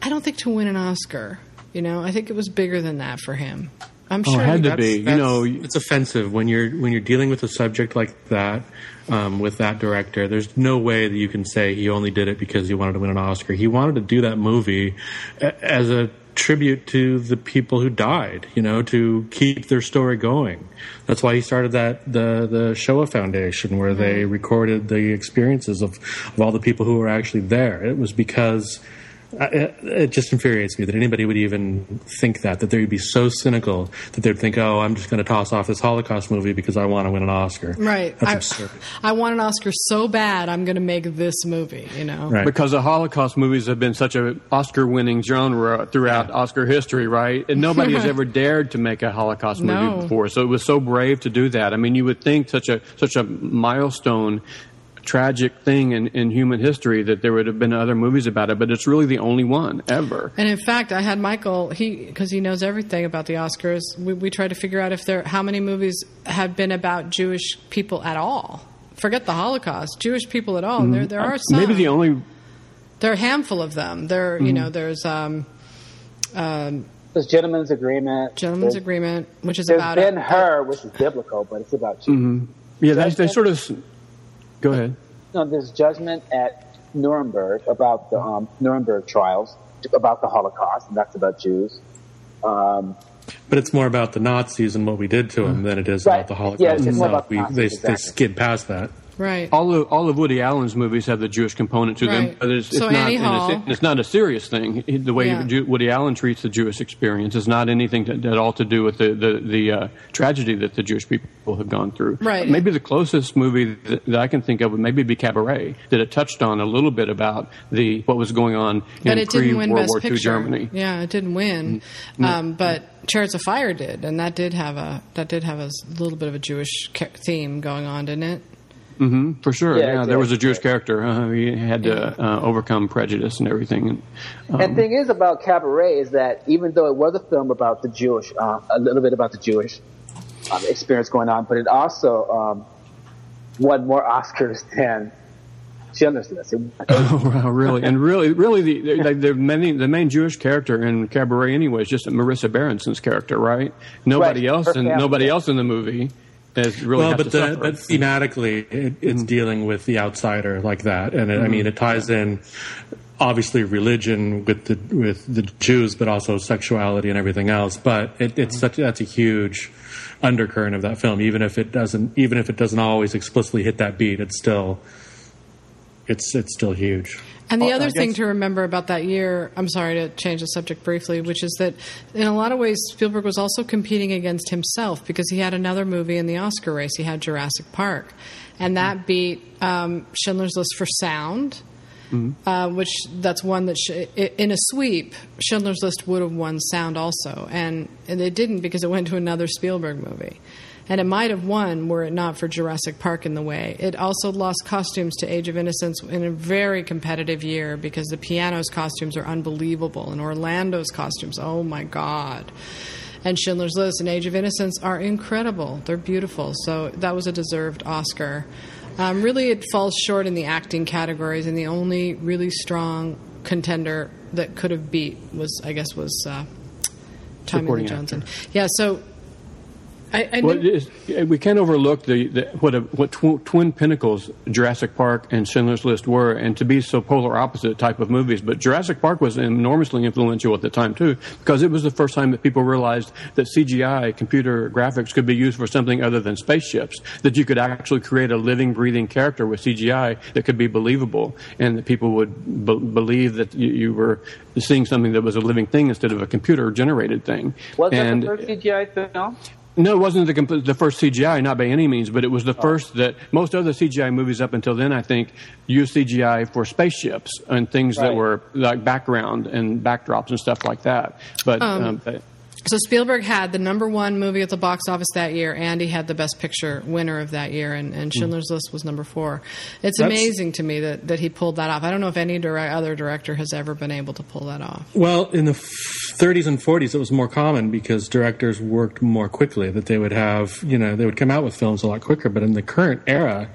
I don't think to win an Oscar. You know, I think it was bigger than that for him. I'm Oh, sure it had to be. You know, it's offensive when you're when you're dealing with a subject like that um, with that director. There's no way that you can say he only did it because he wanted to win an Oscar. He wanted to do that movie as a tribute to the people who died. You know, to keep their story going. That's why he started that the the Shoah Foundation, where they recorded the experiences of of all the people who were actually there. It was because. I- It, it just infuriates me that anybody would even think that that they would be so cynical that they'd think, "Oh, I'm just going to toss off this Holocaust movie because I want to win an Oscar." Right. That's I, absurd. I want an Oscar so bad, I'm going to make this movie. You know. right. Because the Holocaust movies have been such a Oscar-winning genre throughout Oscar history, right? And nobody has ever dared to make a Holocaust movie No. before, so it was so brave to do that. I mean, you would think such a such a milestone, tragic thing in, in human history that there would have been other movies about it, but it's really the only one ever. And in fact, I had Michael. He because he knows everything about the Oscars. We, we tried to figure out if there how many movies have been about Jewish people at all. Forget the Holocaust, Jewish people at all. And there there are some. Mm-hmm. Maybe the only there are a handful of them. There you Mhm. know there's um, um, There's Gentleman's Agreement. Gentleman's There's- Agreement, which is about Ben Her, which is biblical, but it's about you. hmm Yeah, they, they sort of. Go ahead. No, there's Judgment at Nuremberg about the um, Nuremberg trials, about the Holocaust, and that's about Jews. Um, But it's more about the Nazis and what we did to them than it is Right. about the Holocaust Yeah, it's more itself. about We, Nazis, they, they skid past that. Right. All of all of Woody Allen's movies have the Jewish component to them, Right. but it's, it's So not Annie and it's, it's not a serious thing. The way Yeah. Woody Allen treats the Jewish experience is not anything to, at all to do with the the, the uh, tragedy that the Jewish people have gone through. Right. Maybe the closest movie that, that I can think of would maybe be Cabaret, that it touched on a little bit about the what was going on but in it didn't win pre-World Best War II Picture. Germany. Yeah, it didn't win. Mm. Um, but Chariots of Fire did, and that did have a that did have a little bit of a Jewish theme going on, didn't it? Hmm for sure. Yeah, Yeah, it there was a Jewish character. Uh, he had to uh, overcome prejudice and everything. And, um, and thing is about Cabaret is that even though it was a film about the Jewish, uh, a little bit about the Jewish um, experience going on, but it also um, won more Oscars than Schindler's List. Oh, wow, really? And really, really, the the, the, main, the main Jewish character in Cabaret, anyway, is just Marisa Berenson's character, right? Nobody Right, else, and nobody else in the movie really well, has but to the, but thematically, it, it's dealing with the outsider like that, and it, I Mhm. mean, it ties in obviously religion with the with the Jews, but also sexuality and everything else. But it, it's such that's a huge undercurrent of that film. Even if it doesn't, even if it doesn't always explicitly hit that beat, it's still it's it's still huge. And the other thing to remember about that year, I'm sorry to change the subject briefly, which is that in a lot of ways, Spielberg was also competing against himself because he had another movie in the Oscar race. He had Jurassic Park. And that beat um, Schindler's List for sound, uh, which that's one that, sh- in a sweep, Schindler's List would have won sound also. And, and it didn't because it went to another Spielberg movie. And it might have won were it not for Jurassic Park in the way. It also lost costumes to Age of Innocence in a very competitive year because the piano's costumes are unbelievable and Orlando's costumes, oh my God. And Schindler's List and Age of Innocence are incredible. They're beautiful. So that was a deserved Oscar. Um, really, it falls short in the acting categories, and the only really strong contender that could have beat was, I guess, was uh, Tommy Lee Johnson. Yeah. So I, I Well, knew- eh, we can't overlook the, the what a, what tw- twin pinnacles Jurassic Park and Schindler's List were, and to be so polar opposite type of movies. But Jurassic Park was enormously influential at the time too, because it was the first time that people realized that CGI, computer graphics, could be used for something other than spaceships. That you could actually create a living, breathing character with CGI that could be believable, and that people would be- believe that you, you were seeing something that was a living thing instead of a computer generated thing. Was that and the first CGI film? No, it wasn't the, comp- the first CGI, not by any means, but it was the first that most other CGI movies up until then, I think, used CGI for spaceships and things that were like background and backdrops and stuff like that. But, Um, um, but So Spielberg had the number one movie at the box office that year. and he had the Best Picture winner of that year, and, and hmm. Schindler's List was number four. It's That's- amazing to me that, that he pulled that off. I don't know if any direct, other director has ever been able to pull that off. Well, in the f- 30s and 40s, it was more common because directors worked more quickly. That they would have, you know, they would come out with films a lot quicker. But in the current era,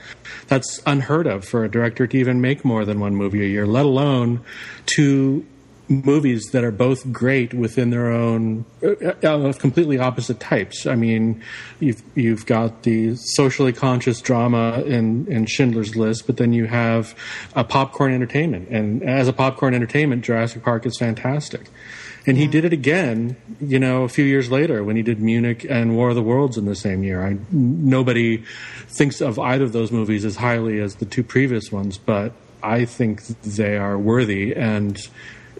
that's unheard of for a director to even make more than one movie a year, let alone two movies that are both great within their own uh, uh, completely opposite types. I mean, you've you've got the socially conscious drama in, in Schindler's List, but then you have a popcorn entertainment, and as a popcorn entertainment, Jurassic Park is fantastic. And he did it again, you know, a few years later when he did Munich and War of the Worlds in the same year. I, nobody thinks of either of those movies as highly as the two previous ones, but I think they are worthy and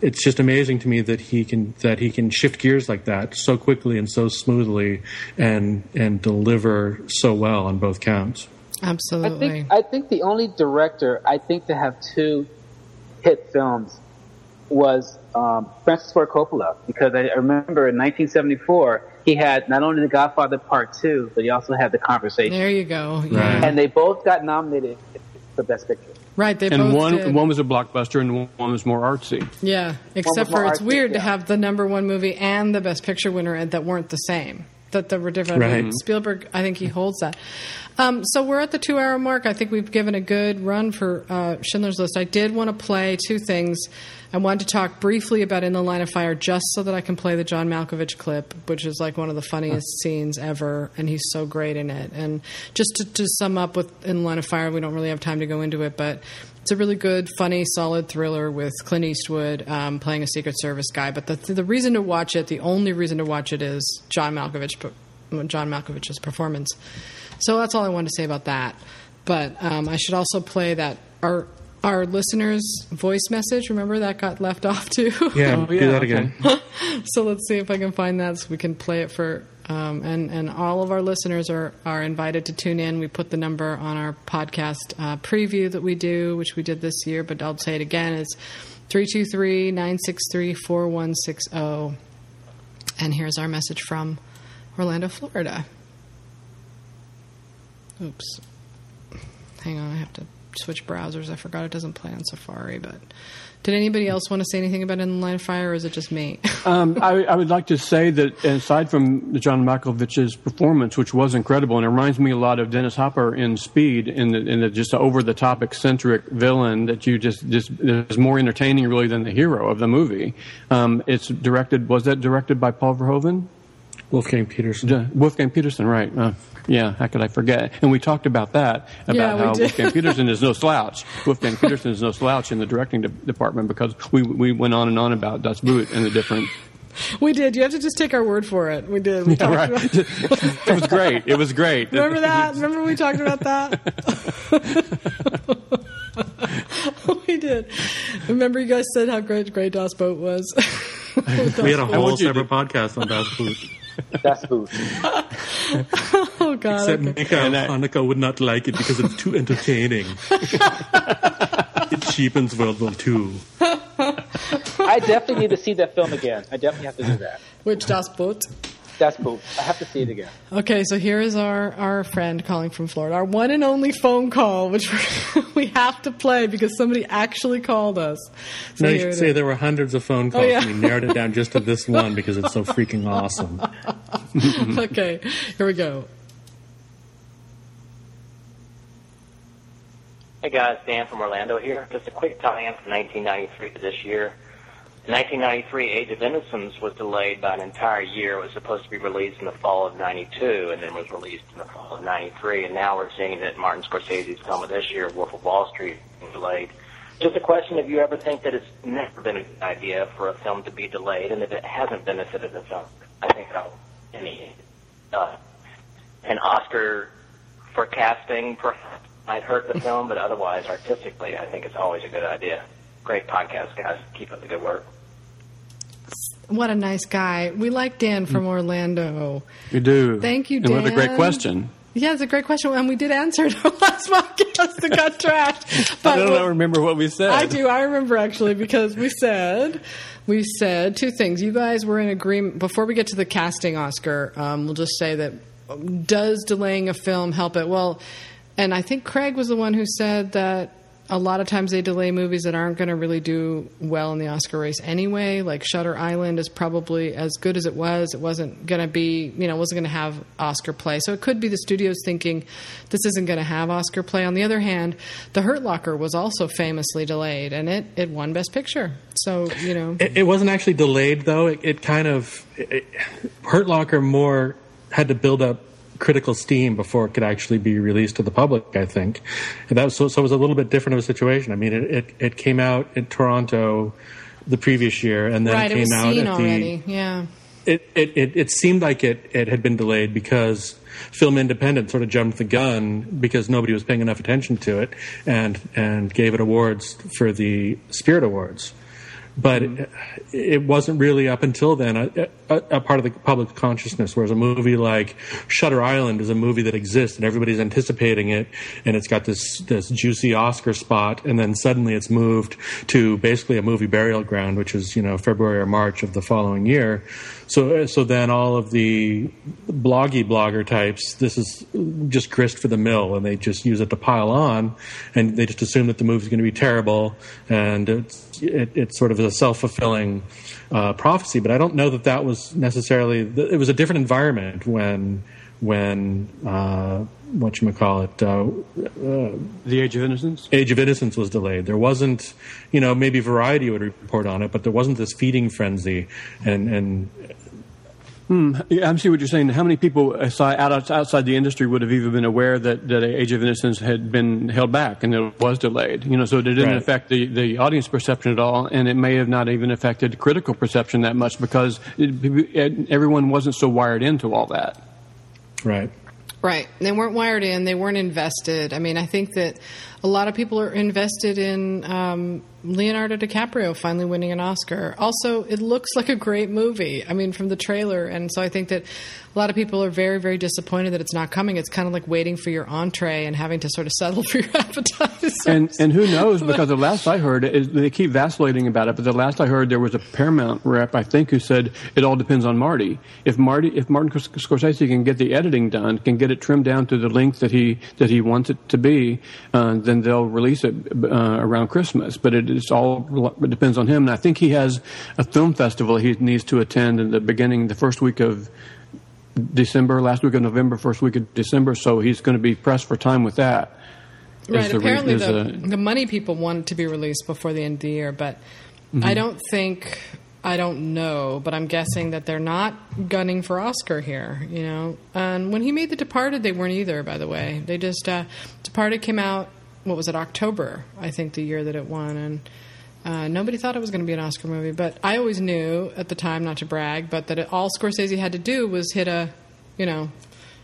it's just amazing to me that he can that he can shift gears like that so quickly and so smoothly and and deliver so well on both counts. I Absolutely. think I think the only director I think to have two hit films was um, Francis Ford Coppola because I I remember in 1974 he had not only The Godfather Part Two but he also had The Conversation. There you go. Yeah. And they both got nominated for Best Picture. Right, they and both one did. one was a blockbuster and one was more artsy. Yeah, except for it's artsy, weird to have the number one movie and the Best Picture winner that weren't the same. That they were different. Right. Spielberg, I think he holds that. Um, so we're at the two-hour mark. I think we've given a good run for uh, Schindler's List. I did want to play two things. I wanted to talk briefly about In the Line of Fire, just so that I can play the John Malkovich clip, which is like one of the funniest scenes ever, and he's so great in it. And just to, to sum up with In the Line of Fire, we don't really have time to go into it, but it's a really good, funny, solid thriller with Clint Eastwood um, playing a Secret Service guy. But the the reason to watch it, the only reason to watch it, is John Malkovich, John Malkovich's performance. So that's all I wanted to say about that. But um, I should also play that our our listeners' voice message. Remember that got left off too. Yeah, do that again. so let's see if I can find that so we can play it for. Um, and and all of our listeners are are invited to tune in. We put the number on our podcast uh, preview that we do, which we did this year, but I'll say it again. It's 323-963-4160. And here's our message from Orlando, Florida. Oops. Hang on, I have to switch browsers. I forgot it doesn't play on Safari, but did anybody else want to say anything about In the Line of Fire, or is it just me? Um, I, I would like to say that aside from John Malkovich's performance, which was incredible, and it reminds me a lot of Dennis Hopper in Speed, in the, in the just over the top eccentric villain that you just just is more entertaining really than the hero of the movie. Um, it's directed. Was that directed by Paul Verhoeven? Wolfgang Petersen. Yeah, Wolfgang Petersen, right? Uh, yeah, how could I forget? And we talked about that about Yeah, we how did. Wolfgang Petersen is no slouch. Wolfgang Petersen is no slouch in the directing de- department because we we went on and on about Das Boot and the different. we did. You have to just take our word for it. We did. We Yeah, right. about- it was great. It was great. Remember that? Remember we talked about that? we did. Remember you guys said how great Great Das Boot was? we had a whole want you to- separate podcast on Das Boot. That's food. oh God. Except okay. Michael Haneke would not like it because it's too entertaining. it cheapens World War II. I definitely need to see that film again. I definitely have to do that. Which Das Boot? That's cool. I have to see it again. Okay, so here is our, our friend calling from Florida, our one and only phone call, which we have to play because somebody actually called us. So no, you should say is. there were hundreds of phone calls. Oh, calls, yeah. and we narrowed it down just to this one because it's so freaking awesome. okay, here we go. Hey guys, Dan from Orlando here. Just a quick tie-in from 1993 to this year. 1993, Age of Innocence was delayed by an entire year. It was supposed to be released in the fall of 92 and then was released in the fall of 93. And now we're seeing that Martin Scorsese's film of this year, Wolf of Wall Street, is delayed. Just a question if you ever think that it's never been a good idea for a film to be delayed and if it hasn't benefited the film. I think uh, any, uh, an Oscar for casting perhaps might hurt the film, but otherwise, artistically, I think it's always a good idea. Great podcast, guys. Keep up the good work. What a nice guy. We like Dan from Orlando. You do. Thank you, Dan. And what a great question. Yeah, it's a great question, and we did answer it last podcast that got trashed. I don't know, remember what we said. I do. I remember actually because we said we said two things. You guys were in agreement before we get to the casting Oscar. Um, we'll just say that um, does delaying a film help it? Well, and I think Craig was the one who said that a lot of times they delay movies that aren't going to really do well in the Oscar race anyway. Like Shutter Island is probably as good as it was. It wasn't going to be, you know, wasn't going to have Oscar play. So it could be the studios thinking this isn't going to have Oscar play. On the other hand, The Hurt Locker was also famously delayed, and it it won Best Picture. So you know, It, it wasn't actually delayed though. It, it kind of it, Hurt Locker more had to build up critical steam before it could actually be released to the public. I think, and that was so, so it was a little bit different of a situation. I mean, it it, it came out in Toronto the previous year, and then right? it It came was out seen at the already. Yeah. it, it, it, it seemed like it, it had been delayed because Film Independent sort of jumped the gun because nobody was paying enough attention to it and and gave it awards for the Spirit Awards. But it, it wasn't really up until then a, a, a part of the public consciousness. Whereas a movie like Shutter Island is a movie that exists and everybody's anticipating it, and it's got this this juicy Oscar spot, and then suddenly it's moved to basically a movie burial ground, which is you know February or March of the following year. So so then all of the bloggy blogger types, this is just grist for the mill, and they just use it to pile on, and they just assume that the movie's going to be terrible, and it's it, it's sort of a self fulfilling uh, prophecy. But I don't know that that was necessarily. It was a different environment when when uh, what you call it. Uh, uh, the Age of Innocence. Age of Innocence was delayed. There wasn't, you know, maybe Variety would report on it, but there wasn't this feeding frenzy, and and Hmm. Yeah, I see what you're saying. How many people aside, outside the industry would have even been aware that, that Age of Innocence had been held back and it was delayed? You know, so it didn't Right. affect the, the audience perception at all, and it may have not even affected critical perception that much because it, it, everyone wasn't so wired into all that. Right. Right. They weren't wired in. They weren't invested. I mean, I think that a lot of people are invested in um, Leonardo DiCaprio finally winning an Oscar. Also, it looks like a great movie. I mean, from the trailer, and so I think that a lot of people are very, very disappointed that it's not coming. It's kind of like waiting for your entree and having to sort of settle for your appetizer. And and who knows? Because the last I heard, is they keep vacillating about it. But the last I heard, there was a Paramount rep, I think, who said it all depends on Marty. If Marty, if Martin Scorsese can get the editing done, can get it trimmed down to the length that he that he wants it to be, uh, then they'll release it uh, around Christmas. But it is all it depends on him. And I think he has a film festival he needs to attend in the beginning, the first week of December, last week of November, first week of December. So he's going to be pressed for time with that. Right. The re- Apparently, the, a- the money people want it to be released before the end of the year, but Mhm. I don't think. I don't know, but I'm guessing that they're not gunning for Oscar here. You know, and when he made The Departed, they weren't either. By the way, they just uh, Departed came out. What was it? October, I think, the year that it won, and uh, nobody thought it was going to be an Oscar movie. But I always knew at the time, not to brag, but that it, all Scorsese had to do was hit a, you know,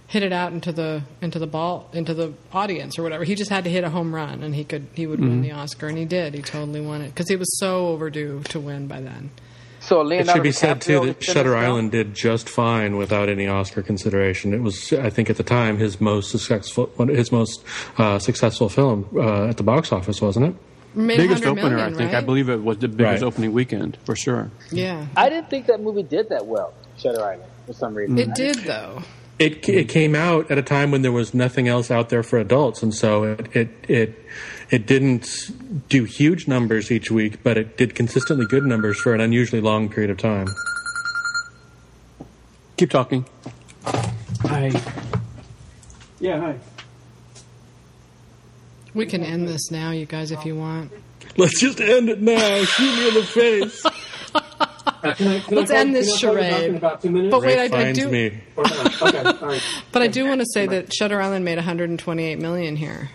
hit it out into the into the ball into the audience or whatever. He just had to hit a home run, and he could he would win Mhm. the Oscar, and he did. He totally won it because he was so overdue to win by then. So it should be said too DiCaprio that is in Shutter? Island did just fine without any Oscar consideration. It was, I think, at the time his most successful his most uh, successful film uh, at the box office, wasn't it? Made biggest opener, million, I think. I believe it was the biggest Right. opening weekend for sure. Yeah, I didn't think that movie did that well, Shutter Island, for some reason. it did though. It it came out at a time when there was nothing else out there for adults, and so it it it, it didn't do huge numbers each week, but it did consistently good numbers for an unusually long period of time. Keep talking. Hi. Yeah, hi. We can end this now, you guys, if you want. Let's just end it now. Shoot me in the face. Let's end this charade. But wait, I, I do. me. But I do want to say that Shutter Island made 128 million here.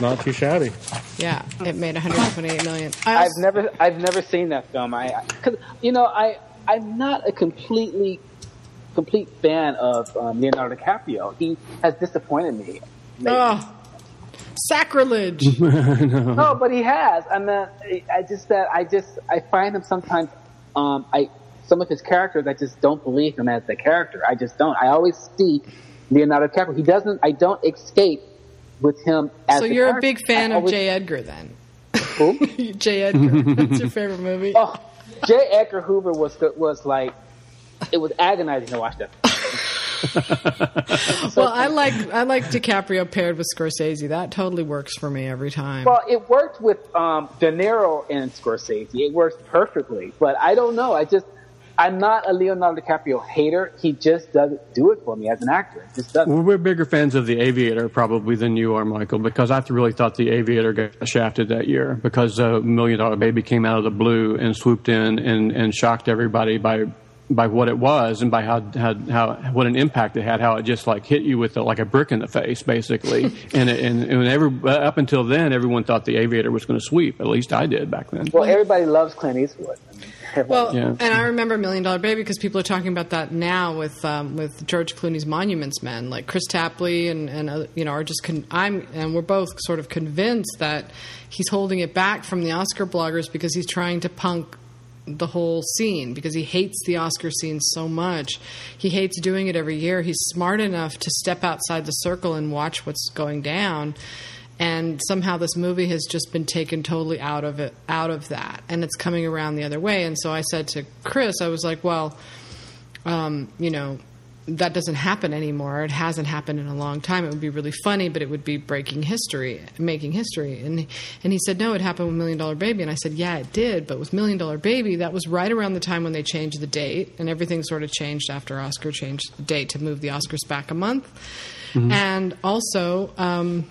Not too shabby. Yeah, it made 128 million. I I've also- never I've never seen that film. I cause, you know I I'm not a completely complete fan of um, Leonardo DiCaprio. He has disappointed me. lately. Oh, sacrilege! No, but he has. I mean, I- I just that I just I find him sometimes. Um, I some of his characters I just don't believe him as the character. I just don't. I always see Leonardo DiCaprio. He doesn't. I don't escape with him as. So you're a big fan I of always- J. Edgar then? Who? J. Edgar. That's your favorite movie? Oh, J. Edgar Hoover was was like it was agonizing to watch that. well, I like I like DiCaprio paired with Scorsese. That totally works for me every time. Well, it worked with um, De Niro and Scorsese. It works perfectly. But I don't know. I just I'm not a Leonardo DiCaprio hater. He just doesn't do it for me as an actor. It just doesn't. Well, we're bigger fans of The Aviator probably than you are, Michael, because I really thought The Aviator got shafted that year because uh, Million Dollar Baby came out of the blue and swooped in and, and shocked everybody by by what it was and by how, how how what an impact it had, how it just like hit you with a, like a brick in the face, basically. and it, and, and every, up until then, everyone thought The Aviator was going to sweep. At least I did back then. Well, everybody loves Clint Eastwood. Well, Yeah. and I remember Million Dollar Baby because people are talking about that now with um, with George Clooney's Monuments Men, like Chris Tapley and and uh, you know are just con- I'm and we're both sort of convinced that he's holding it back from the Oscar bloggers because he's trying to punk the whole scene because he hates the Oscar scene so much. He hates doing it every year. He's smart enough to step outside the circle and watch what's going down. And somehow this movie has just been taken totally out of it, out of that, and it's coming around the other way. And so I said to Chris, I was like, "Well, um, you know, that doesn't happen anymore. It hasn't happened in a long time. It would be really funny, but it would be breaking history, making history. And and he said, no, it happened with Million Dollar Baby. And I said, yeah, it did. But with Million Dollar Baby, that was right around the time when they changed the date, and everything sort of changed after Oscar changed the date to move the Oscars back a month. Mhm. And also, um,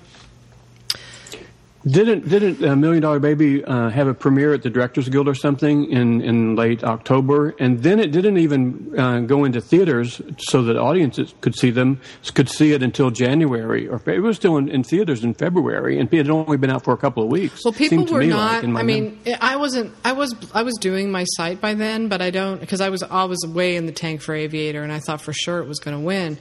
Didn't didn't uh, Million Dollar Baby uh, have a premiere at the Directors Guild or something in, in late October, and then it didn't even uh, go into theaters so that audiences could see them could see it until January, or it was still in, in theaters in February, and it had only been out for a couple of weeks. Well, people were not. Like, I mean, I wasn't. I was. I was doing my site by then, but I don't because I was. I was way in the tank for Aviator, and I thought for sure it was going to win.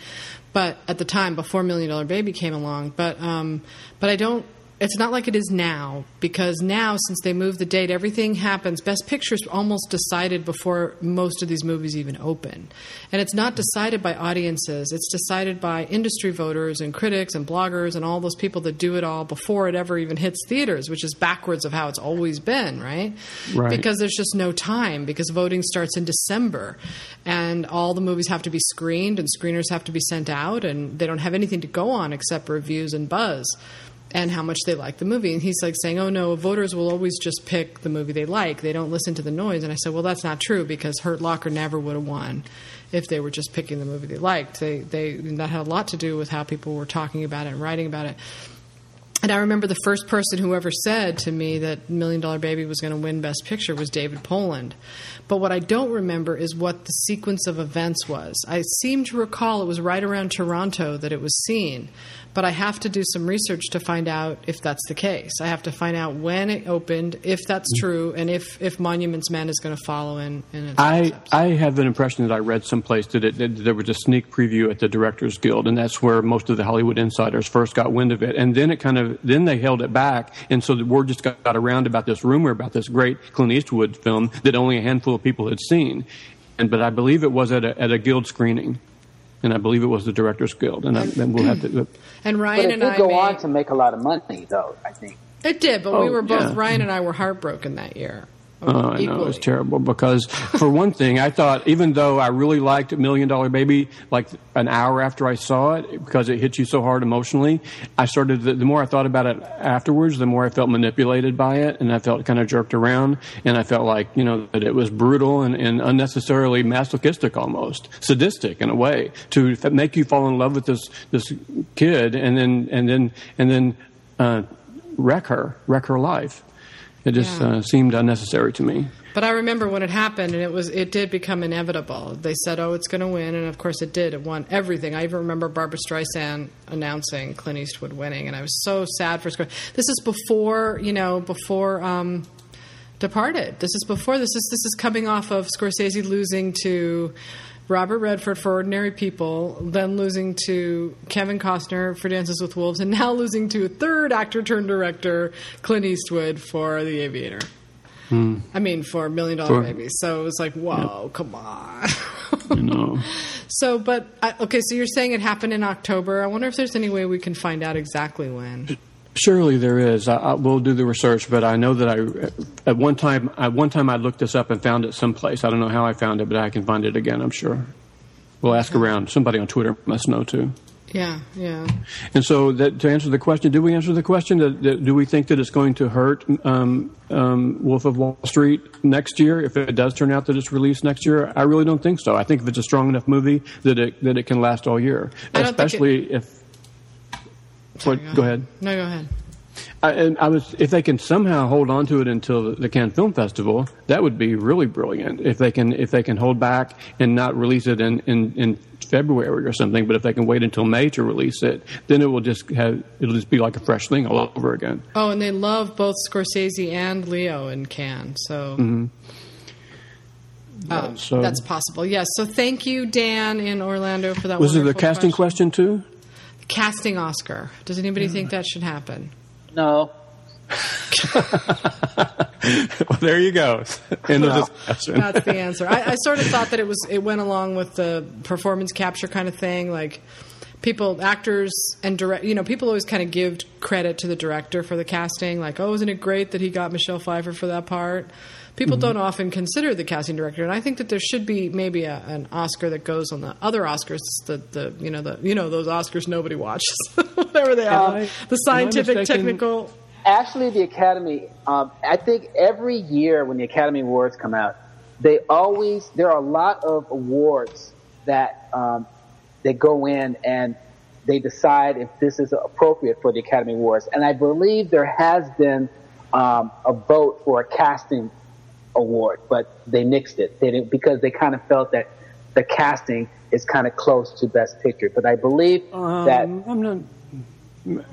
But at the time, before Million Dollar Baby came along, but um, but I don't. It's not like it is now because now, since they moved the date, everything happens. Best Picture's almost decided before most of these movies even open, and it's not decided by audiences. It's decided by industry voters and critics and bloggers and all those people that do it all before it ever even hits theaters, which is backwards of how it's always been, right? Right. Because there's just no time because voting starts in December, and all the movies have to be screened and screeners have to be sent out, and they don't have anything to go on except reviews and buzz and how much they like the movie. And he's like saying, "Oh no, voters will always just pick the movie they like. They don't listen to the noise." And I said, "Well, that's not true because Hurt Locker never would have won if they were just picking the movie they liked. They they that had a lot to do with how people were talking about it and writing about it." And I remember the first person who ever said to me that Million Dollar Baby was going to win Best Picture was David Poland. But what I don't remember is what the sequence of events was. I seem to recall it was right around Toronto that it was seen, but I have to do some research to find out if that's the case. I have to find out when it opened, if that's mm-hmm. true, and if, if Monuments Men is going to follow in. in I I have an impression that I read someplace that, it, that there was a sneak preview at the Directors Guild, and that's where most of the Hollywood insiders first got wind of it. And then it kind of then they held it back, and so the word just got, got around about this rumor about this great Clint Eastwood film that only a handful of people had seen. And but I believe it was at a, at a guild screening, and I believe it was the Directors Guild, and I, then we'll have to. And Ryan But Ryan it and did I go made, on to make a lot of money, though. I think. it did, but we Oh, were both yeah. Ryan and I were heartbroken that year. Oh, I know it was terrible because, for one thing, I thought even though I really liked Million Dollar Baby, like an hour after I saw it, because it hit you so hard emotionally, I started. The, the more I thought about it afterwards, the more I felt manipulated by it, and I felt kind of jerked around, and I felt like you know that it was brutal and, and unnecessarily masochistic, almost sadistic in a way, to f- make you fall in love with this this kid, and then and then and then uh, wreck her, wreck her life. It just Yeah. uh, seemed unnecessary to me. But I remember when it happened, and it was it did become inevitable. They said, "Oh, it's going to win," and of course it did. It won everything. I even remember Barbra Streisand announcing Clint Eastwood winning, and I was so sad for Scorsese. This is before you know before. Um, Departed. This is before this is this is coming off of Scorsese losing to Robert Redford for Ordinary People, then losing to Kevin Costner for Dances with Wolves, and now losing to a third actor turned director, Clint Eastwood, for The Aviator. Hmm. I mean, for Million Dollar Baby. So it was like, whoa, come on. You know. So, but I, okay, so you're saying it happened in October. I wonder if there's any way we can find out exactly when. Surely there is. I, I will do the research, but I know that I at one time at one time I looked this up and found it someplace. I don't know how I found it, but I can find it again. I'm sure. We'll ask around. Somebody on Twitter must know too. Yeah, yeah. And so, that, to answer the question, do we answer the question? That, that, do we think that it's going to hurt um, um, Wolf of Wall Street next year if it does turn out that it's released next year? I really don't think so. I think if it's a strong enough movie that it that it can last all year, I it- especially if. What, go ahead. No, go ahead. I, and I was, if they can somehow hold on to it until the Cannes Film Festival, that would be really brilliant. If they can, if they can hold back and not release it in, in, in February or something, but if they can wait until May to release it, then it will just have, it'll just be like a fresh thing all over again. Oh, and they love both Scorsese and Leo in Cannes, so hmm um, so- that's possible. Yes. So thank you, Dan in Orlando, for that. Was it the wonderful casting question too? Casting Oscar. Does anybody hmm. think that should happen? No. well, there you go. End of No. discussion. That's the answer. I, I sort of thought that it was it went along with the performance capture kind of thing, like people, actors, and direct. You know, people always kind of give credit to the director for the casting, like, "Oh, isn't it great that he got Michelle Pfeiffer for that part?" People Mm-hmm. don't often consider the casting director, and I think that there should be maybe a, an Oscar that goes on the other Oscars, the the you know the you know those Oscars nobody watches, whatever they are, Am I- the scientific, am I mistaken? technical. Actually, the Academy, um, I think every year when the Academy Awards come out, they always, there are a lot of awards that, um, they go in and they decide if this is appropriate for the Academy Awards. And I believe there has been, um, a vote for a casting award, but they nixed it. They didn't, because they kind of felt that the casting is kind of close to Best Picture. But I believe that, Um, I'm not.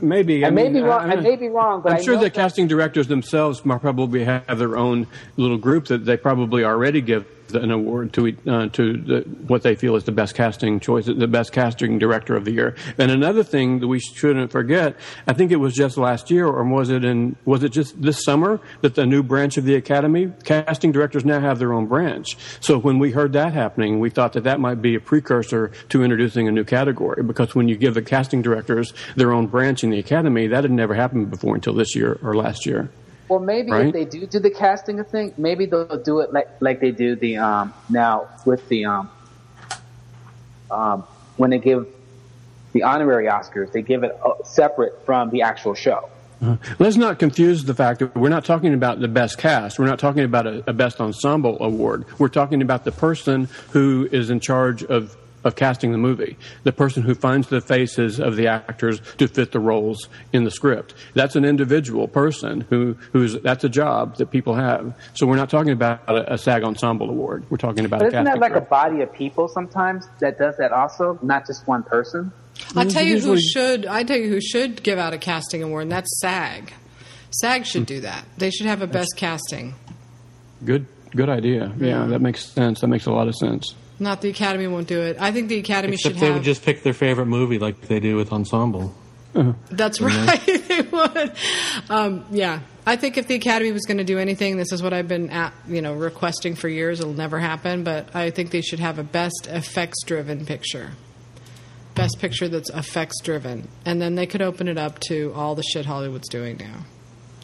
Maybe I may mean, be wrong- I I'm- may be wrong, but I'm sure the casting directors themselves probably have their own little group that they probably already give an award to uh, to the, what they feel is the best casting choice, the best casting director of the year. And another thing that we shouldn't forget, I think it was just last year, or was it in was it just this summer that the new branch of the Academy casting directors now have their own branch. So when we heard that happening, we thought that that might be a precursor to introducing a new category because when you give the casting directors their own branch in the Academy, that had never happened before until this year or last year. Well, maybe Right? if they do do the casting of thing, maybe they'll do it like like they do the um now with the um um when they give the honorary Oscars, they give it uh, separate from the actual show. Uh, Let's not confuse the fact that we're not talking about the best cast. We're not talking about a, a best ensemble award. We're talking about the person who is in charge of, of casting the movie, the person who finds the faces of the actors to fit the roles in the script. That's an individual person who who's that's a job that people have. So we're not talking about a, a SAG ensemble award. We're talking about But a isn't casting that like a body of people sometimes that does that also, not just one person? I tell you who should. I tell you who should give out a casting award, and that's SAG. SAG should hmm. do that. They should have a best casting. good good idea. Yeah, hmm. that makes sense. That makes a lot of sense. Not the Academy won't do it. I think the Academy Except should they have. would just pick their favorite movie like they do with Ensemble. That's you right. they would. Um, yeah, I think if the Academy was going to do anything, this is what I've been at, you know requesting for years. It'll never happen, but I think they should have a best effects-driven picture. Best picture that's effects-driven, and then they could open it up to all the shit Hollywood's doing now.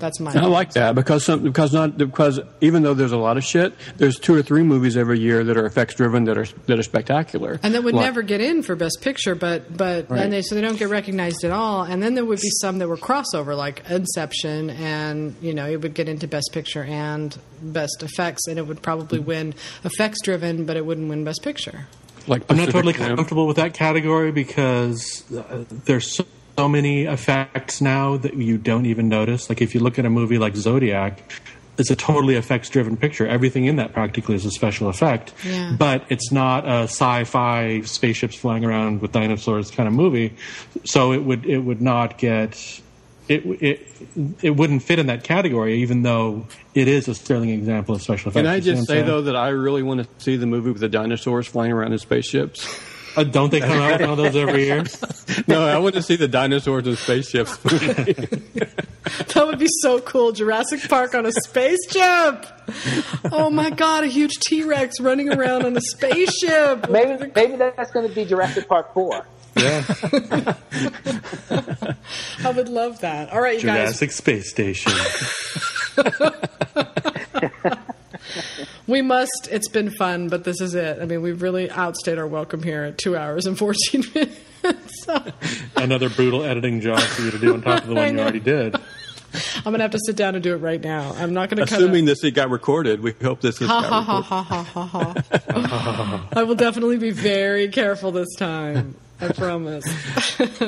That's my. I like that because some, because not because even though there's a lot of shit, there's two or three movies every year that are effects driven that are that are spectacular. and that would Like- never get in for Best Picture, but but Right. and they so they don't get recognized at all. And then there would be some that were crossover, like Inception, and you know it would get into Best Picture and Best Effects, and it would probably Mm-hmm. win effects driven, but it wouldn't win Best Picture. Like I'm not totally Rim. comfortable with that category because uh, there's so, so many effects now that you don't even notice. Like if you look at a movie like Zodiac, it's a totally effects driven picture. Everything in that practically is a special effect. Yeah. But it's not a sci-fi spaceships flying around with dinosaurs kind of movie. So it would it would not get it it it wouldn't fit in that category, even though it is a sterling example of special effects. Can I You see what just say though that I really want to see the movie with the dinosaurs flying around in spaceships? Uh, don't they come out with one of those every year? no, I want to see the dinosaurs and spaceships. That would be so cool. Jurassic Park on a spaceship. Oh my god, a huge T Rex running around on a spaceship. Maybe maybe that's going to be Jurassic Park four. Yeah. I would love that. All right, you guys. Jurassic Space Station. We must. It's been fun, but this is it. I mean, we've really outstayed our welcome here at two hours and 14 minutes. Another brutal editing job for you to do on top of the one you already did. I'm going to have to sit down and do it right now. I'm not going to cut Assuming this it got recorded, we hope this is. Ha ha ha ha ha ha ha. I will definitely be very careful this time. I promise. All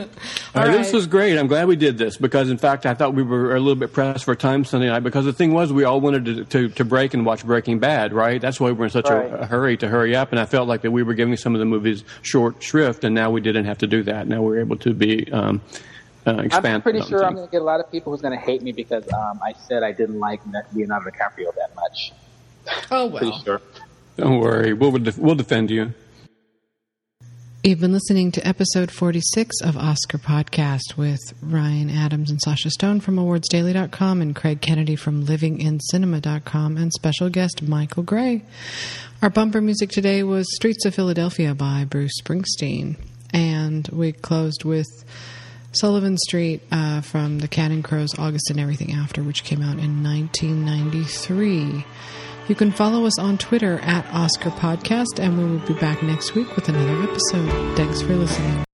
Uh, This right. was great. I'm glad we did this because, in fact, I thought we were a little bit pressed for time Sunday night because the thing was we all wanted to, to, to break and watch Breaking Bad, right? That's why we were in such Right. a, a hurry to hurry up, and I felt like that we were giving some of the movies short shrift, and now we didn't have to do that. Now we're able to be um, uh, expand. I'm pretty on sure I'm going to get a lot of people who's going to hate me because um, I said I didn't like Leonardo DiCaprio that much. Oh Pretty well. sure. Don't worry, we'll def- we'll defend you. You've been listening to episode 46 of Oscar Podcast with Ryan Adams and Sasha Stone from awardsdaily.com and Craig Kennedy from livingincinema.com and special guest Michael Gray. Our bumper music today was Streets of Philadelphia by Bruce Springsteen. And we closed with Sullivan Street uh, from the Counting Crows August and Everything After, which came out in 1993. You can follow us on Twitter at Oscar Podcast, and we will be back next week with another episode. Thanks for listening.